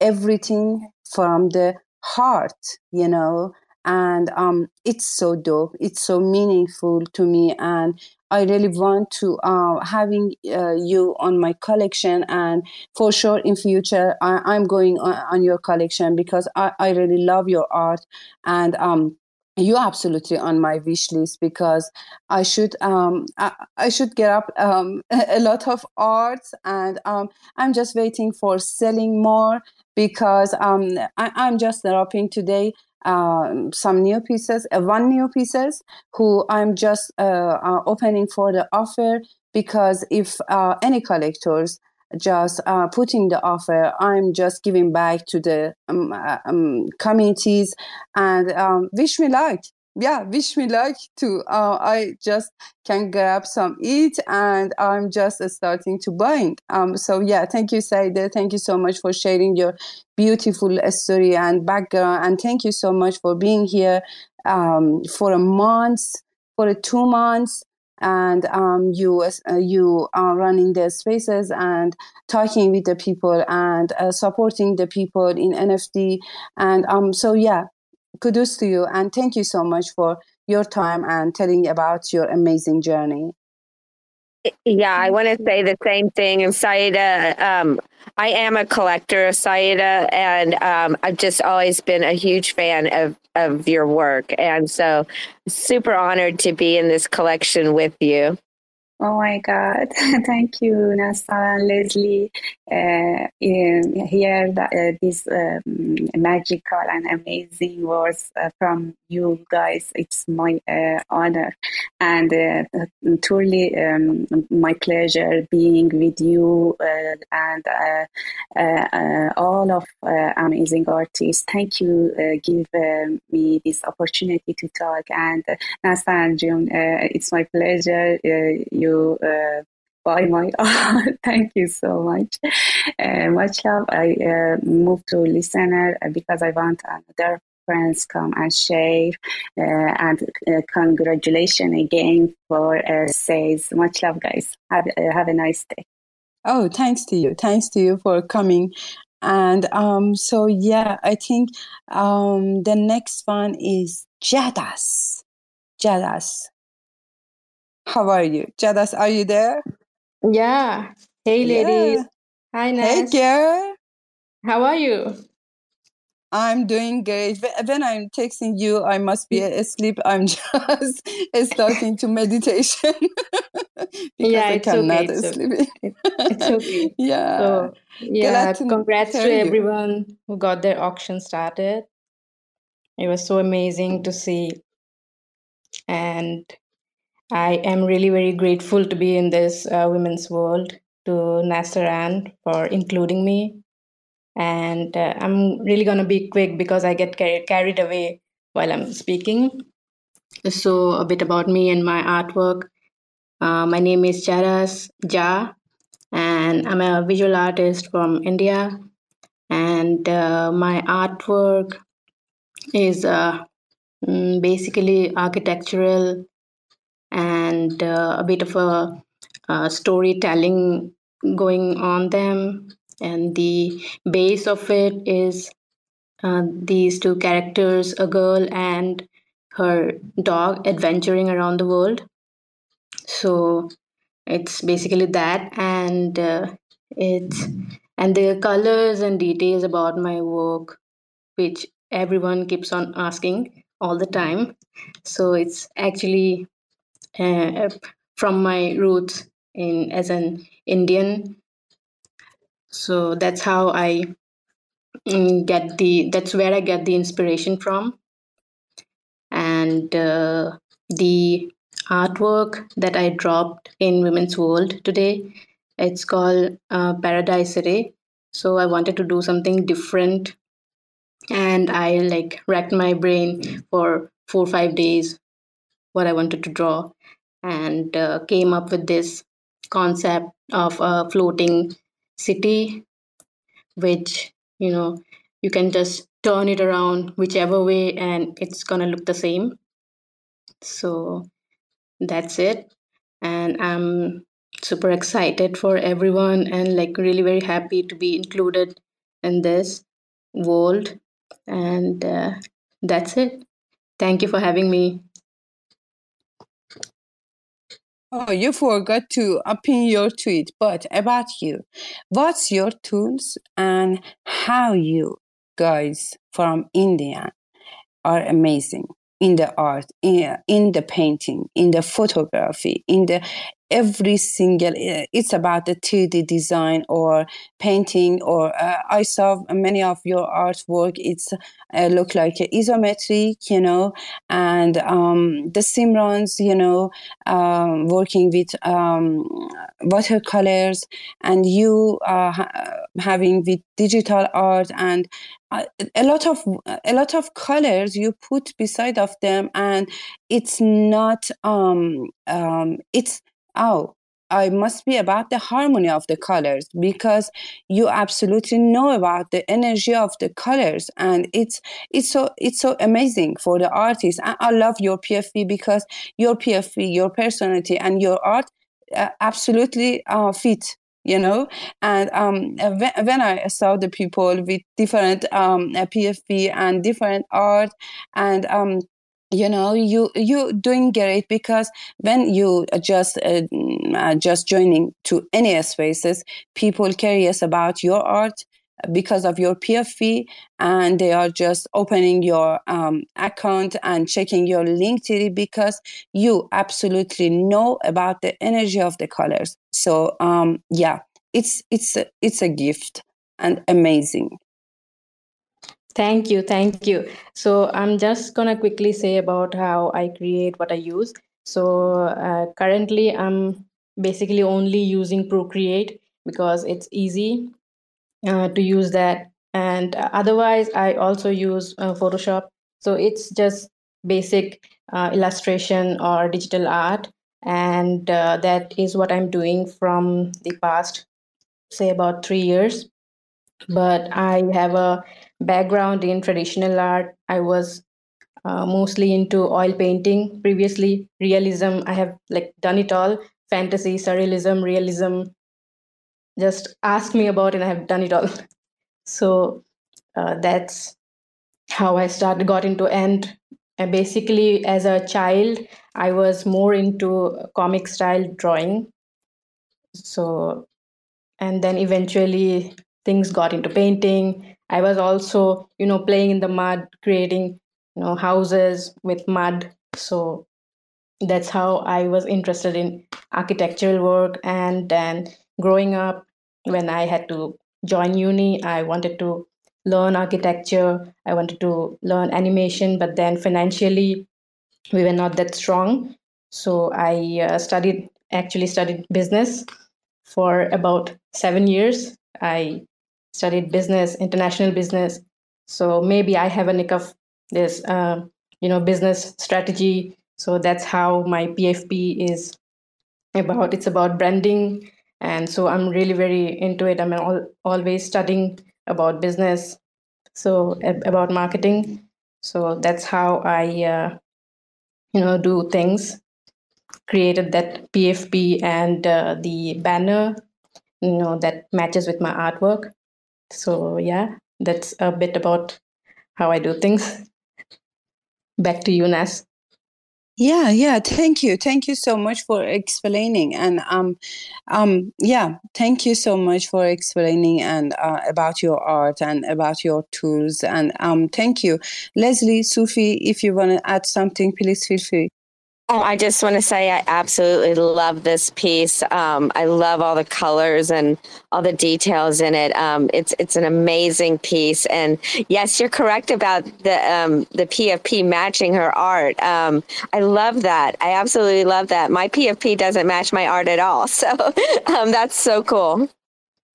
everything from the heart you know and um, it's so dope. It's so meaningful to me and i really want to uh, having uh, you on my collection. And for sure in future I, am going on, on, your collection because I, I really love your art. And um, you absolutely on my wish list because I should um, I, I, should get up um, a lot of art and um, I'm just waiting for selling more because um, I, am just developing today um, some new pieces, uh, one new pieces, who I'm just uh, uh, opening for the offer because if uh, any collectors just uh, putting the offer, I'm just giving back to the um, uh, um, communities and um, wish me luck yeah wish me luck too uh, i just can grab some eat and i'm just starting to buying. Um so yeah thank you Saeide thank you so much for sharing your beautiful story and background and thank you so much for being here um, for a month for a two months and um, you uh, you are running the spaces and talking with the people and uh, supporting the people in NFT and um so yeah kudos to you and thank you so much for your time and telling about your amazing journey. Yeah, I want to say the same thing. And Saeide, um, I am a collector of Saeide, and um, I've just always been a huge fan of, of your work. And so, super honored to be in this collection with you. Oh my God. Thank you, Nasa and Leslie. Uh, hear that, uh, these um, magical and amazing words uh, from you guys. It's my uh, honor and uh, truly um, my pleasure being with you uh, and all of amazing artists. Thank you, give me this opportunity to talk. And Nasa and June, it's my pleasure. you you uh, buy my art. Thank you so much. Uh, much love. I uh, moved to listener uh, because I want another friends come and share. Uh, and uh, congratulations again for uh, says. Much love, guys. Have, uh, have a nice day. Oh, thanks to you. Thanks to you for coming. And um, so, yeah, I think um, the next one is Jadas. Jadas. How are you? Jadas, are you there? Yeah. Hey, ladies. Yeah. Hi, Ness. Hey, girl. How are you? I'm doing great. When I'm texting you, I must be mm. asleep. I'm just starting to meditation because yeah, I cannot okay. sleep. It's, it's okay. yeah. So, yeah, congrats to everyone you. who got their auction started. It was so amazing to see. And I am really very grateful to be in this uh, women's world to Nastaran for including me. And uh, I'm really going to be quick because I get carried, carried away while I'm speaking. So, a bit about me and my artwork. Uh, my name is Jadas Ja, and I'm a visual artist from India. And uh, my artwork is uh, mm, basically architectural and uh, a bit of a, a storytelling going on them. And the base of it is uh, these two characters a girl and her dog adventuring around the world. So it's basically that and uh, it's and the colors and details about my work which everyone keeps on asking all the time. So it's actually uh, from my roots in as an Indian. So that's how I mm, get the that's where I get the inspiration from. And uh, the artwork that I dropped in Women's World today, it's called uh, Paradise City. So I wanted to do something different and I like racked my brain for four or five days what I wanted to draw and uh, came up with this concept of a floating city, which you know you can just turn it around whichever way and it's gonna look the same. So that's it, and I'm super excited for everyone and like really very happy to be included in this world and uh, that's it. Thank you for having me. Oh, you forgot to pin your tweet, but about you, what's your tools and how you guys from India are amazing in the art, in, in the painting, in the photography, in the every single uh, it's about the 2d design or painting or uh, i saw many of your artwork. It's uh, look like isometric you know and um, the simrons you know um, working with um, watercolors and you uh, ha- having with digital art and uh, a lot of a lot of colors you put beside of them and it's not um, um, it's oh I must be about the harmony of the colors because you absolutely know about the energy of the colors and it's it's so it's so amazing for the artist. I, I love your PFP because your PFP, your personality and your art uh, absolutely uh, fit you know and um, when, when i saw the people with different um, pfp and different art and um, you know you you doing great because when you are just uh, just joining to any spaces people curious about your art because of your PFP and they are just opening your um, account and checking your LinkedIn because you absolutely know about the energy of the colors. So um, yeah, it's it's it's a gift and amazing. Thank you, thank you. So I'm just gonna quickly say about how I create what I use. So uh, currently I'm basically only using Procreate because it's easy uh, to use that. And otherwise, I also use uh, Photoshop. So it's just basic uh, illustration or digital art. And uh, that is what I'm doing from the past, say, about three years. But I have a background in traditional art. I was uh, mostly into oil painting previously, realism. I have like done it all fantasy, surrealism, realism. Just ask me about it, I have done it all. So uh, that's how I started, got into and and basically as a child i was more into comic style drawing so and then eventually things got into painting i was also you know playing in the mud creating you know houses with mud. So that's how i was interested in architectural work. And then growing up when i had to join uni i wanted to learn architecture. I wanted to learn animation but then financially we were not that strong. So i uh, studied actually studied business for about 7 years. I studied business international business. So maybe i have a nick of this uh, you know business strategy. So that's how my pfp is about. It's about branding. And so i'm really very into it. I'm all, always studying about business. So about marketing. So that's how i uh, you know do things. Created that pfp and uh, the banner you know that matches with my artwork so yeah that's a bit about how i do things. Back to you nas. Yeah yeah thank you. Thank you so much for explaining. And um um yeah thank you so much for explaining and uh, about your art and about your tools. And um thank you. Leslie sufi if you want to add something please feel free Oh, I just want to say I absolutely love this piece. Um, I love all the colors and all the details in it. Um, it's it's an amazing piece, and yes, you're correct about the um, the PFP matching her art. Um, I love that. I absolutely love that. My PFP doesn't match my art at all, so um, that's so cool.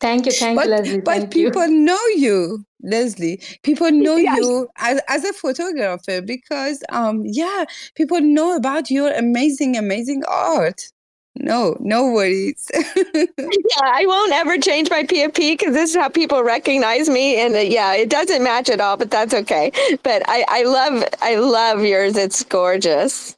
Thank you, thank but, you, Leslie. But thank people you. know you, Leslie. People know you as, as a photographer because, um, yeah, people know about your amazing, amazing art. No, no worries. Yeah, I won't ever change my PFP because this is how people recognize me. And uh, yeah, it doesn't match at all, but that's okay. But I, I love I love yours. It's gorgeous.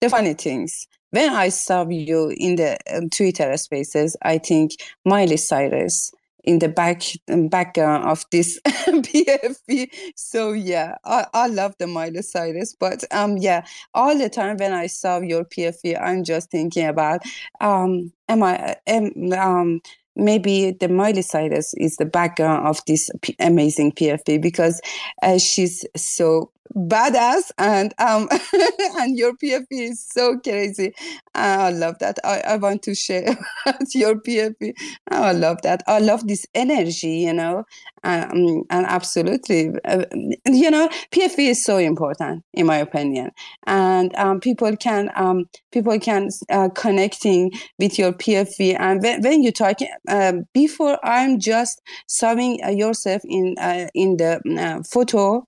the funny things when I saw you in the um, Twitter spaces, I think Miley Cyrus in the back um, background of this PFP. So yeah, I, I love the Miley Cyrus, but um yeah, all the time when I saw your PFP, I'm just thinking about um am I am um maybe the Miley Cyrus is the background of this P- amazing PFP because uh, she's so badass and um and your PFP is so crazy. I love that. I, I want to share your PFP. I love that. I love this energy, you know, um, and absolutely, uh, you know, PFP is so important in my opinion, and um, people can um, people can uh, connecting with your PFP, and when, when you talk um, before, I'm just showing uh, yourself in uh, in the uh, photo.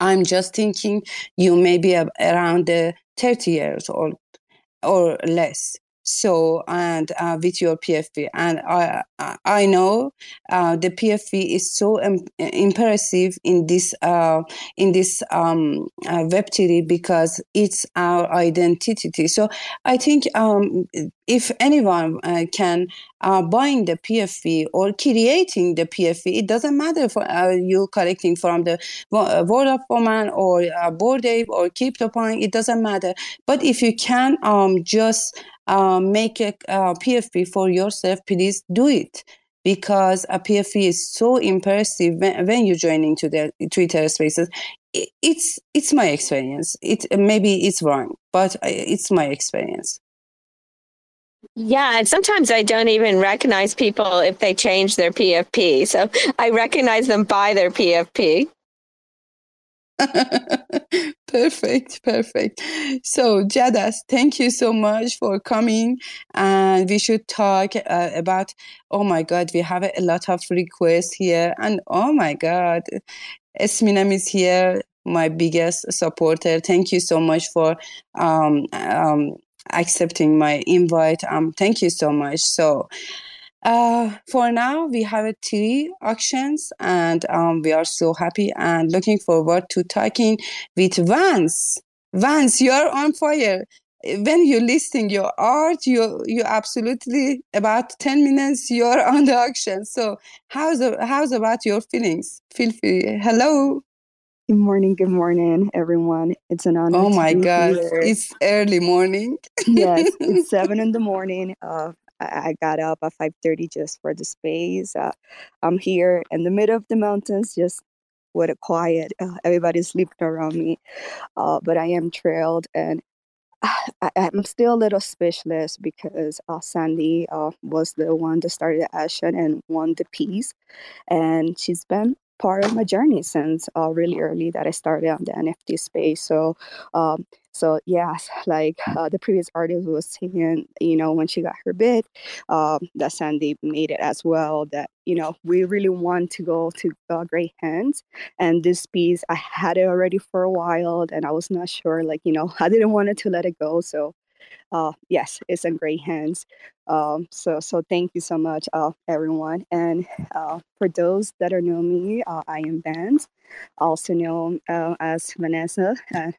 I'm just thinking you may be around uh, 30 years old or less. So and uh, with your PFP, and I I- know uh, the PFP is so im- impressive in this uh, in this um, uh, Web3 because it's our identity. So I think um, if anyone uh, can uh, buying the PFP or creating the PFP, it doesn't matter for you collecting from the Wo- World of Woman or uh, Bored Ape or it doesn't matter. But if you can um, just um, make a PFP for yourself, please do it because a PFP is so impressive when, when you join into the Twitter spaces. I- It's it's my experience. It maybe it's wrong, but uh, it's my experience. Yeah, and sometimes I don't even recognize people if they change their PFP. So I recognize them by their PFP. perfect, perfect. So, Jadas, thank you so much for coming. And we should talk uh, about. Oh my God, we have a lot of requests here, and oh my God, Esminam is here, my biggest supporter. Thank you so much for um, um, accepting my invite. Um, thank you so much. So. Uh, for now, we have three auctions, and um, we are so happy and looking forward to talking with Vance. Vance, you are on fire. When you're listing your art, you you absolutely about ten minutes you are on the auction. So how's the, how's about your feelings? Feel free. Hello. Good morning, good morning, everyone. It's an honor Oh my God, here. it's early morning. yes, it's seven in the morning. Uh, I, got up at five thirty just for the space. Uh, I'm here in the middle of the mountains, just with a quiet. Uh, everybody's sleeping around me, uh, but I am thrilled, and I, I'm still a little speechless because uh, Sandy uh, was the one that started the action and won the piece, and she's been part of my journey since uh, really early that I started on the NFT space. So, um, so yes, like uh, the previous artist was saying, you know, when she got her bid, um, that Sandy made it as well. That you know, we really want to go to uh, great hands, and this piece I had it already for a while, and I was not sure, like you know, I didn't want to let it go. So, uh, yes, it's in great hands. Um, so, so thank you so much, uh, everyone. And uh, for those that are know me, uh, I am Vance, also known uh, as Vanessa.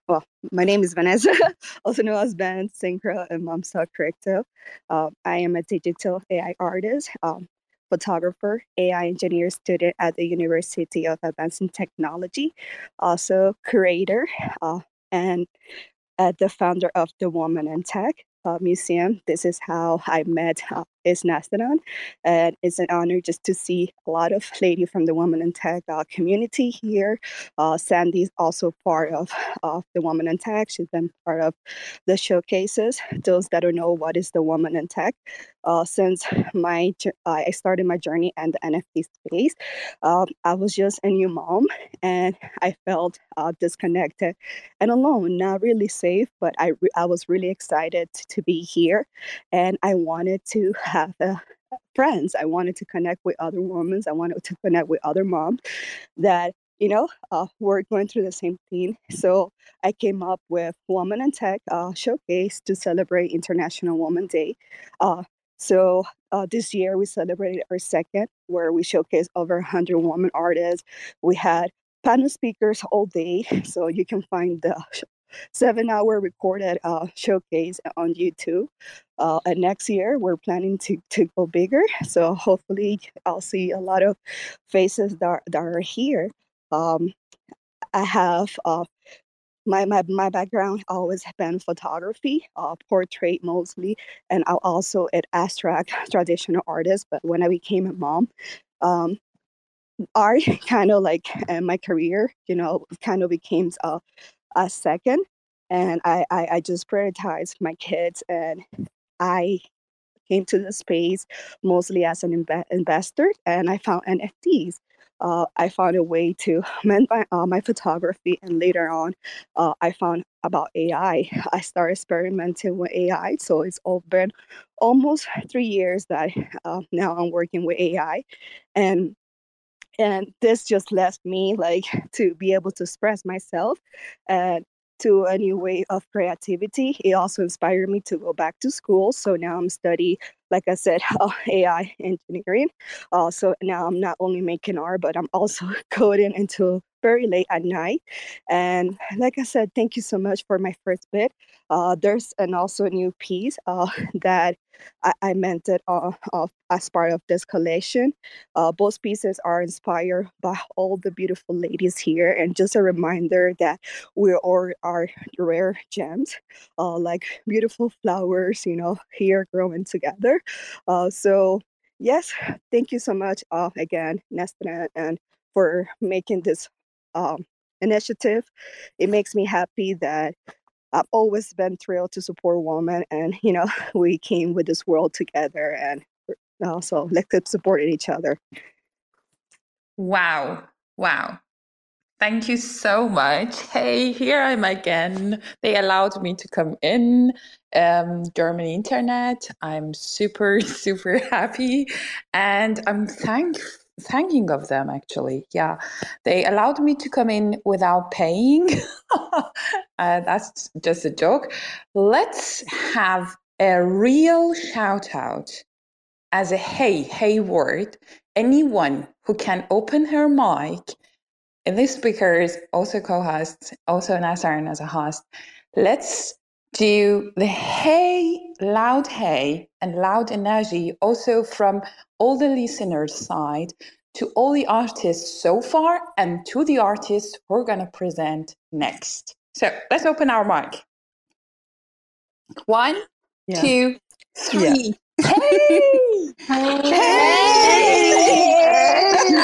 Well, my name is Vanessa, also known as Vance Synchro and Momstock Crypto. Uh, I am a digital AI artist. Um, photographer, AI engineer student at the University of Advancing Technology, also curator, uh, and uh, the founder of The Woman in Tech, uh, Museum. This is how I met uh, Is Nastaran. And it's an honor just to see a lot of lady from the Women in Tech uh, community here. Uh, is also part of, of the Women in Tech. She's been part of the showcases. Those that don't know what is the Woman in Tech, uh, since my I started my journey in the NFT space, um, I was just a new mom and I felt uh, disconnected and alone, not really safe, but I, I was really excited to be here and I wanted to have friends. I wanted to connect with other women. I wanted to connect with other moms that you know uh, we're going through the same thing. So I came up with Woman in Tech uh, showcase to celebrate International Woman Day. Uh, so uh, this year we celebrated our second, where we showcased over 100 women artists. We had panel speakers all day, so you can find the seven hour recorded uh, showcase on YouTube. Uh, and next year, we're planning to, to go bigger. So hopefully, I'll see a lot of faces that, that are here. Um, I have uh, my, my, my background always been photography, uh, portrait mostly, and I also an abstract traditional artist. But when I became a mom, um, art kind of like uh, my career, you know, kind of became a, a second. And I, I, I just prioritized my kids and I came to the space mostly as an imbe- investor and I found NFTs. Uh, I found a way to mend my, uh, my photography, and later on, uh, I found about AI. I started experimenting with AI, so it's all been almost three years that uh, now I'm working with AI, and and this just left me like to be able to express myself and to a new way of creativity. It also inspired me to go back to school. So now I'm studying, like I said, uh, AI engineering. Uh, so now I'm not only making art, but I'm also coding until very late at night. And like I said, thank you so much for my first bit. Uh, there's an also a new piece uh, that I, I it uh, as part of this collection. Uh, both pieces are inspired by all the beautiful ladies here, and just a reminder that we all are rare gems, uh, like beautiful flowers, you know, here growing together. Uh, so yes, thank you so much uh, again, Nestor, and for making this um, initiative. It makes me happy that I've always been thrilled to support women, and you know, we came with this world together, and also let's keep supporting each other. Wow! Wow! Thank you so much. Hey, here I'm again. They allowed me to come in. Um, German internet. I'm super, super happy, and I'm thankful thanking of them actually yeah they allowed me to come in without paying uh, that's just a joke let's have a real shout out as a hey hey word anyone who can open her mic and this speaker is also co-host also Nastaran as a host let's do the hey loud hey and loud energy also from all the listeners' side to all the artists so far and to the artists we're going to present next. So let's open our mic. One, yeah. two, three. Yeah. Hey! hey!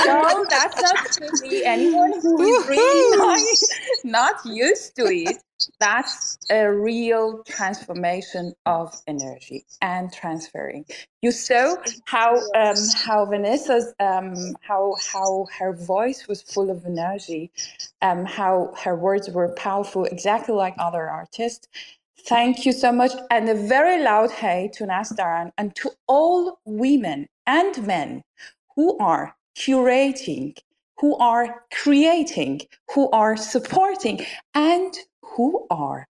no, that's not silly. Anyone who is really not, not used to it, that's a real transformation of energy and transferring. You saw how um, how Vanessa's um, how how her voice was full of energy, um, how her words were powerful, exactly like other artists. Thank you so much, and a very loud hey to Nastaran and to all women and men who are curating, who are creating, who are supporting, and who are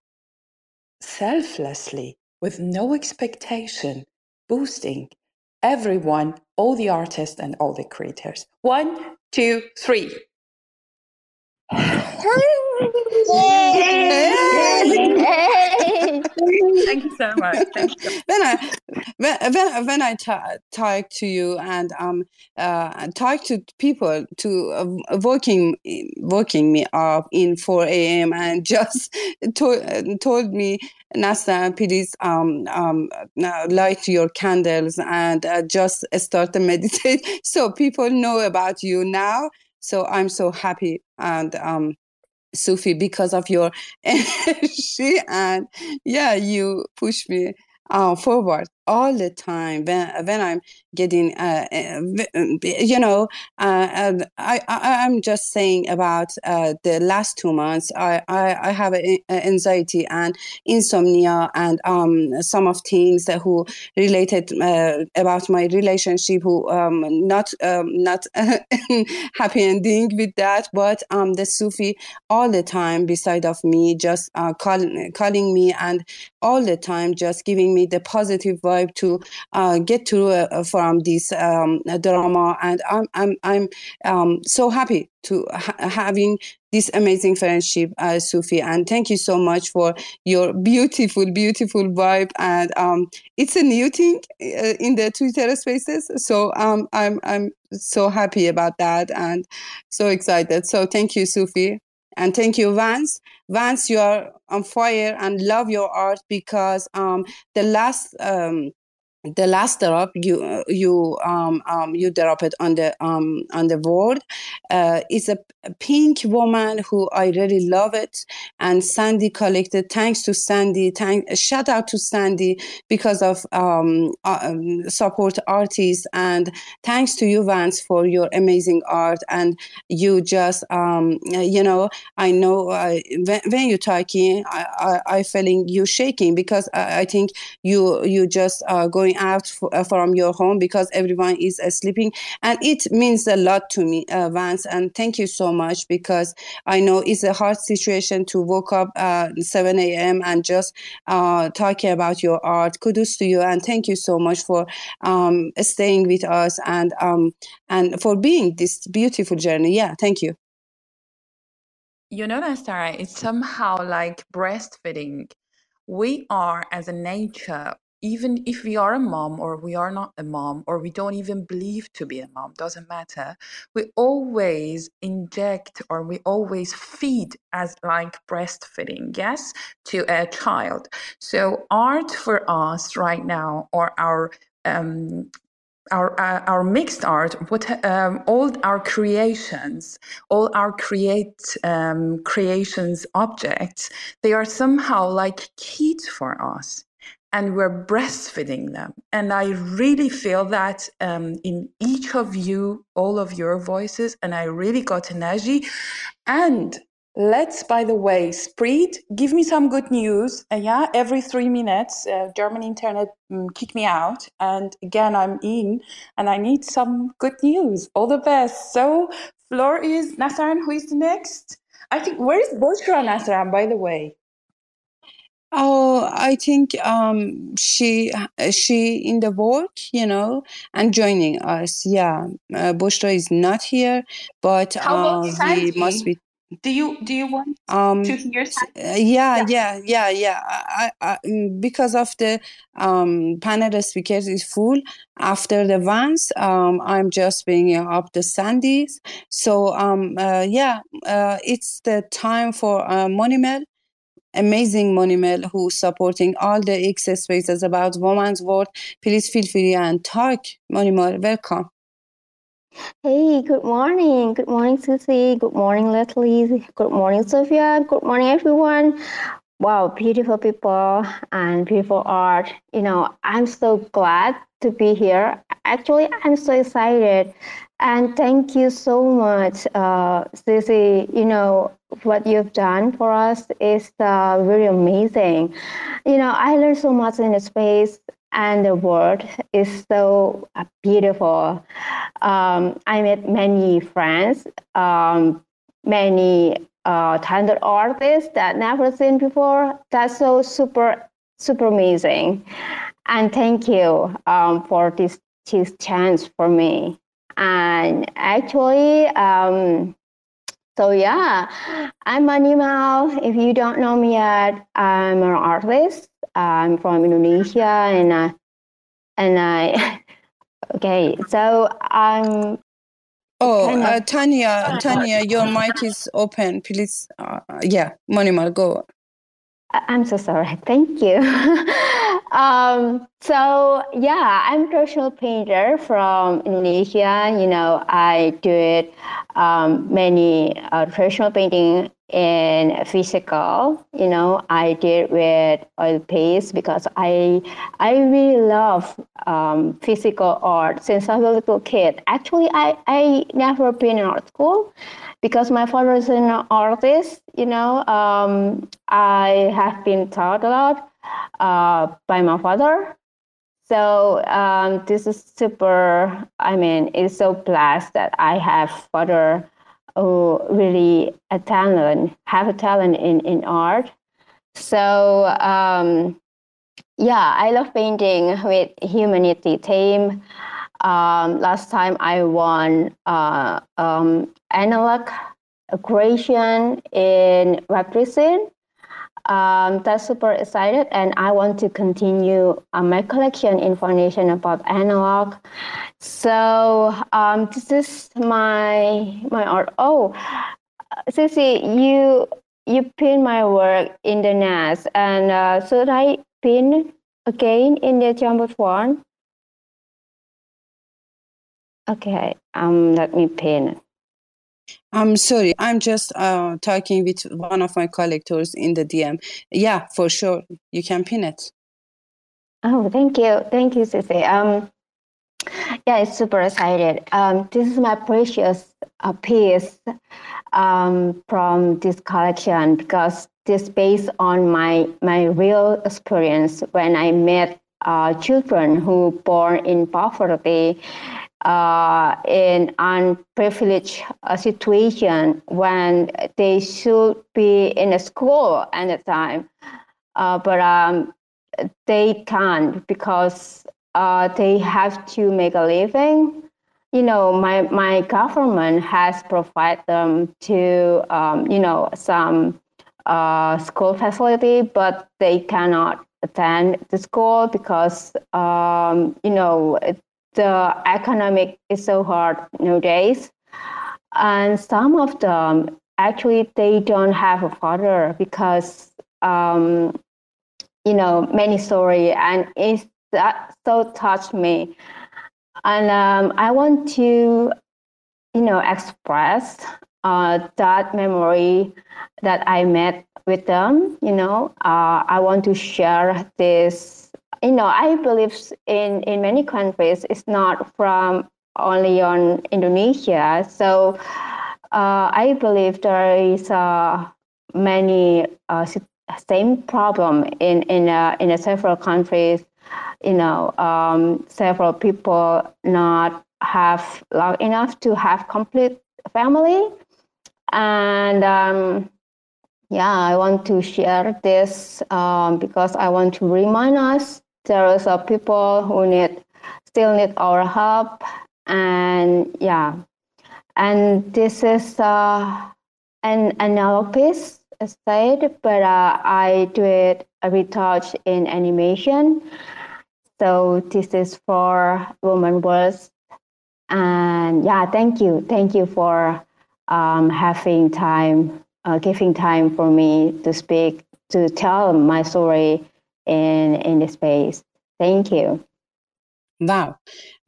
selflessly, with no expectation, boosting everyone, all the artists and all the creators. One, two, three. Thank you so much. Thank you. when I when when, when I ta- talk to you and um uh talk to people to uh, waking waking me up in 4 a.m. and just to- told me Nasta, please um, um, light your candles and uh, just start to meditate so people know about you now. So I'm so happy and um, Sufi because of your energy and yeah, you push me uh, forward all the time when when I'm getting uh, you know uh, I, I I'm just saying about uh, the last two months I I, I have anxiety and insomnia and um some of things that who related uh, about my relationship who um not um, not happy ending with that. But um the Sufi all the time beside of me just uh, call, calling me and all the time just giving me the positive to uh, get through uh, from this um, drama. And i'm i'm, I'm um, so happy to ha- having this amazing friendship uh, sufi. And thank you so much for your beautiful beautiful vibe. And um, it's a new thing uh, in the twitter spaces. So um, i'm i'm so happy about that and so excited. So thank you sufi and thank you, Vance. Vance, you are on fire and love your art because um, the last um, the last drop you you um, um you drop it on the um on the board. Uh is a, pink woman who i really love it. And sandy collected thanks to sandy thank shout out to sandy because of um, uh, um support artists. And thanks to you vance for your amazing art. And you just um you know i know when, when you're talking i i, I feeling you shaking because I, I think you you just uh, going out for, uh, from your home because everyone is uh, sleeping. And it means a lot to me uh, vance and thank you so much because i know it's a hard situation to wake up at 7 a.m and just talking about your art. Kudos to you and thank you so much for um, staying with us and um, and for being this beautiful journey. Yeah thank you. You know, Nastara, it's somehow like breastfeeding. We are, as a nature, even if we are a mom or we are not a mom or we don't even believe to be a mom, doesn't matter. We always inject or we always feed as like breastfeeding, yes, to a child. So art for us right now or our um, our uh, our mixed art, what um, all our creations, all our create um, creations objects, they are somehow like kids for us, and we're breastfeeding them. And I really feel that um, in each of you, all of your voices, and I really got energy. And Let's, by the way, spread, give me some good news. Uh, yeah, every three minutes, uh, German internet um, kick me out. And again, I'm in and I need some good news. All the best. So, floor is Nastaran. Who is the next? I think, where is Boshra Nastaran, by the way? Oh, I think um, she she in the work, you know, and joining us. Yeah, uh, Bushra is not here, but uh, he must be Do you do you want um to hear uh, yeah yeah. yeah yeah I, I, mm, because of the um panel speakers is full. After the Vance, um i'm just bringing up the sandies so um uh, yeah uh, it's the time for uh, Monimel amazing Monimel who supporting all the X spaces about women's world please feel free and talk Monimel welcome Hey, good morning. Good morning, Susie. Good morning, Leslie. Good morning, Sophia. Good morning, everyone. Wow, beautiful people and beautiful art. You know, I'm so glad to be here. Actually, I'm so excited. And thank you so much, uh, Susie. You know, what you've done for us is uh, very amazing. You know, I learned so much in the space and the world is so uh, beautiful. Um, I met many friends, um, many uh, talented artists that never seen before. That's so super, super amazing. And thank you um, for this, this chance for me. And actually, um, so yeah, I'm Manny Mao. If you don't know me yet, I'm an artist. I'm from Indonesia, and I, and I. okay, so I'm. Oh, kind of- uh, Tanya, Tanya, your mic is open. Please, uh, yeah, Monimal, go. I'm so sorry. Thank you. um, so yeah, I'm traditional painter from Indonesia. You know, I did um, many uh, traditional painting in physical. You know, I did with oil paste because I I really love um, physical art since I was a little kid. Actually, I I never been in art school because my father is an artist, you know, um, I have been taught a lot uh, by my father. So um, this is super. I mean, it's so blessed that I have father who really a talent, have a talent in in art. So um, yeah, I love painting with humanity theme. Um, last time I won uh, um, analog creation in Represent. Um, that's super excited, and I want to continue uh, my collection information about analog. So um, this is my my art. Oh, Sissy, you you pin my work in the NAS, and uh, should I pin again in the jumbo one? Okay, um, let me pin. I'm sorry, I'm just uh, talking with one of my collectors in the DM. Yeah, for sure, you can pin it. Oh, thank you, thank you, Sissy. Um, yeah, it's super excited. Um, this is my precious uh, piece um, from this collection because this based on my my real experience when I met uh, children who born in poverty uh, in unprivileged uh, situation when they should be in a school at the time, uh, but um, they can't because uh, they have to make a living. You know, my, my government has provided them to, um, you know, some uh, school facility, but they cannot attend the school because, um, you know, the economic is so hard nowadays. And some of them actually they don't have a father because um, you know many story and it's that so touched me. And um, I want to you know express uh, that memory that I met with them. You know, uh, I want to share this you know, I believe in, in many countries, it's not from only on Indonesia. So uh, I believe there is uh, many uh, same problem in in uh, in several countries. You know, um, several people not have long enough to have complete family, and um, yeah, I want to share this um, because I want to remind us there are some people who need still need our help and yeah. And this is uh, an analog piece said but uh, i do it retouch in animation. So this is for woman words and yeah thank you thank you for um, having time uh, giving time for me to speak to tell my story in in the space. Thank you. Wow,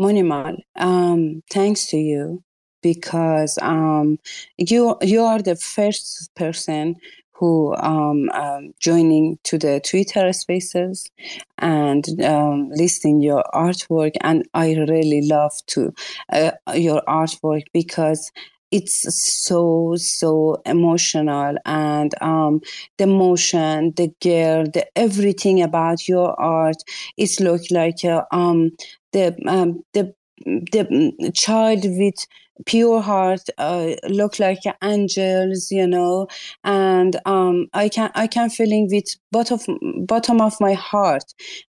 Monimal, um, thanks to you because um, you you are the first person who um, um, joining to the Twitter Spaces and um, listing your artwork, and I really love to uh, your artwork because it's so so emotional and um, the motion the gear the everything about your art it's look like uh, um, the um, the the child with pure heart uh, look like angels you know and um, i can i can feeling with bottom bottom of my heart.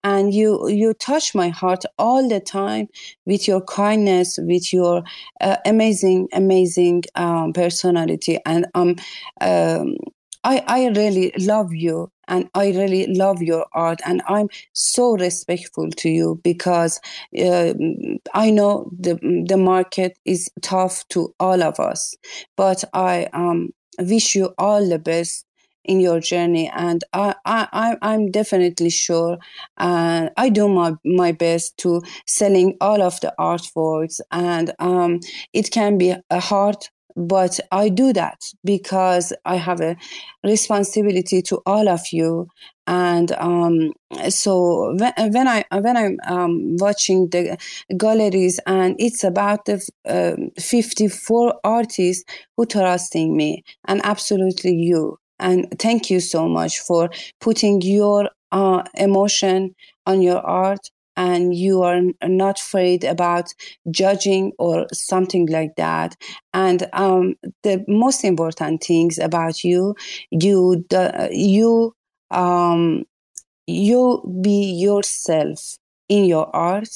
And you you touch my heart all the time with your kindness with your uh, amazing amazing um, personality. And um, um I, I really love you and I really love your art, and I'm so respectful to you because uh, I know the the market is tough to all of us, but I um, wish you all the best in your journey and I, I i'm definitely sure and i do my, my best to selling all of the artworks and um, it can be a hard but I do that because I have a responsibility to all of you. And um, so when, when I when I'm um, watching the galleries, and it's about the uh, 54 artists who trusting me, and absolutely you. And thank you so much for putting your uh, emotion on your art and you are not afraid about judging or something like that. And um, the most important things about you you you um, you be yourself in your art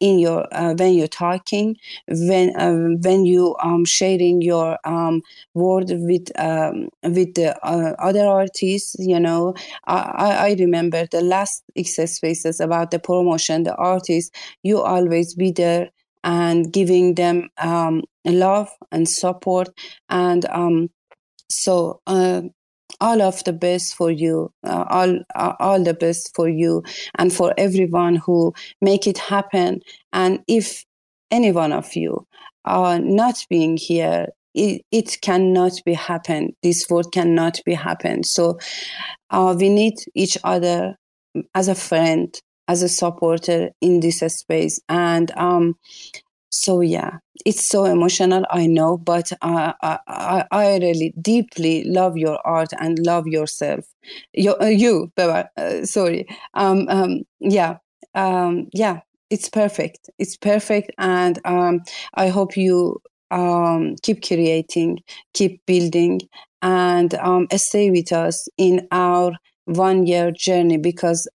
in your uh, when you're talking when uh, when you um sharing your um word with um with the uh, other artists you know. I, I remember the last access spaces about the promotion the artists you always be there and giving them um love and support and um so uh, all of the best for you uh, all uh, all the best for you and for everyone who make it happen. And if any one of you are not being here it, it cannot be happen. This world cannot be happen. So uh, we need each other as a friend as a supporter in this space. And um so yeah it's so emotional i know but I, I i really deeply love your art and love yourself. You, uh, you uh, sorry. Um, um yeah um yeah it's perfect. It's perfect and um i hope you um keep creating keep building and um stay with us in our one year journey because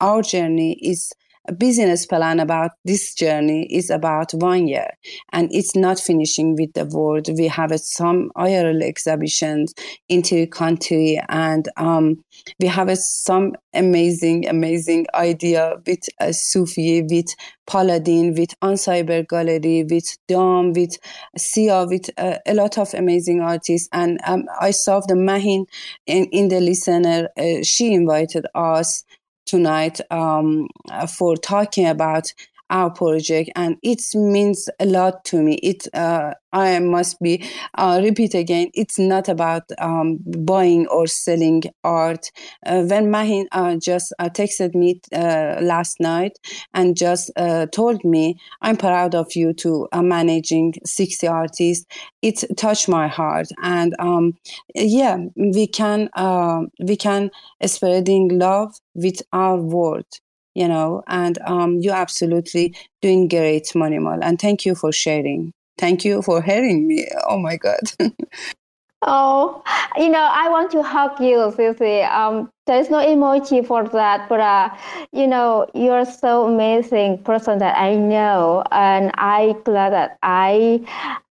our journey is business plan about this journey is about one year and it's not finishing with the world. We have some IRL exhibitions into country and um, we have some amazing amazing idea with uh, Sufi with Paladin with Uncyber Gallery with Dom with Sia with uh, a lot of amazing artists. And um, I saw the Mahin in, in the listener uh, she invited us tonight um, for talking about our project and it means a lot to me. It uh, i must be uh, repeat again it's not about um, buying or selling art. Uh, when mahin uh, just uh, texted me uh, last night and just told me i'm proud of you to managing 60 artists it touched my heart. And um, yeah we can we can spreading love with our word you know, and um, you're absolutely doing great, Monimal. And thank you for sharing. Thank you for hearing me. Oh my God. oh, you know, I want to hug you, Susie. Um, there's no emoji for that, but uh, you know, you're so amazing person that I know, and I glad that I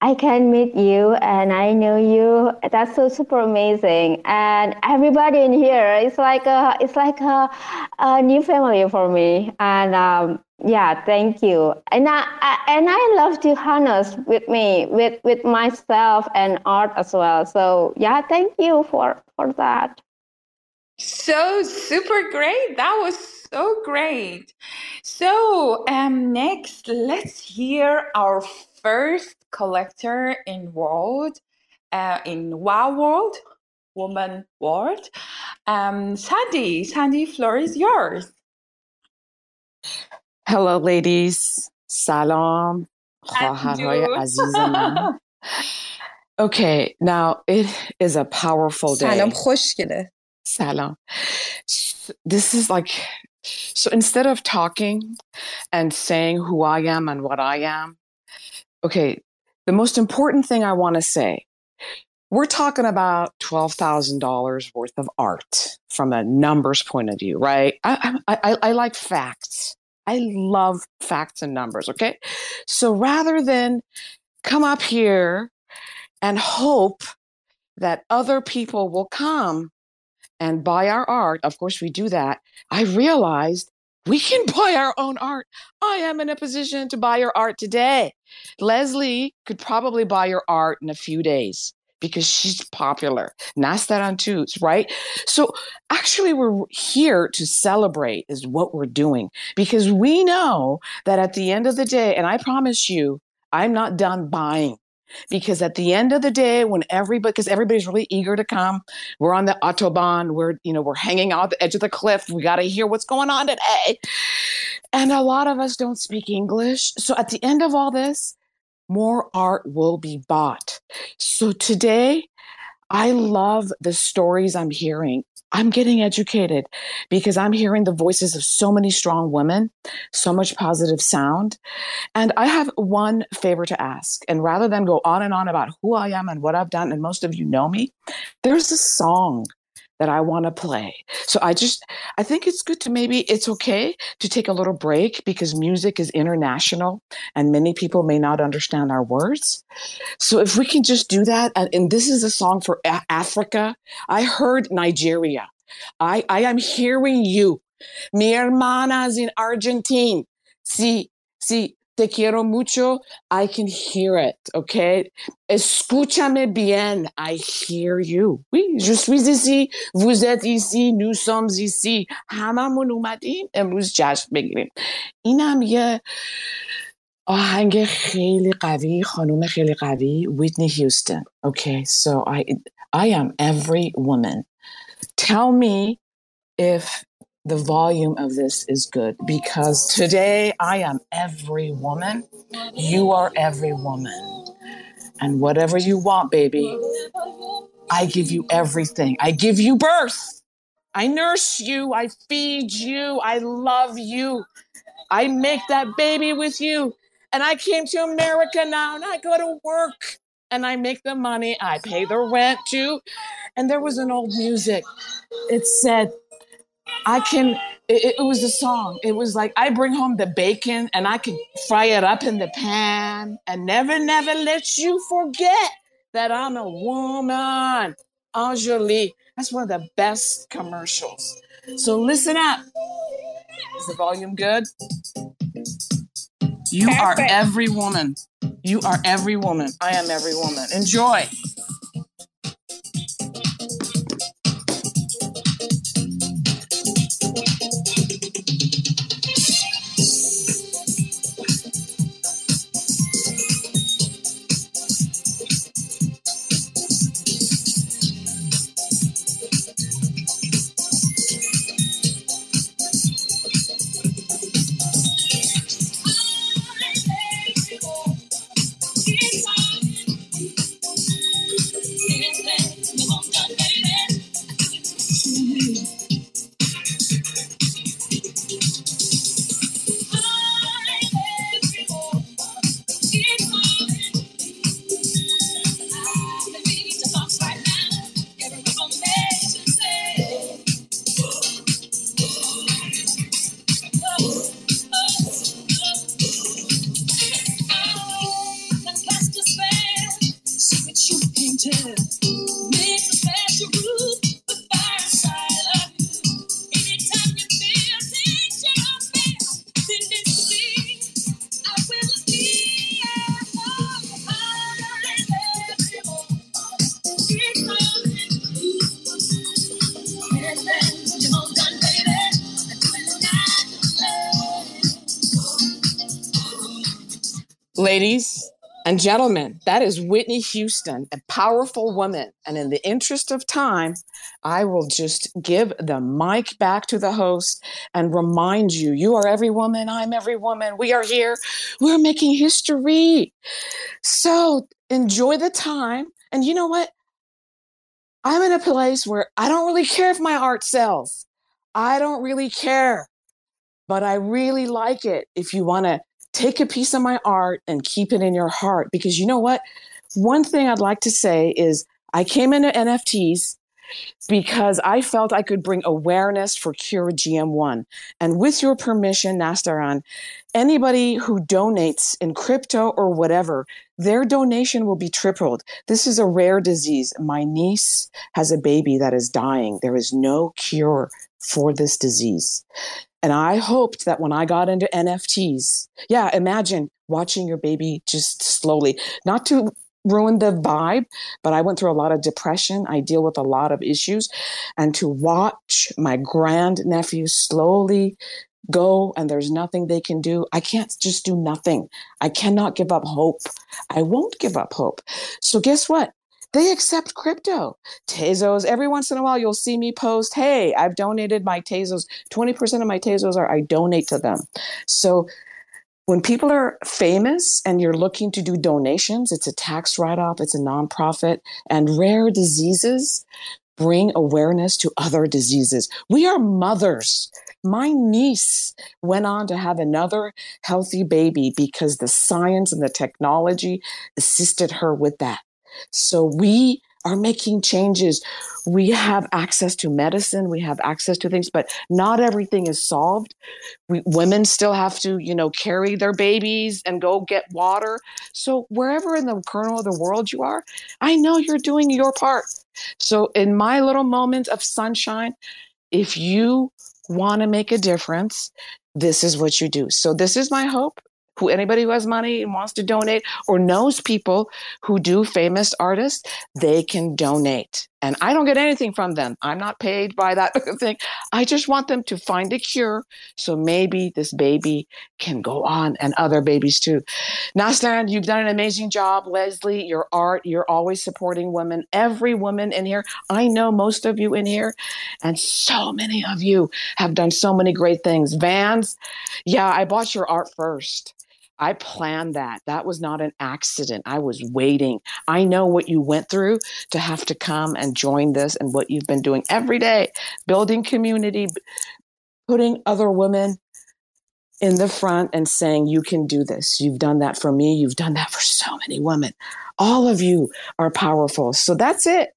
I can meet you and I know you. That's so super amazing, and everybody in here, it's like a it's like a, a new family for me, and um, yeah, thank you. And I, I, and I love to harness with me with with myself and art as well. So yeah, thank you for for that. So super great. That was so great. So um, next, let's hear our first collector in world, uh, in WOW world, woman world. Um, Sandy, Sandy, floor is yours. Hello, ladies. Salam. خواهرهای عزیز من. Okay, now it is a powerful day. سلام خوشگله. Salam. This is like, so instead of talking and saying who I am and what I am, okay, the most important thing I want to say we're talking about $12,000 worth of art from a numbers point of view, right? I, I, I, like facts. I love facts and numbers, okay? So rather than come up here and hope that other people will come and buy our art, of course, we do that. I realized we can buy our own art. I am in a position to buy your art today. Leslie could probably buy your art in a few days because she's popular. Nastaran too, right? So actually, we're here to celebrate is what we're doing because we know that at the end of the day, and I promise you, I'm not done buying because at the end of the day when everybody because everybody's really eager to come we're on the autobahn we're you know we're hanging out the edge of the cliff we got to hear what's going on today and a lot of us don't speak english so at the end of all this more art will be bought so today i love the stories i'm hearing I'm getting educated because I'm hearing the voices of so many strong women, so much positive sound. And I have one favor to ask. And rather than go on and on about who I am and what I've done, and most of you know me, there's a song that I want to play. So I just, I think it's good to maybe, it's okay to take a little break because music is international and many people may not understand our words. So if we can just do that, and, and this is a song for a- Africa. I heard Nigeria. I, I am hearing you. Mi hermanas in Argentina. Sí, sí, te quiero mucho. I can hear it, okay? Escúchame bien. I hear you. Oui, je suis ici. Vous êtes ici. Nous sommes ici. هممون اومدیم. امروز جشن بگیریم. اینم یه آهنگ خیلی قوی خانوم خیلی قوی Whitney Houston. Okay, so I I am every woman. Tell me if the volume of this is good because today I am every woman. You are every woman. And whatever you want, baby, I give you everything. I give you birth. I nurse you. I feed you. I love you. I make that baby with you. And I came to America now and I go to work and I make the money. I pay the rent too. And there was an old music. It said, I can, it, it, was a song. It was like, I bring home the bacon and I can fry it up in the pan and never, never let you forget that I'm a woman. Enjoli. That's one of the best commercials. So listen up. Is the volume good? You Perfect. are every woman. You are every woman. I am every woman. Enjoy. Gentlemen, that is Whitney Houston, a powerful woman. And in the interest of time, I will just give the mic back to the host and remind you you are every woman, I'm every woman. We are here, we're making history. So enjoy the time. And you know what? I'm in a place where I don't really care if my art sells. I don't really care, but I really like it if you want to take a piece of my art and keep it in your heart. Because you know what? One thing I'd like to say is I came into NFTs because I felt I could bring awareness for Cure GM1. And with your permission, Nastaran, anybody who donates in crypto or whatever, their donation will be tripled. This is a rare disease. My niece has a baby that is dying. There is no cure for this disease. And I hoped that when I got into NFTs, yeah, imagine watching your baby just slowly, not to ruin the vibe, but I went through a lot of depression. I deal with a lot of issues. And to watch my grand nephew slowly go and there's nothing they can do, I can't just do nothing. I cannot give up hope. I won't give up hope. So, guess what? They accept crypto. Tezos, every once in a while, you'll see me post, hey, I've donated my Tezos. 20% of my Tezos are I donate to them. So when people are famous and you're looking to do donations, it's a tax write off, it's a nonprofit, and rare diseases bring awareness to other diseases. We are mothers. My niece went on to have another healthy baby because the science and the technology assisted her with that. So we are making changes. We have access to medicine, we have access to things, but not everything is solved. We, women still have to, you know, carry their babies and go get water. So wherever in the kernel of the world you are, I know you're doing your part. So in my little moment of sunshine, if you want to make a difference, this is what you do. So this is my hope who anybody who has money and wants to donate or knows people who do famous artists, they can donate. And I don't get anything from them. I'm not paid by that thing. I just want them to find a cure so maybe this baby can go on and other babies too. Nastan, you've done an amazing job. Leslie, your art, you're always supporting women. Every woman in here, I know most of you in here, and so many of you have done so many great things. Vance, yeah, I bought your art first. I planned that. That was not an accident. I was waiting. I know what you went through to have to come and join this and what you've been doing every day, building community, putting other women in the front and saying, You can do this. You've done that for me. You've done that for so many women. All of you are powerful. So that's it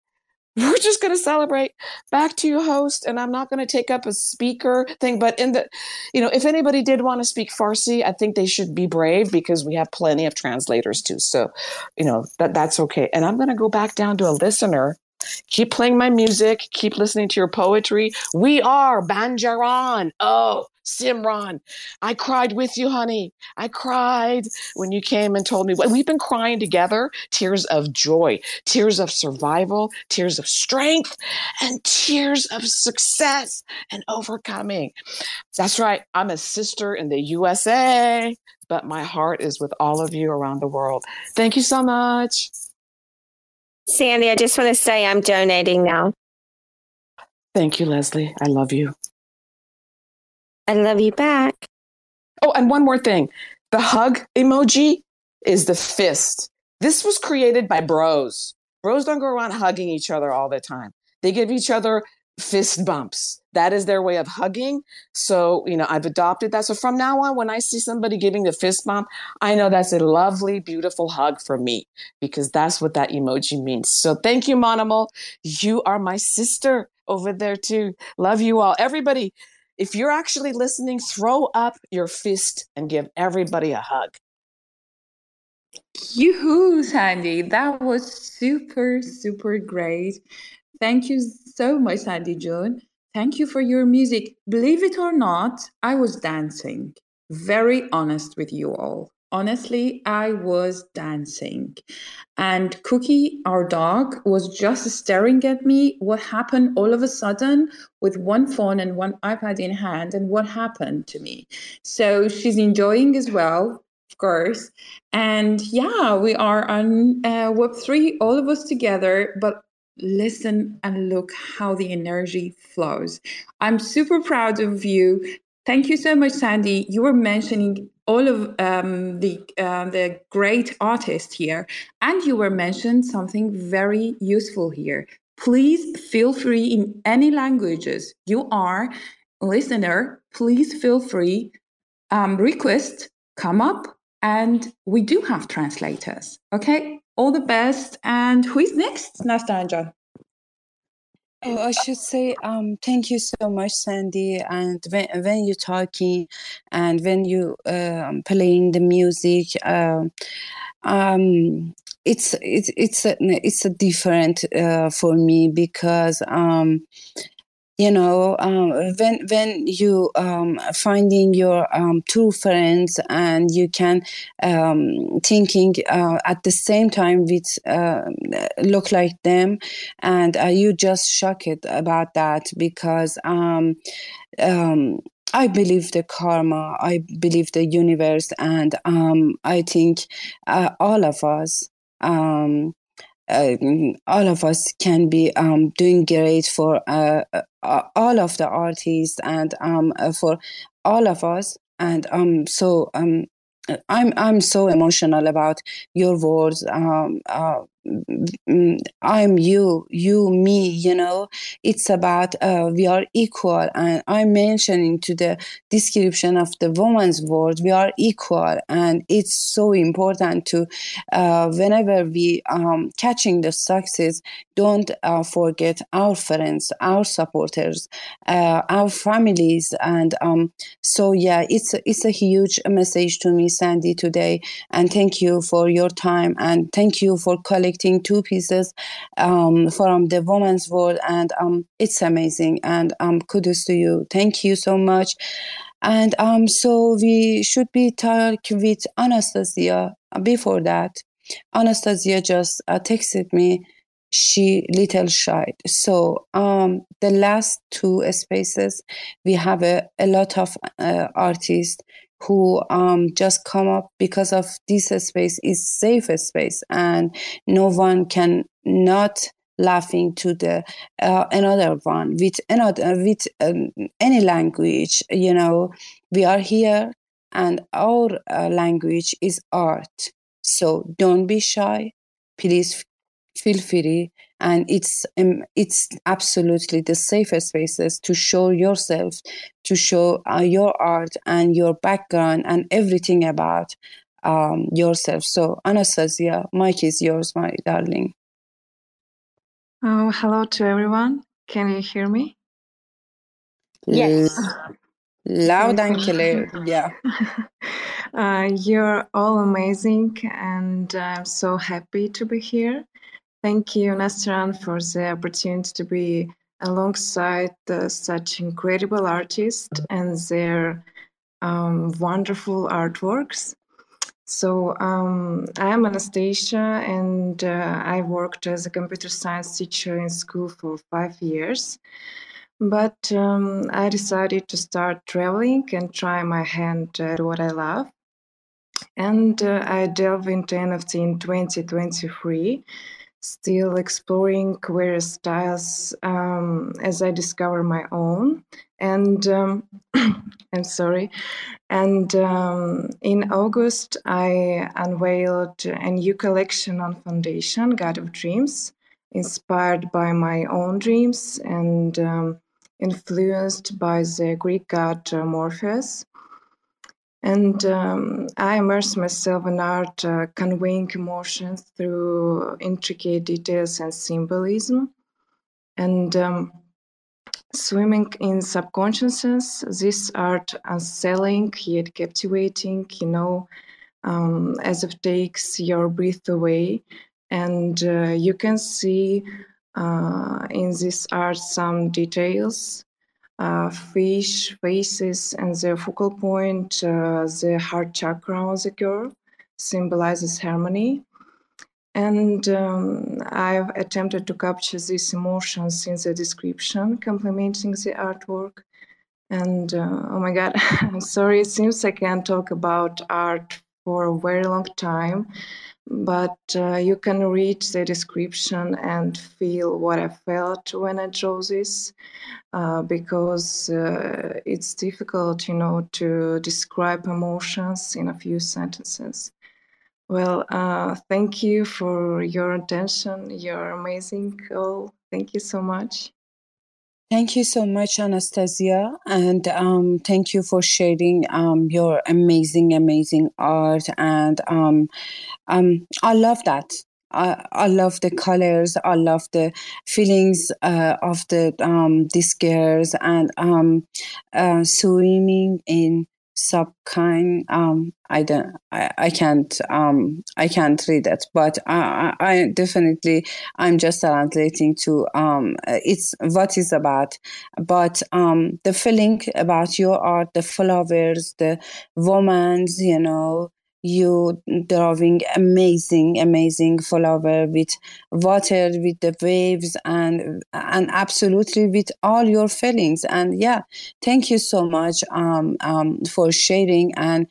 we're just going to celebrate. Back to you host and i'm not going to take up a speaker thing but in the you know if anybody did want to speak farsi i think they should be brave because we have plenty of translators too so you know that that's okay. And i'm going to go back down to a listener. Keep playing my music. Keep listening to your poetry. We are banjaran. Oh Simran, I cried with you, honey. I cried when you came and told me. We've been crying together tears of joy, tears of survival, tears of strength, and tears of success and overcoming. That's right. I'm a sister in the USA, but my heart is with all of you around the world. Thank you so much. Sandy, I just want to say I'm donating now. Thank you, Leslie. I love you. I love you back. Oh, and one more thing the hug emoji is the fist. This was created by bros. Bros don't go around hugging each other all the time. They give each other fist bumps. That is their way of hugging. So, you know, I've adopted that. So from now on, when I see somebody giving the fist bump, I know that's a lovely, beautiful hug for me because that's what that emoji means. So thank you, Monimal. You are my sister over there too. Love you all. Everybody, if you're actually listening, throw up your fist and give everybody a hug. Yoo-hoo, Sandy. That was super, super great. Thank you so much, Sandy June. Thank you for your music. Believe it or not, I was dancing. Very honest with you all honestly, I was dancing. And Cookie, our dog, was just staring at me. What happened all of a sudden with one phone and one iPad in hand, and what happened to me? So she's enjoying as well, of course. And yeah, we are on uh, Web3, all of us together, but listen and look how the energy flows. I'm super proud of you. Thank you so much, Sandy. You were mentioning all of um, the uh, the great artists here, and you were mentioned something very useful here. Please feel free in any languages you are listener. Please feel free. Um, request come up, and we do have translators. Okay, all the best. And who is next, Nastaran Jan? Oh, I should say um, thank you so much, Sandy. And when when you're talking, and when you um, playing the music, uh, um, it's it's it's a, it's a different uh, for me because um, you know um, when when you um, finding your um, true friends and you can um, thinking uh, at the same time with uh, look like them and uh, you just shocked about that because um, um, I believe the karma, I believe the universe, and um, I think uh, all of us um, uh, all of us can be um, doing great for uh, uh, all of the artists and um, uh, for all of us. And um, so um, I'm I'm so emotional about your words. Um, uh, I'm you, you, me. You know, it's about uh, we are equal, and I'm mentioning to the description of the woman's world we are equal, and it's so important to uh, whenever we um, catching the success, don't uh, forget our friends, our supporters, uh, our families, and um, so yeah, it's it's a huge message to me, Sandy, today, and thank you for your time and thank you for collecting two pieces um, from the woman's world, and um, it's amazing, and um, kudos to you. Thank you so much. And um, so we should be talk with Anastasia before that. Anastasia just uh, texted me she little shy. So um, the last two spaces, we have a, a lot of uh, artists who um, just come up because of this space is safe space and no one can not laughing to the uh, another one with another with um, any language you know. We are here and our uh, language is art. So don't be shy. Please feel free and it's um, it's absolutely the safest spaces to show yourself to show uh, your art and your background and everything about um, yourself. So anastasia mic is yours my darling. Oh hello to everyone. Can you hear me? Yes. Loud and clear yeah. Uh, you're all amazing and i'm so happy to be here Thank you, Nastaran, for the opportunity to be alongside uh, such incredible artists and their um, wonderful artworks. So um, I am Anastasia, and uh, I worked as a computer science teacher in school for five years. But um, I decided to start traveling and try my hand at what I love. And uh, I delved into NFT in 2023 still exploring queer styles um, as I discover my own. And um, I'm sorry. And um, in August, I unveiled a new collection on Foundation, God of Dreams, inspired by my own dreams and um, influenced by the Greek god uh, Morpheus. And um, I immerse myself in art, uh, conveying emotions through intricate details and symbolism. And um, swimming in subconsciousness, this art unsettling yet captivating, you know, um, as it takes your breath away. And uh, you can see uh, in this art some details uh, fish faces and the focal point, uh, the heart chakra on the girl, symbolizes harmony. And um, I've attempted to capture these emotions in the description, complementing the artwork. And uh, oh my God, I'm sorry, it seems I can't talk about art for a very long time, but uh, you can read the description and feel what I felt when I drew this uh, because uh, it's difficult, you know, to describe emotions in a few sentences. Well, uh, thank you for your attention. You're amazing. Oh, thank you so much. Thank you so much, Anastasia, and um, thank you for sharing um, your amazing, amazing art. And um, um, I love that. I, I love the colors. I love the feelings uh, of the um, these girls and um, uh, swimming in subkind um i don't i, I can't um i can't read it but I, I definitely i'm just translating to um it's what is about but um the feeling about your art the flowers the woman's you know you drawing amazing amazing flower with water with the waves and and absolutely with all your feelings. And yeah thank you so much um, um, for sharing and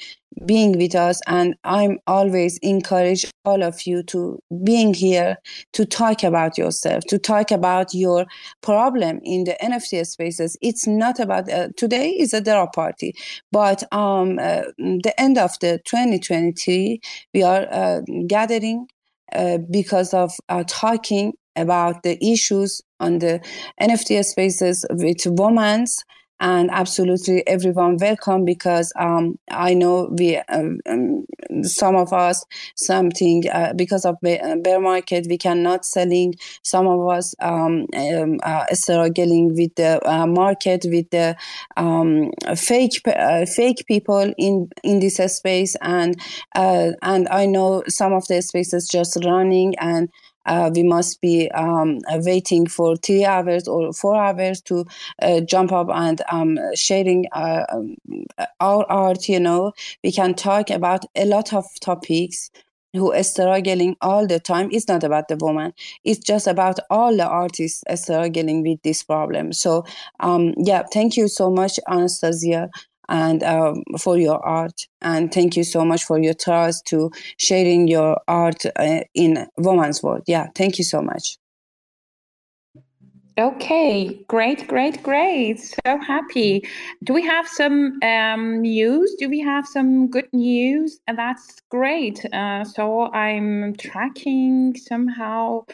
being with us and i'm always encourage all of you to being here to talk about yourself to talk about your problem in the nft spaces. It's not about uh, today is a drop party but um uh, the end of the 2023 we are uh, gathering uh, because of uh, talking about the issues on the nft spaces with women's and absolutely everyone welcome because um, I know we um, um, some of us something uh, because of bear market we cannot selling. Some of us um, um uh, struggling with the uh, market with the um, fake uh, fake people in in this space. And uh, and I know some of the spaces just running and uh, we must be um, waiting for three hours or four hours to uh, jump up and um, sharing uh, um, our art. You know, we can talk about a lot of topics who are struggling all the time. It's not about the woman. It's just about all the artists struggling with this problem. So, um, yeah, thank you so much, Anastasia and um, for your art. And thank you so much for your trust to sharing your art uh, in woman's world. Yeah, thank you so much. Okay, great, great, great. So happy. Do we have some um, news? Do we have some good news? And that's great. Uh, so I'm tracking somehow.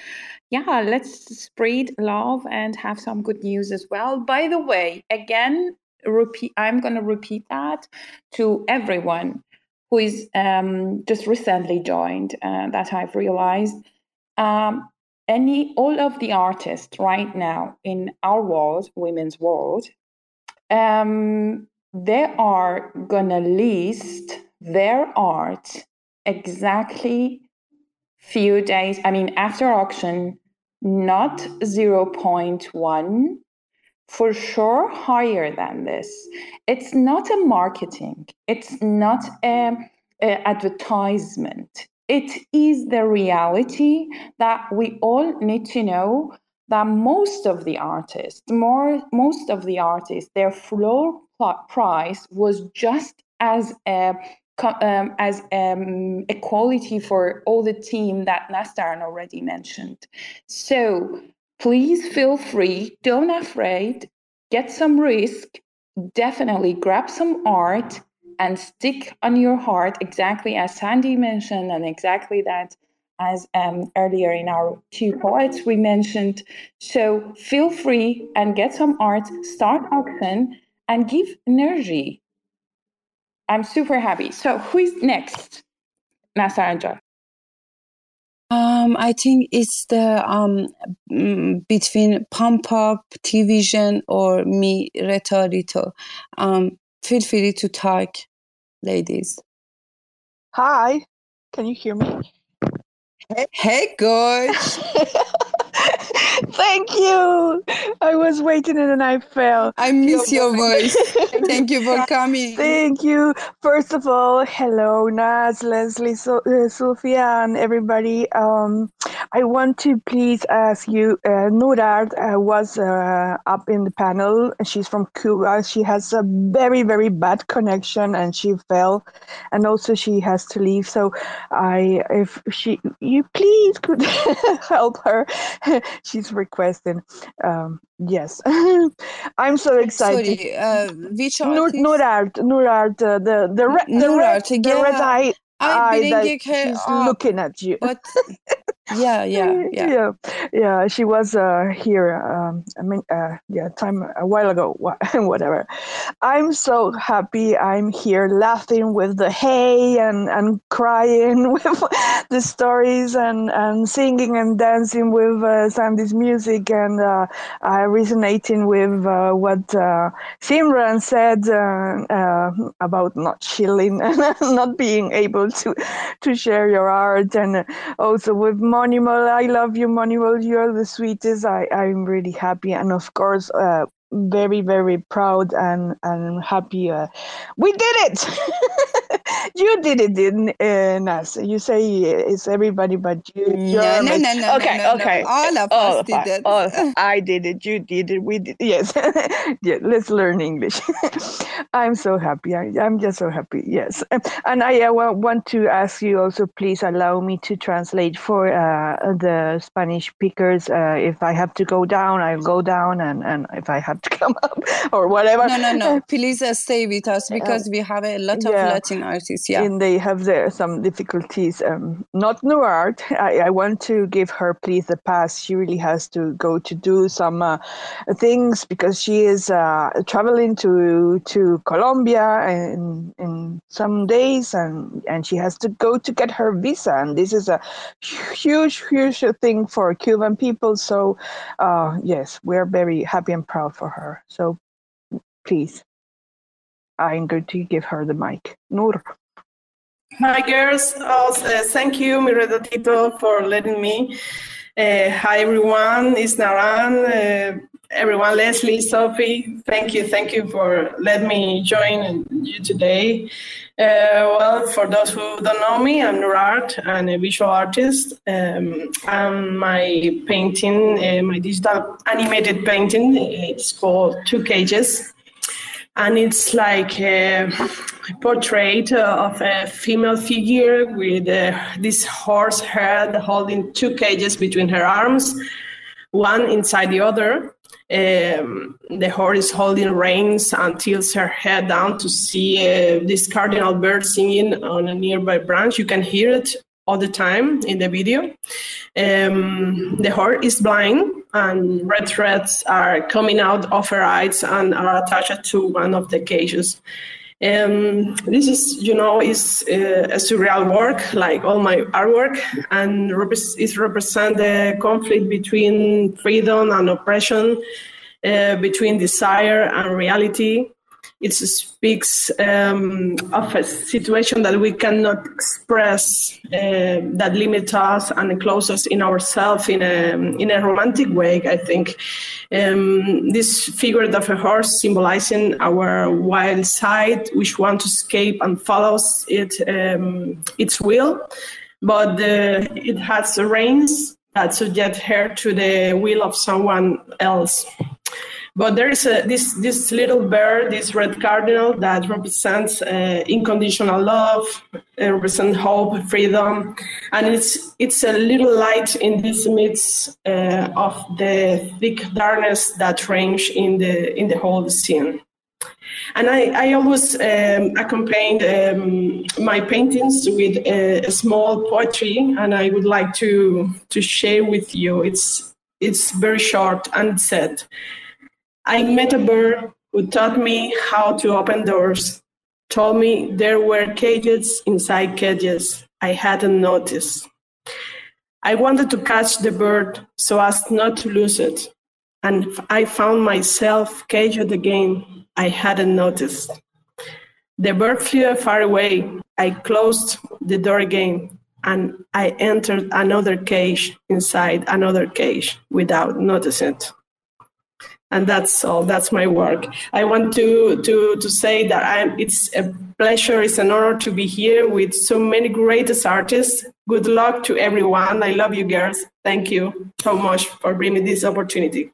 Yeah, let's spread love and have some good news as well. By the way, again, repeat i'm going to repeat that to everyone who is um, just recently joined uh, that i've realized um, any all of the artists right now in our world women's world um, they are going to list their art exactly few days i mean after auction not 0.1 for sure higher than this. It's not a marketing, it's not a, a, advertisement. It is the reality that we all need to know that most of the artists, more most of the artists, their floor price was just as a um, as um, equality for all the team that Nastaran already mentioned. So please feel free don't afraid get some risk definitely grab some art and stick on your heart exactly as sandy mentioned and exactly that as um, earlier in our two poets we mentioned. So feel free and get some art start auction and give energy. I'm super happy. So who is next? Nastaran Jan um, I think it's the um mm, between Ponpop, T Vision, or me, Retratito. Um, feel free to talk, ladies. Hi, can you hear me? Hey, hey guys. Thank you. I was waiting and then I fell. I miss your voice. Thank you for coming. Thank you. First of all, hello, Naz, Leslie, so, uh, Soofia, and everybody. Um, I want to please ask you. Uh, Nurart uh, was uh, up in the panel. She's from Cuba. She has a very, very bad connection, and she fell, and also she has to leave. So, I, if she, you please could help her. She's requesting. Um, yes, I'm so excited. Sorry, uh, which Nur, Nurart, Nurart, uh, the the red, the red, the yeah. red eye, I eye that she's up, looking at you. But yeah, yeah, yeah. yeah, yeah. She was uh, here. Um, I mean, uh, yeah, time a while ago. Whatever. I'm so happy I'm here laughing with the hay and, and crying with the stories and, and singing and dancing with uh, Sandy's music and uh, uh, resonating with uh, what uh, Simran said uh, about not chilling and not being able to to share your art and also with Monimal. I love you, Monimal. You're the sweetest. I, I'm really happy and of course uh, very very proud and and happy uh, we did it you did it didn't uh, you say it's everybody but you. No no, no no okay no, okay. No. all of all us did it. All, i did it. You did it. We did yes. Yeah let's learn english. I'm so happy. I, am just so happy. Yes. And i uh, want to ask you also please allow me to translate for uh, the spanish speakers uh, if i have to go down i'll go down and and if i have to come up or whatever. No, no, no. Please uh, stay with us because we have a lot of yeah. Latin artists. Yeah. And they have some difficulties. Um, not Nurart. I, I want to give her, please, the pass. She really has to go to do some uh, things because she is uh, traveling to to Colombia in in some days, and and she has to go to get her visa. And this is a huge, huge thing for Cuban people. So, uh, yes, we're very happy and proud for her. So please, I'm going to give her the mic. Nur. Hi, girls. Also, uh, thank you, Mi Retratito, for letting me. Uh, hi, everyone. It's Naran. Uh, everyone, Leslie, Sophie. Thank you. Thank you for letting me join you today. Uh, well, for those who don't know me, I'm Nurart. I'm a visual artist. Um, and my painting, uh, my digital animated painting, it's called Two Cages and it's like a portrait of a female figure with uh, this horse head holding two cages between her arms, one inside the other. Um, the horse is holding reins and tilts her head down to see uh, this cardinal bird singing on a nearby branch. You can hear it all the time in the video. Um, the horse is blind and red threads are coming out of her eyes and are attached to one of the cages. Um, this is, you know, is uh, a surreal work, like all my artwork, and rep- it represents the conflict between freedom and oppression, uh, between desire and reality, it speaks um, of a situation that we cannot express uh, that limits us and close us in ourselves in a in a romantic way. I think um, this figure of a horse symbolizing our wild side, which wants to escape and follows it um, its will, but uh, it has reins that subject her to the will of someone else. But there is a, this this little bird, this red cardinal, that represents uh, unconditional love, uh, represents hope, freedom, and it's it's a little light in this midst uh, of the thick darkness that range in the in the whole scene. And I, I always um, accompanied um, my paintings with a, a, small poetry, and I would like to to share with you. It's it's very short and said. I met a bird who taught me how to open doors, told me there were cages inside cages I hadn't noticed. I wanted to catch the bird so as not to lose it, and I found myself caged again I hadn't noticed. The bird flew far away. I closed the door again, and I entered another cage inside another cage without noticing it and that's all. That's my work. I want to to to say that I'm, it's a pleasure it's an honor to be here with so many greatest artists. Good luck to everyone. I love you girls. Thank you so much for bringing this opportunity.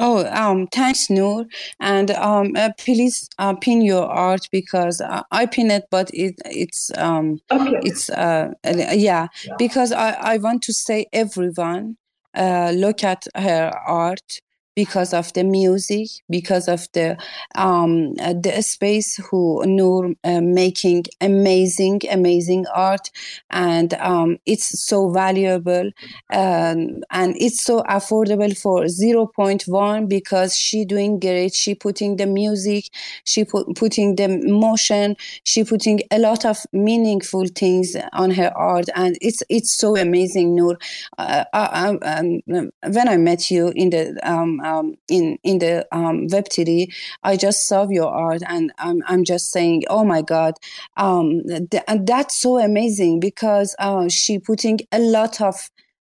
Oh, um, thanks, Noor. And um, uh, please uh, pin your art because uh, I pin it, but it it's um okay. it's uh yeah, yeah. because I I want to say everyone uh Uh, look at her art because of the music, because of the um, uh, the space who Noor uh, making amazing, amazing art, and um, it's so valuable um, and it's so affordable for 0.1 because she doing great. She putting the music, she put, putting the motion, she putting a lot of meaningful things on her art, and it's it's so amazing, Noor. Uh, I, I, um, when I met you in the um, um, in in the um, Web3, I just saw your art, and I'm I'm just saying, oh my God, um, th- and that's so amazing because uh, she putting a lot of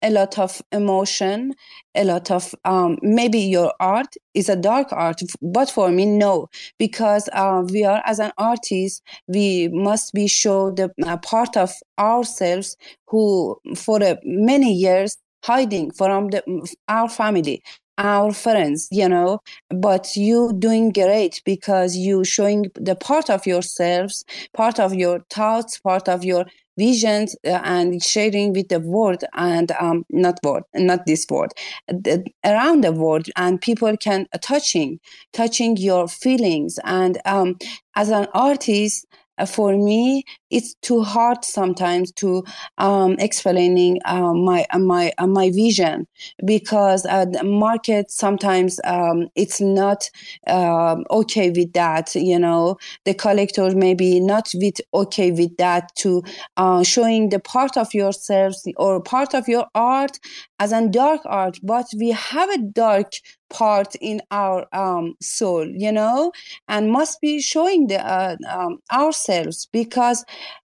a lot of emotion, a lot of um, maybe your art is a dark art, but for me, no, because uh, we are as an artist, we must be show the uh, part of ourselves who for uh, many years hiding from the, our family our friends you know but you doing great because you showing the part of yourselves part of your thoughts part of your visions uh, and sharing with the world and um, not world not this world the, around the world and people can uh, touching touching your feelings. And um, as an artist uh, for me it's too hard sometimes to um, explaining uh, my my uh, my vision because uh, the market sometimes um, it's not um, okay with that you know? The collector maybe not with okay with that to uh, showing the part of yourself or part of your art as a dark art but we have a dark part in our um, soul you know? And must be showing the uh, um, ourselves because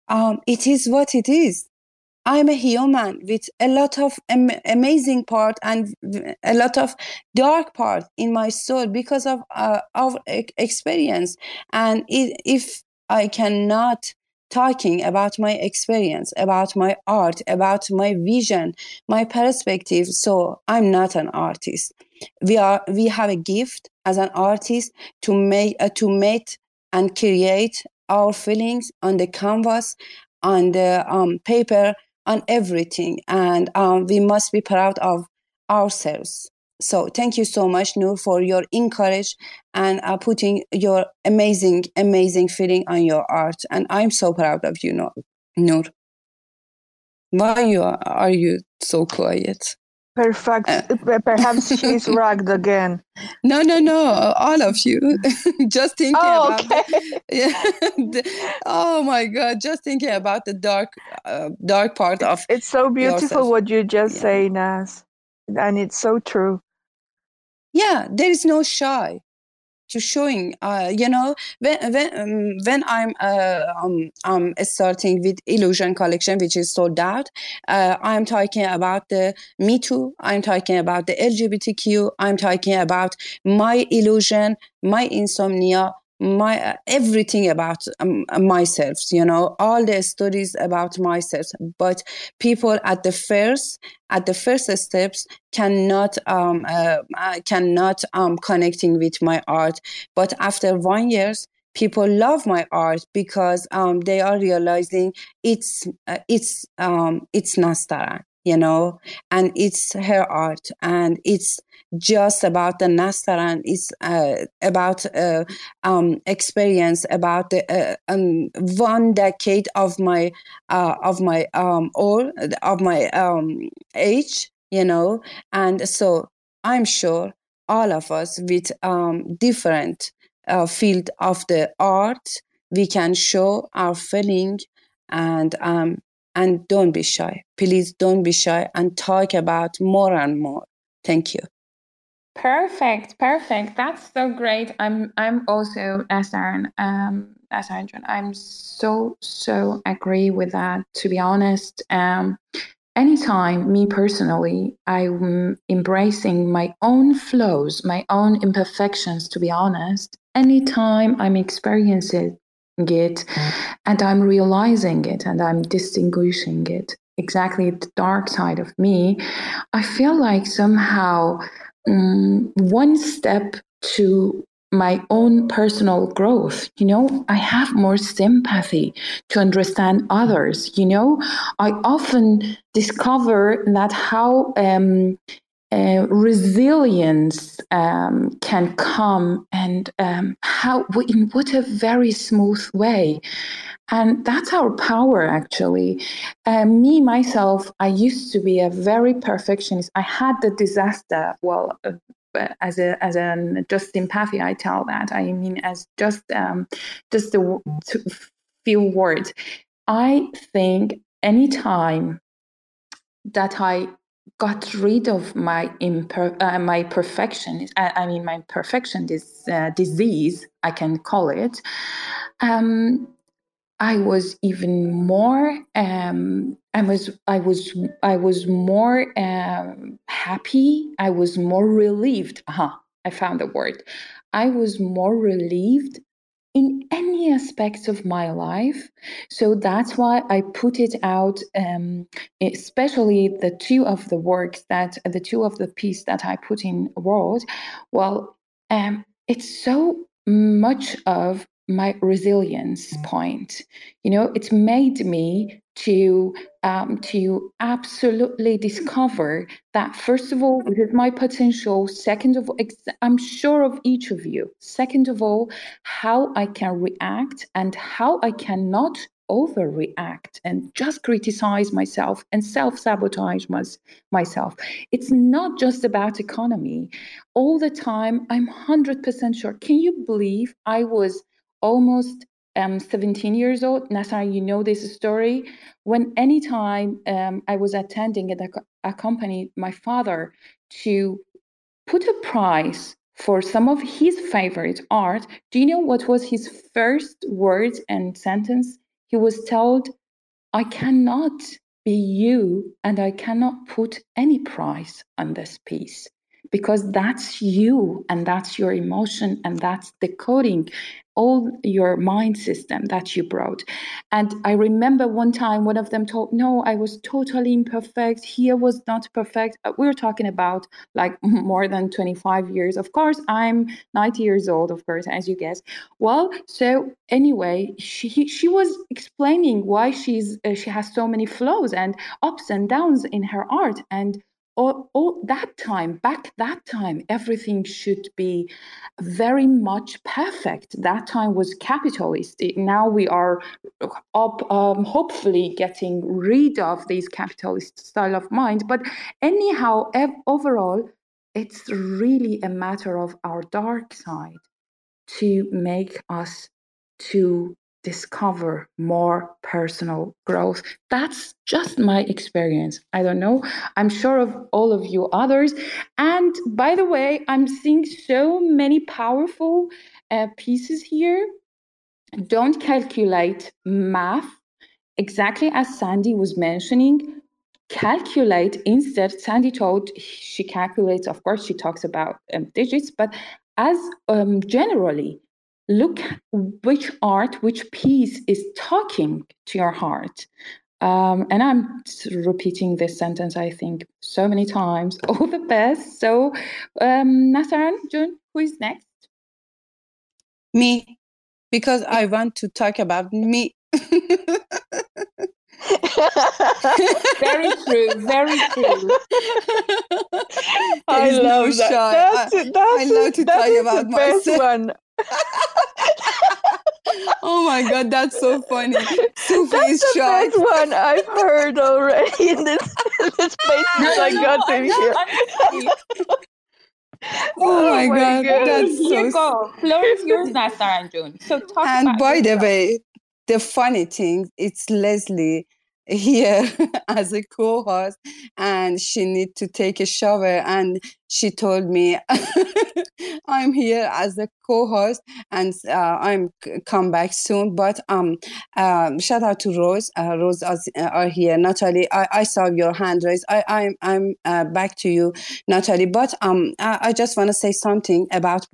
um, it is what it is. I'm a human with a lot of am- amazing part and a lot of dark part in my soul because of uh, our experience. And it, if I cannot talking about my experience, about my art, about my vision, my perspective, so I'm not an artist. We are we have a gift as an artist to make uh, to make and create our feelings on the canvas, on the um, paper, on everything. And um, we must be proud of ourselves. So thank you so much, Noor, for your encourage and uh, putting your amazing, amazing feeling on your art. And I'm so proud of you, Noor. Why you are, are you so quiet? Perfect. Uh, Perhaps she's rugged again. No, no, no. All of you. just thinking oh, about. Okay. Yeah. the, oh my God! Just thinking about the dark, uh, dark part it's, of. It's so beautiful yourself. what you just yeah. say, Nas, and it's so true. Yeah, there is no shy to showing uh, you know when when um, when i'm uh, um, i'm starting with illusion collection which is sold out uh, i'm talking about the me too i'm talking about the lgbtq i'm talking about my illusion my insomnia my everything about um, myself you know all the stories about myself. But people at the first at the first steps cannot um uh, uh, cannot um connecting with my art. But after one years people love my art because um they are realizing it's uh, it's um it's Nastaran you know and it's her art and it's just about the Nastaran it's uh, about uh, um, experience about the uh, um, one decade of my uh, of my um, or of my um, age you know and so i'm sure all of us with um, different uh, field of the art we can show our feeling and um, and don't be shy please don't be shy and talk about more and more thank you Perfect, perfect. That's so great. I'm I'm also Nastaran, um Nastaran I'm so so agree with that to be honest. Um anytime me personally i'm embracing my own flaws my own imperfections to be honest anytime i'm experiencing it and i'm realizing it and i'm distinguishing it exactly the dark side of me i feel like somehow um, one step to my own personal growth. You know, I have more sympathy to understand others. You know, I often discover that how um, uh, resilience um, can come and um, how in what a very smooth way. And that's our power actually. Uh, me myself i used to be a very perfectionist. I had the disaster well uh, as a as a just empathy i tell that. I mean as just um just a few words. I think anytime that i got rid of my imper- uh, my perfection I, I, mean my perfection this uh, disease i can call it um, I was even more um, I was I was I was more um, happy. I was more relieved. huh I found the word. I was more relieved in any aspects of my life. So that's why I put it out, um, especially the two of the works that the two of the piece that I put in world. Well, um, it's so much of my resilience point. You know, it's made me to um, to absolutely discover that first of all, this is my potential. Second of all, I'm sure of each of you. Second of all, how I can react and how I cannot overreact and just criticize myself and self-sabotage my, myself it's not just about economy all the time i'm 100% sure can you believe i was almost um, 17 years old. Nasar, you know this story. When anytime um, I was attending and accompanied my father to put a price for some of his favorite art, do you know what was his first words and sentence? He was told, I cannot be you and I cannot put any price on this piece because that's you and that's your emotion and that's decoding all your mind system that you brought. And I remember one time one of them told, No, I was totally imperfect. Here was not perfect. Uh, we are talking about like more than 25 years. Of course, I'm 90 years old, of course, as you guess. Well, so anyway, she she was explaining why she's uh, she has so many flaws and ups and downs in her art. And all, all that time back that time everything should be very much perfect. That time was capitalist. Now we are up um, hopefully getting rid of this capitalist style of mind. But anyhow ev- overall it's really a matter of our dark side to make us to discover more personal growth. That's just my experience. I don't know. I'm sure of all of you others. And by the way, I'm seeing so many powerful uh, pieces here. Don't calculate math exactly as Sandy was mentioning. Calculate instead. Sandy told she calculates, of course, she talks about um, digits, but as um, generally, look which art, which piece is talking to your heart. Um, and I'm repeating this sentence, I think, so many times. All the best. So, um, Nastaran, June, who is next? Me, because I want to talk about me. very true, very true. I love that. That's, I, that's, I love to talk about the best myself. one. Oh my god, that's so funny. Sufi that's the shocked. best one I've heard already in this, in this space since I got in here. Oh, oh, my, my god, God. that's Here so you go. Floor is yours, Nastaran June. So talk And about by the way, the funny thing, it's Leslie here as a co-host and she need to take a shower and she told me i'm here as a co-host and uh, i'm come back soon but um, um shout out to rose uh, rose as, uh, are here. Nataly I, I saw your hand raised. I i'm i'm uh, back to you nataly but um i, I just want to say something about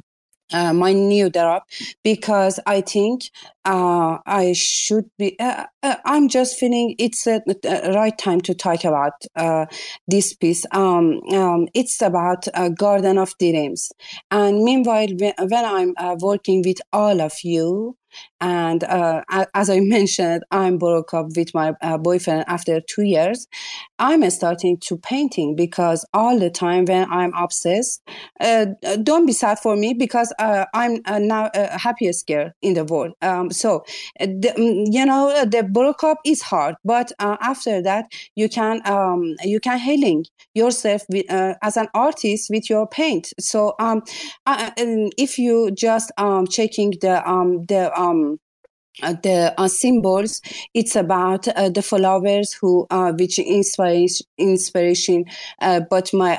uh, my new drop because I think uh, I should be. Uh, uh, I'm just feeling it's a, a right time to talk about uh, this piece. Um, um, it's about a garden of dreams, and meanwhile, when, I'm uh, working with all of you, and uh, as I mentioned, I'm broke up with my uh, boyfriend after two years. I'm starting to painting because all the time when I'm obsessed, uh, don't be sad for me because uh, I'm uh, now a happiest girl in the world. Um, so, uh, the, mm, you know, the breakup is hard, but uh, after that, you can um, you can healing yourself with, uh, as an artist with your paint. So, um, if you just um, checking the um, the um, uh, the uh, symbols it's about uh, the followers who uh, which inspiration inspiration uh, but my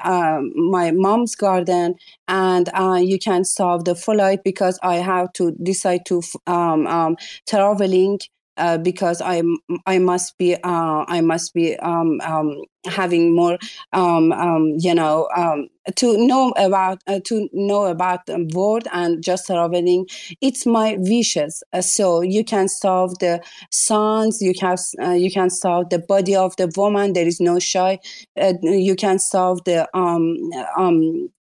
my mom's garden and you can solve the flight because i have to decide to um, um, traveling uh, because I I must be uh, I must be um, um, having more um, um you know um, to know about uh, to know about the world and just traveling. It's my wishes. Uh, so you can solve the sons. You can uh, you can solve the body of the woman. There is no shy. you can solve the um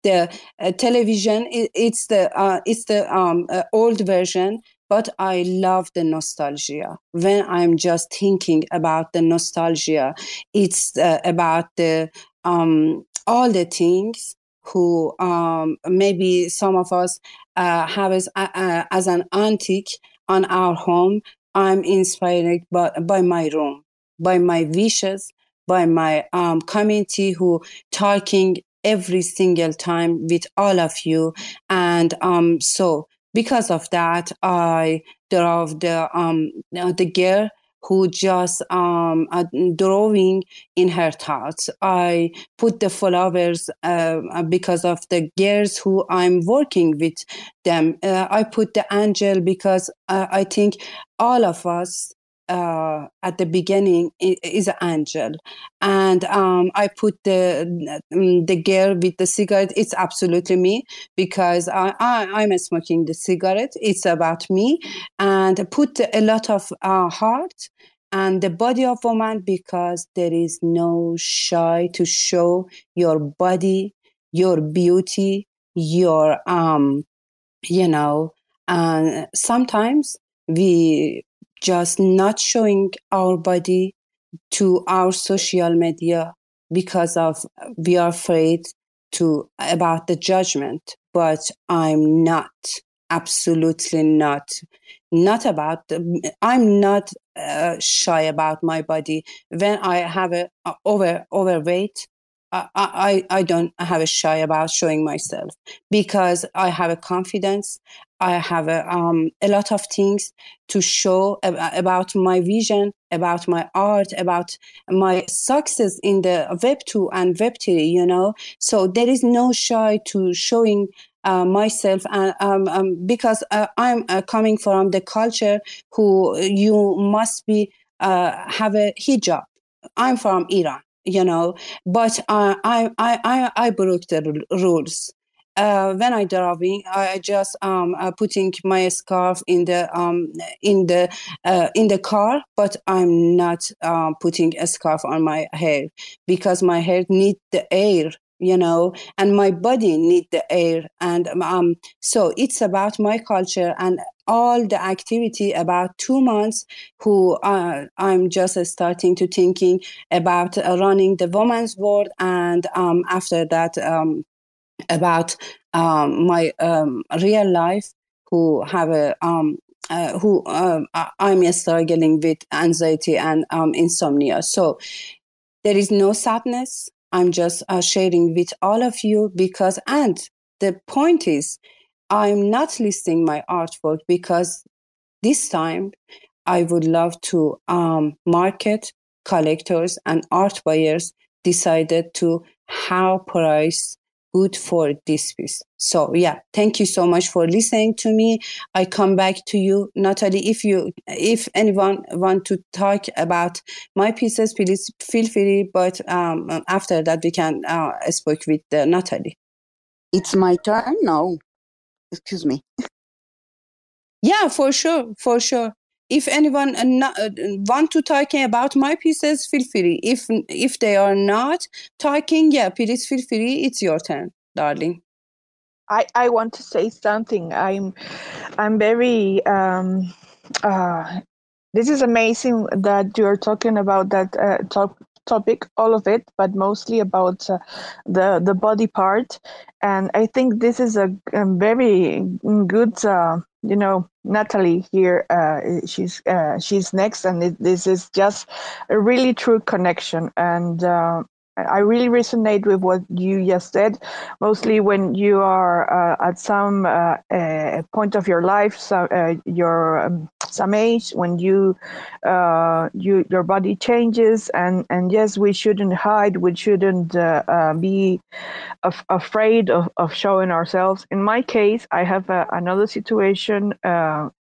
the television. It, it's the it's the old version but I love the nostalgia. When I'm just thinking about the nostalgia, it's uh, about the um, all the things who um, maybe some of us uh, have as, uh, uh, as an antique on our home. I'm inspired by, by my room, by my wishes, by my um, community who talking every single time with all of you. And um, so because of that, I drove the um the girl who just um uh, drawing in her thoughts. I put the flowers uh, because of the girls who I'm working with them. Uh, I put the angel because uh, I think all of us uh, at the beginning is an angel, and um, I put the um, the girl with the cigarette. It's absolutely me because I, I am smoking the cigarette. It's about me, and I put a lot of uh, heart and the body of a woman because there is no shy to show your body, your beauty, your um, you know, and sometimes we just not showing our body to our social media because of we are afraid to about the judgment. But i'm not absolutely not not about i'm not uh, shy about my body. When i have a, a over overweight I, I, don't have a shy about showing myself because I have a confidence. I have a, um, a lot of things to show ab- about my vision, about my art, about my success in the Web 2 and Web 3, you know. So there is no shy to showing uh, myself and um, um, because uh, I'm uh, coming from the culture who you must be uh, have a hijab. I'm from Iran you know but i i i i broke the rules. Uh, when I driving, I just um uh, putting my scarf in the um in the uh, in the car, but I'm not uh, putting a scarf on my hair because my hair need the air you know and my body need the air. And um so it's about my culture and all the activity about two months who uh, i'm just starting to thinking about uh, running the women's world and um, after that um, about um, my um, real life who have a um, uh, who uh, i'm struggling with anxiety and um, insomnia. So there is no sadness. I'm just uh, sharing with all of you because and the point is I'm not listing my artwork because this time I would love to um, market collectors and art buyers decided to how price good for this piece. So yeah, thank you so much for listening to me. I come back to you, Nataly. If you, if anyone want to talk about my pieces, please feel free. But um, after that, we can uh, speak with uh, Nataly. It's my turn now excuse me. Yeah for sure for sure. If anyone uh, not, uh, want to talking about my pieces feel free. If if they are not talking yeah please feel free. It's your turn darling. I i want to say something. I'm i'm very um uh this is amazing that you're talking about that uh, talk topic, all of it, but mostly about uh, the the body part. And I think this is a, a very good, uh, you know, Nataly here. Uh, she's uh, she's next, and it, this is just a really true connection. And uh, I really resonate with what you just said. Mostly when you are uh, at some uh, uh, point of your life, so, uh, your um, some age, when you uh, you your body changes, and and yes, we shouldn't hide. We shouldn't uh, be af- afraid of, of showing ourselves. In my case, I have another situation.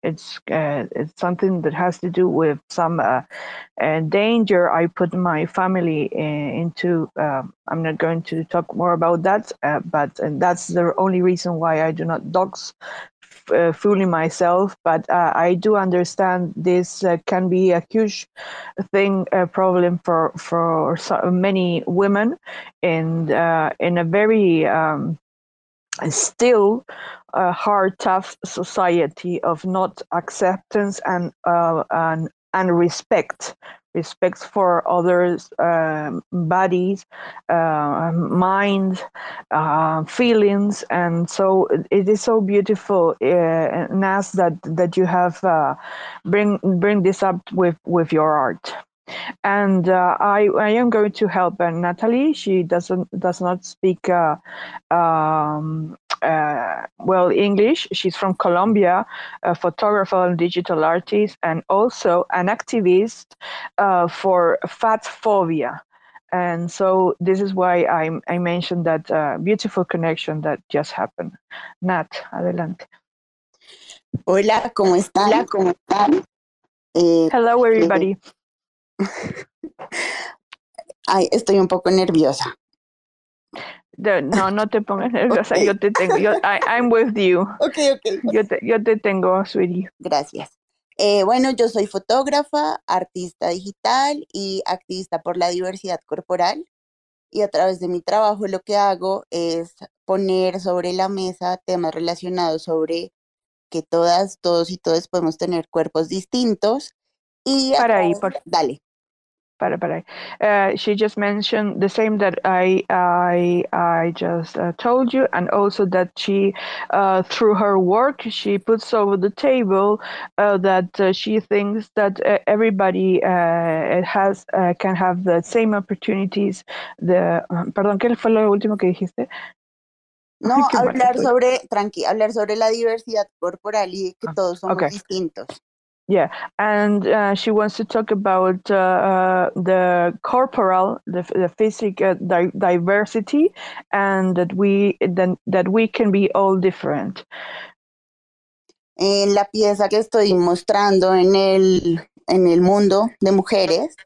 it's it's something that has to do with some danger I put my family in, into uh, I'm not going to talk more about that, uh, but and that's the only reason why I do not dox uh, fully myself. But uh, I do understand this uh, can be a huge thing, a problem for for so many women, and in a very um, still a hard, tough society of not acceptance and and and respect respect for others' um, bodies, uh, minds, uh, feelings, and so it is so beautiful, uh, Nas, that that you have uh, bring bring this up with with your art. And uh, I, I am going to help Nataly. She doesn't does not speak uh, um, uh, well English. She's from Colombia, a photographer and digital artist, and also an activist uh, for fat phobia. And so this is why I, I mentioned that uh, beautiful connection that just happened. Nat, adelante. Hola, ¿cómo están? Hola, ¿cómo están? Eh, Hello, everybody. Ay, estoy un poco nerviosa. No, no te pongas nerviosa, yo te tengo, yo, I, I'm with you. Ok, ok. Yo te, yo te tengo, sweetie. Gracias. Eh, bueno, yo soy fotógrafa, artista digital y activista por la diversidad corporal. Y a través de mi trabajo lo que hago es poner sobre la mesa temas relacionados sobre que todas, todos y todas podemos tener cuerpos distintos. Y Para ahí, por... Dale. Para, para. Uh, she just mentioned the same that I I I just uh, told you, and also that she, uh, through her work, she puts over the table uh, that uh, she thinks that uh, everybody has can have the same opportunities. The perdón, ¿qué fue lo último que dijiste? No, hablar sobre, tranqui, hablar sobre la diversidad corporal y que ah, todos somos okay. distintos. Yeah, and uh, she wants to talk about uh, uh, the corporal, the, the physical di diversity, and that we that, that we can be all different. En la pieza que estoy mostrando en el, en el mundo de mujeres,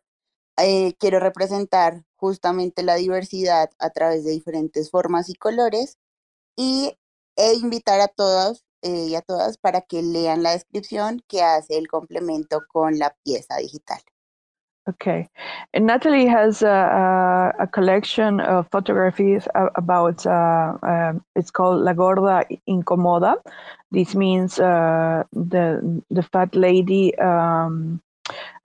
eh, quiero representar justamente la diversidad a través de diferentes formas y colores y e invitar a todos eh, y a todas para que lean la descripción que hace el complemento con la pieza digital. Okay. And Natalie has a, a, a collection of photographies about, uh, um, it's called La Gorda Incomoda. This means uh, the, the fat lady um,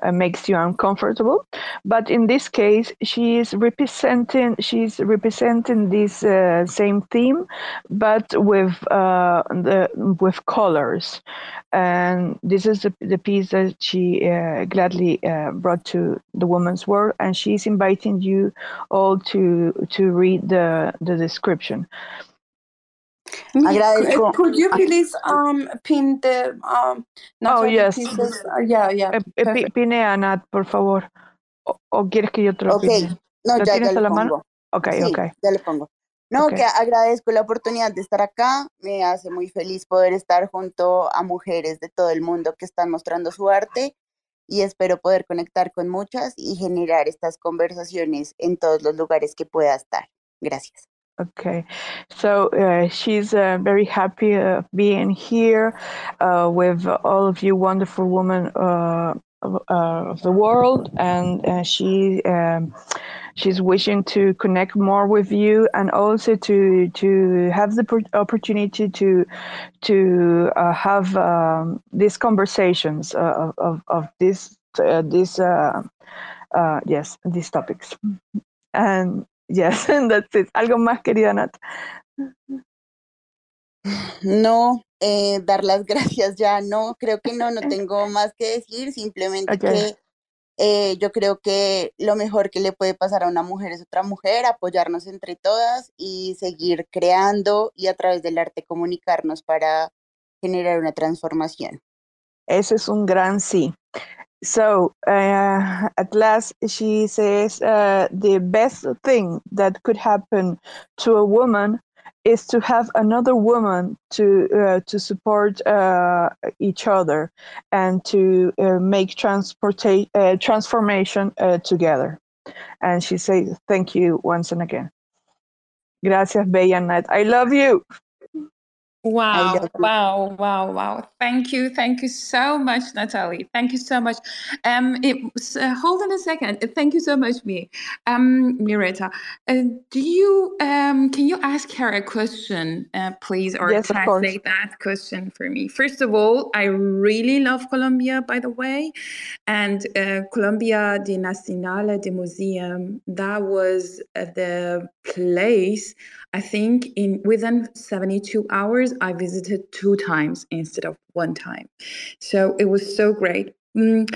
uh, makes you uncomfortable. But in this case, she is representing she's representing this uh, same theme, but with uh, the with colors. And this is the, the piece that she uh, gladly uh, brought to the woman's world, and she's inviting you all to to read the the description. Agradezco. Could you please um, pin the um, oh, yes. pieces? Uh, yeah, yeah. Eh, pine a Nat, por favor. O, o, quieres que yo te lo okay. pine? No, ¿Lo ya, tienes ya a la pongo. mano? Ok, sí, ok. ya le pongo. No, okay. que agradezco la oportunidad de estar acá. Me hace muy feliz poder estar junto a mujeres de todo el mundo que están mostrando su arte y espero poder conectar con muchas y generar estas conversaciones en todos los lugares que pueda estar. Gracias. Okay, so uh, she's uh, very happy uh, being here uh, with all of you wonderful women uh, of, uh, of, the world, and she um, she's wishing to connect more with you, and also to to have the opportunity to to have um, these conversations of, of, of this this yes, these topics. And yes, that's it. ¿Algo más, querida Nat? No, eh, dar las gracias ya, no, creo que no, no tengo más que decir, simplemente Okay. que eh, yo creo que lo mejor que le puede pasar a una mujer es otra mujer, apoyarnos entre todas y seguir creando y a través del arte comunicarnos para generar una transformación. Ese es un gran sí. So, uh, at last, she says uh, the best thing that could happen to a woman is to have another woman to uh, to support uh, each other and to uh, make transporta- uh, transformation together. And she says, "Thank you once and again." Gracias, Bella. I love you. Wow, wow, wow, wow. Thank you. Thank you so much, Nataly. Thank you so much. Um, it was, uh, hold on a second. Uh, Thank you so much, me. Um, Mireta, uh, do you, um, can you ask her a question, uh, please, or Yes, translate that question for me? First of all, I really love Colombia, by the way, and uh, Colombia de Nacional de Museum, that was uh, the place I think in within 72 hours, I visited two times instead of one time. So it was so great. Mm,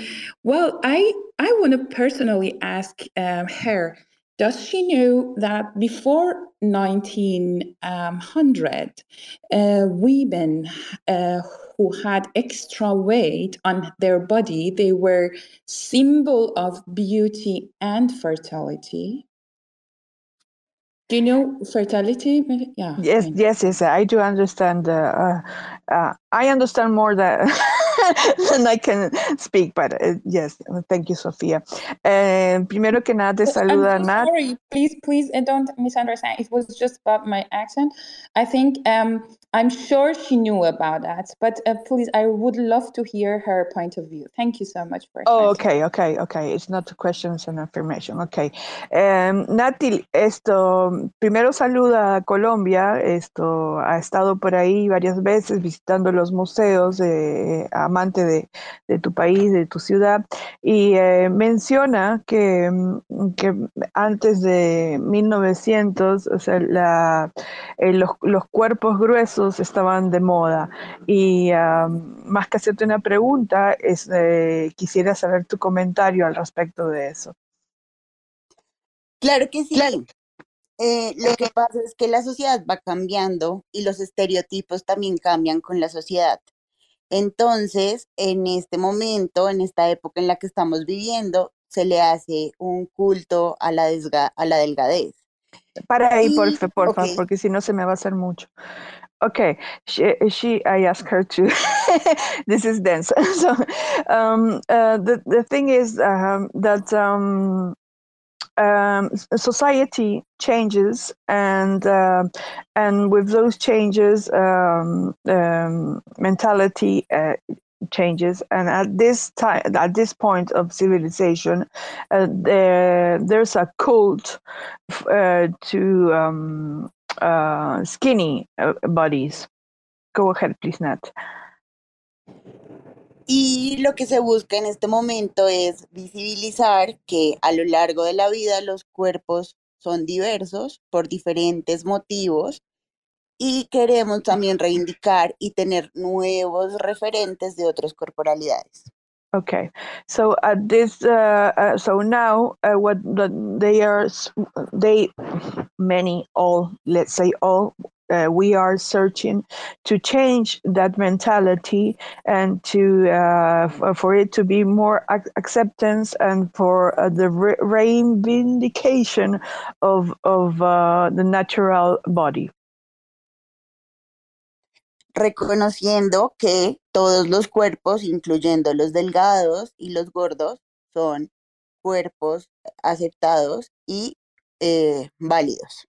well, I I want to personally ask um, her. Does she know that before 1900, uh, women uh, who had extra weight on their body, they were symbol of beauty and fertility? Do you know fertility? Yeah. Yes, yes, yes. I do understand. Uh, uh, I understand more than than I can speak, but uh, yes, thank you, Soofia. Eh, primero que nada, te I'm saluda so Nat. sorry. Please, please uh, don't misunderstand. It was just about my accent. I think um, I'm sure she knew about that, but uh, please, I would love to hear her point of view. Thank you so much for Oh, okay, okay, okay. It's not a question, it's an affirmation. Okay. Um, Nati, esto, primero saluda a Colombia. Esto, ha estado por ahí varias veces visitando los museos, eh, amante de, de tu país, de tu ciudad, y eh, menciona que, mm, que antes de 1900, o sea, la, eh, los, los cuerpos gruesos estaban de moda. Y más que hacerte una pregunta, es, eh, quisiera saber tu comentario al respecto de eso. Claro que sí. Eh, lo que pasa es que la sociedad va cambiando y los estereotipos también cambian con la sociedad. Entonces, en este momento, en esta época en la que estamos viviendo, se le hace un culto a la, desga- a la delgadez. Para ahí, porfa, ok. porque si no se me va a hacer mucho. Okay, she, she I asked her to. this is dense. so, um, uh, the the thing is um, that um, um, society changes, and uh, and with those changes, um, um, mentality uh, changes. And at this time, at this point of civilization, uh, there there's a cult uh, to um, uh, skinny uh, bodies. Go ahead, please, Nat. Y lo que se busca en este momento es visibilizar que a lo largo de la vida los cuerpos son diversos por diferentes motivos y queremos también reivindicar y tener nuevos referentes de otras corporalidades. Okay, so at this, uh, uh, so now, uh, what the, they are, they, many, all, let's say all, uh, we are searching to change that mentality and to uh, for it to be more ac- acceptance and for uh, the re- reivindication of of uh, the natural body. reconociendo que todos los cuerpos, incluyendo los delgados y los gordos, son cuerpos aceptados y eh, válidos.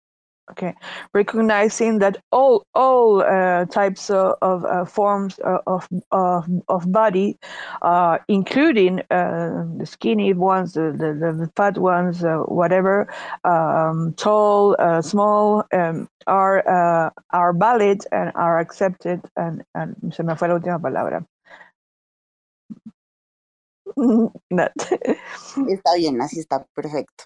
Okay, recognizing that all all uh, types of, of uh, forms uh, of of of body, uh, including uh, the skinny ones, the the, the fat ones, uh, whatever, um, tall, small, um, are are valid and are accepted. And, and se me fue la última palabra. Está bien, así está perfecto.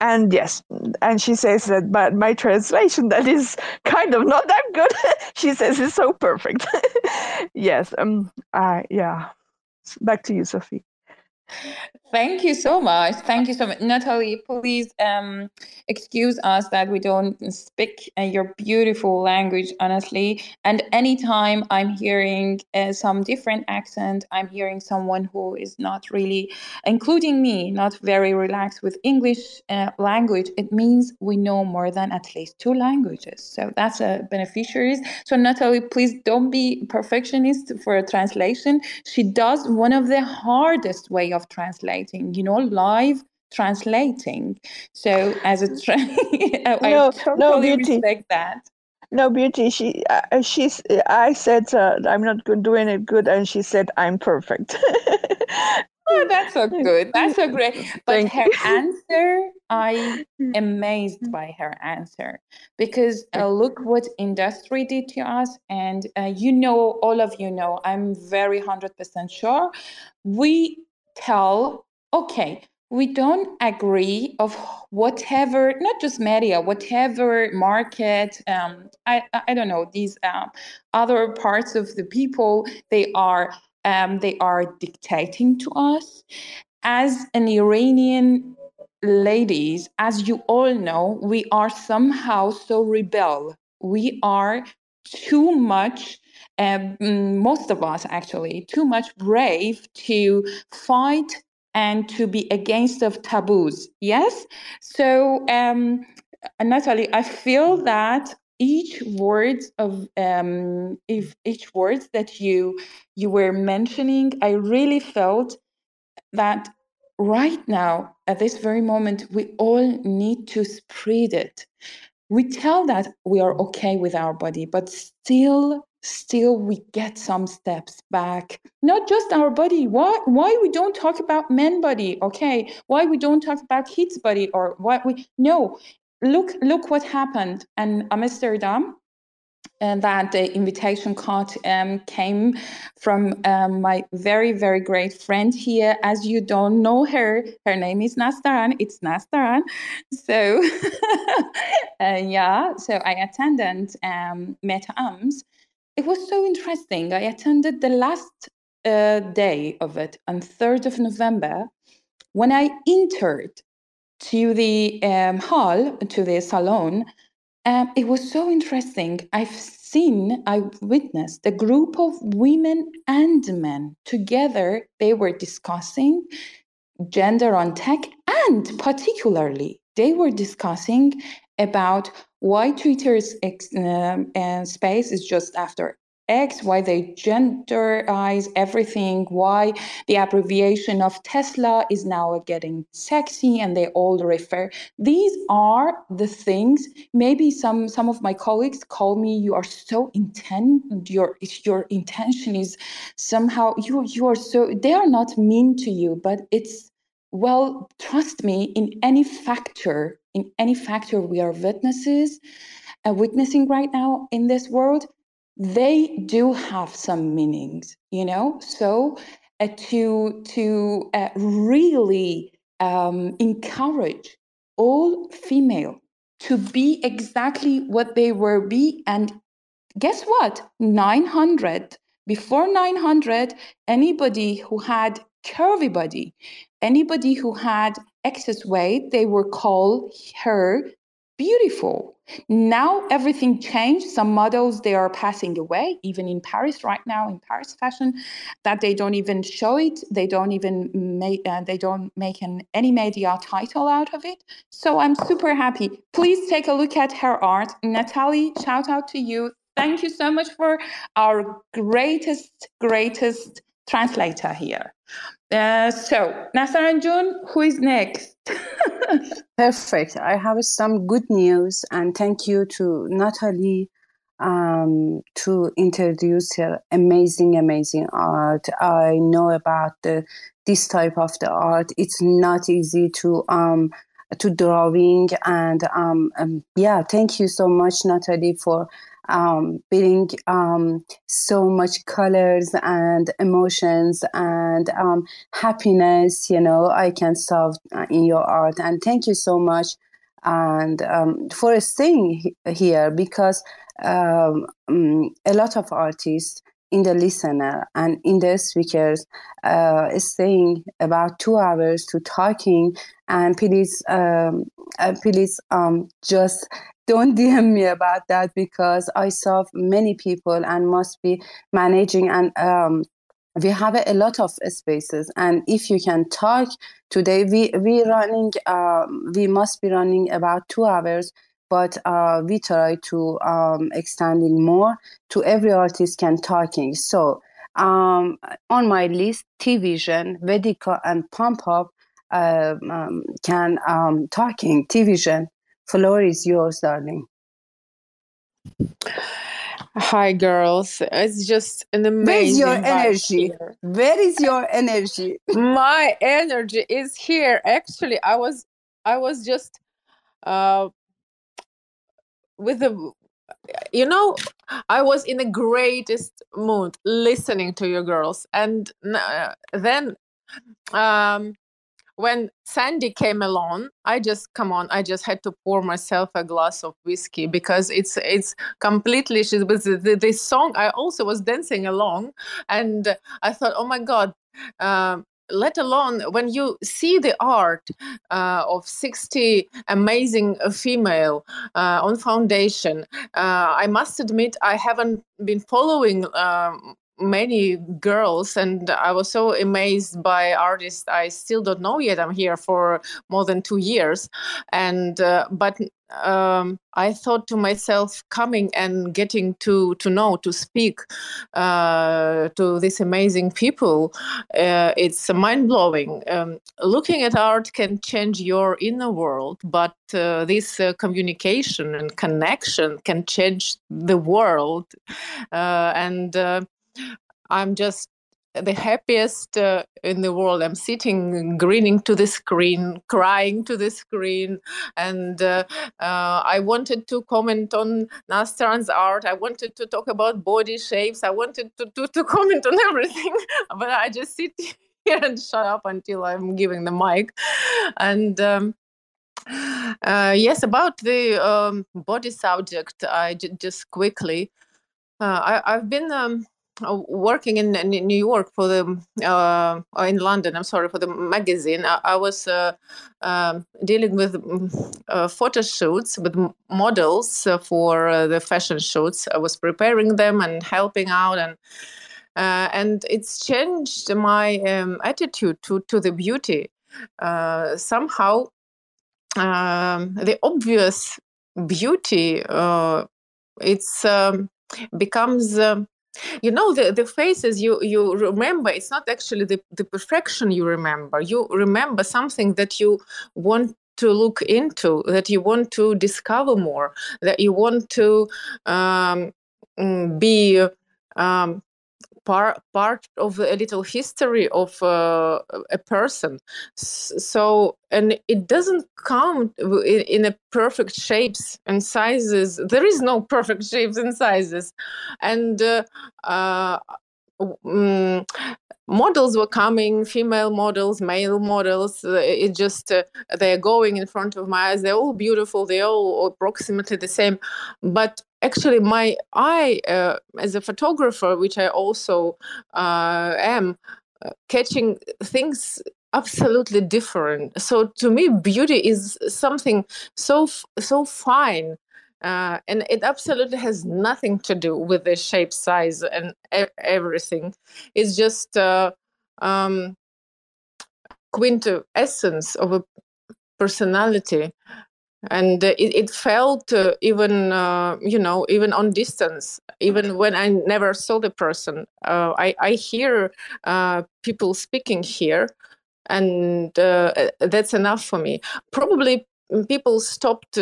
And yes, and she says that, but my translation that is kind of not that good. she says it's so perfect. yes, um, uh, yeah. Back to you, Sophie. Thank you so much. Thank you so much. Nataly, please um, excuse us that we don't speak uh, your beautiful language, honestly. And anytime I'm hearing uh, some different accent, I'm hearing someone who is not really, including me, not very relaxed with English uh, language, it means we know more than at least two languages. So that's a beneficiaries. So Nataly, please don't be perfectionist for a translation. She does one of the hardest way of translating translating, you know, live translating. So as a tra- I no, totally no, beauty. respect that. No, beauty. She, uh, she's. I said uh, I'm not good, doing it good, and she said I'm perfect. oh, that's so good. That's so great. But Thank her answer, I am amazed by her answer because uh, look what industry did to us, and uh, you know, all of you know, I'm very hundred percent sure. We tell, okay, we don't agree of whatever, not just media, whatever market, um, I, I don't know, these um, other parts of the people, they are um, they are dictating to us. As an Iranian ladies, as you all know, we are somehow so rebel. We are too much um, most of us actually too much brave to fight and to be against of taboos yes? So um, nataly i feel that each words of um, if each words that you you were mentioning i really felt that right now at this very moment we all need to spread it. We tell that we are okay with our body but still still we get some steps back. Not just our body. Why why we don't talk about men body okay? Why we don't talk about kids body or what we no. Look look what happened in amsterdam and that the invitation card um, came from um, my very very great friend here. As you don't know her her name is nastaran it's nastaran so uh, yeah. So i attended um, meta ams it was so interesting. I attended the last uh, day of it on 3rd of November. When I entered to the um, hall, to the salon, um, it was so interesting. I've seen, I witnessed a group of women and men together. They were discussing gender on tech, and particularly, they were discussing about why Twitter's um, uh, space is just after X, why they genderize everything, why the abbreviation of Tesla is now getting sexy and they all refer. These are the things. Maybe some some of my colleagues call me, you are so intent, your your intention is somehow you you are so they are not mean to you, but it's well, trust me, in any factor, in any factor we are witnesses, uh, witnessing right now in this world, they do have some meanings, you know. So uh, to to uh, really um, encourage all female to be exactly what they were be, and guess what? Nine hundred before nine hundred, anybody who had curvy body, anybody who had excess weight, they were called her beautiful. Now everything changed. Some models they are passing away, even in Paris right now, in Paris fashion, that they don't even show it. They don't even make. Uh, they don't make an any media title out of it. So I'm super happy. Please take a look at her art, Nataly. Shout out to you. Thank you so much for our greatest, greatest translator here. Uh, so, June, who is next? Perfect. I have some good news, and thank you to Nataly um, to introduce her amazing, amazing art. I know about the, this type of the art. It's not easy to um, to drawing, and um, um, yeah, thank you so much, Nataly, for um, um, so much colors and emotions and um, happiness. You know, I can solve uh, in your art. And thank you so much and um, for staying here because um, mm, a lot of artists in the listener and in the speakers uh, staying about two hours to talking and please um, please um, just don't DM me about that because I serve many people and must be managing and um, we have a lot of spaces. And if you can talk today we we running uh, we must be running about two hours but uh, we try to um, extending more to every artist can talking. So um, on my list t-vision vedika and Ponpop uh, um, can um, talking. T-vision floor is yours darling Hi, girls. It's just an amazing. Where is your energy? here. Where is your energy? My energy is here. Actually, I was, I was just, uh, with the, you know, I was in the greatest mood listening to you girls, and uh, then, um, when Sandy came along, I just come on. I just had to pour myself a glass of whiskey because it's it's completely. She was this song. I also was dancing along, and I thought, oh my god. Um, let alone when you see the art uh, of 60 amazing female uh, on foundation uh, i must admit i haven't been following um, many girls and i was so amazed by artists. I still don't know yet. I'm here for more than two years. And uh, but um, i thought to myself coming and getting to to know to speak uh, to these amazing people uh, it's mind-blowing. Um, looking at art can change your inner world but uh, this uh, communication and connection can change the world. Uh, and I'm just the happiest uh, in the world. I'm sitting, grinning to the screen, crying to the screen, and uh, uh, I wanted to comment on Nastaran's art. I wanted to talk about body shapes. I wanted to to, to comment on everything, but I just sit here and shut up until I'm giving the mic, and. Um, uh, yes, about the um, body subject, I j- just quickly. Uh, I, I've been um, working in, in New York for the uh, in London. I'm sorry for the magazine. I, I was uh, um, dealing with uh, photo shoots with models uh, for uh, the fashion shoots. I was preparing them and helping out and. and it's changed my um, attitude to, to the beauty. somehow, um, the obvious beauty it's um, becomes um, you know the, the faces you you remember it's not actually the, the perfection you remember. You remember something that you want to look into that you want to discover more that you want to um, mm, be um, part part of a little history of uh, a person. So and it doesn't come in, in a perfect shapes and sizes. There is no perfect shapes and sizes. And uh, uh, um, models were coming female models male models uh, it just uh, they're going in front of my eyes. They're all beautiful. They're all approximately the same. But actually my eye uh, as a photographer which i also uh, am uh, catching things absolutely different. So to me beauty is something so so fine uh, and it absolutely has nothing to do with the shape size and e- everything. It's just uh, um, quintessence of a personality. And it, it, felt uh, even uh, you know even on distance. Even when i never saw the person uh, I, I hear uh, people speaking here. And that's enough for me. Probably people stopped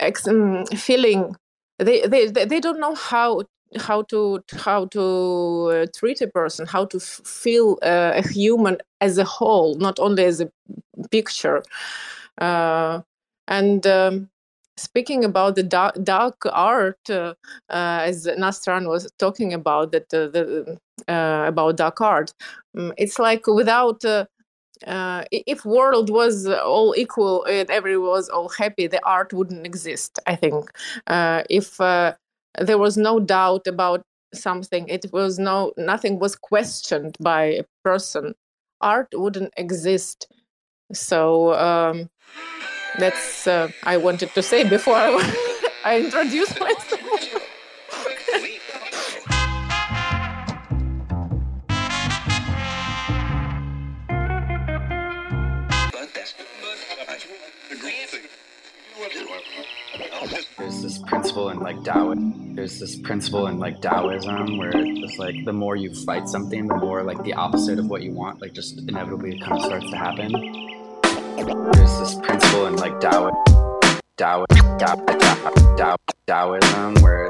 ex- um, feeling they, they they don't know how how to how to treat a person how to f- feel a human as a whole not only as a picture and um, speaking about the dark, dark art, uh, uh, as Nastaran was talking about that uh, the uh, about dark art, it's like without. Uh, if world was all equal and everyone was all happy, the art wouldn't exist. I think uh, if uh, there was no doubt about something, it was no nothing was questioned by a person. Art wouldn't exist. So um, that's uh, I wanted to say before I introduce myself. There's this principle in like Taoism. There's this principle in like Taoism where it's like the more you fight something, the more like the opposite of what you want, like just inevitably kind of starts to happen. There's this principle in like Taoism. Tao, Tao, Tao, Taoism, where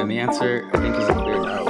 And the answer, I think, is a clear no.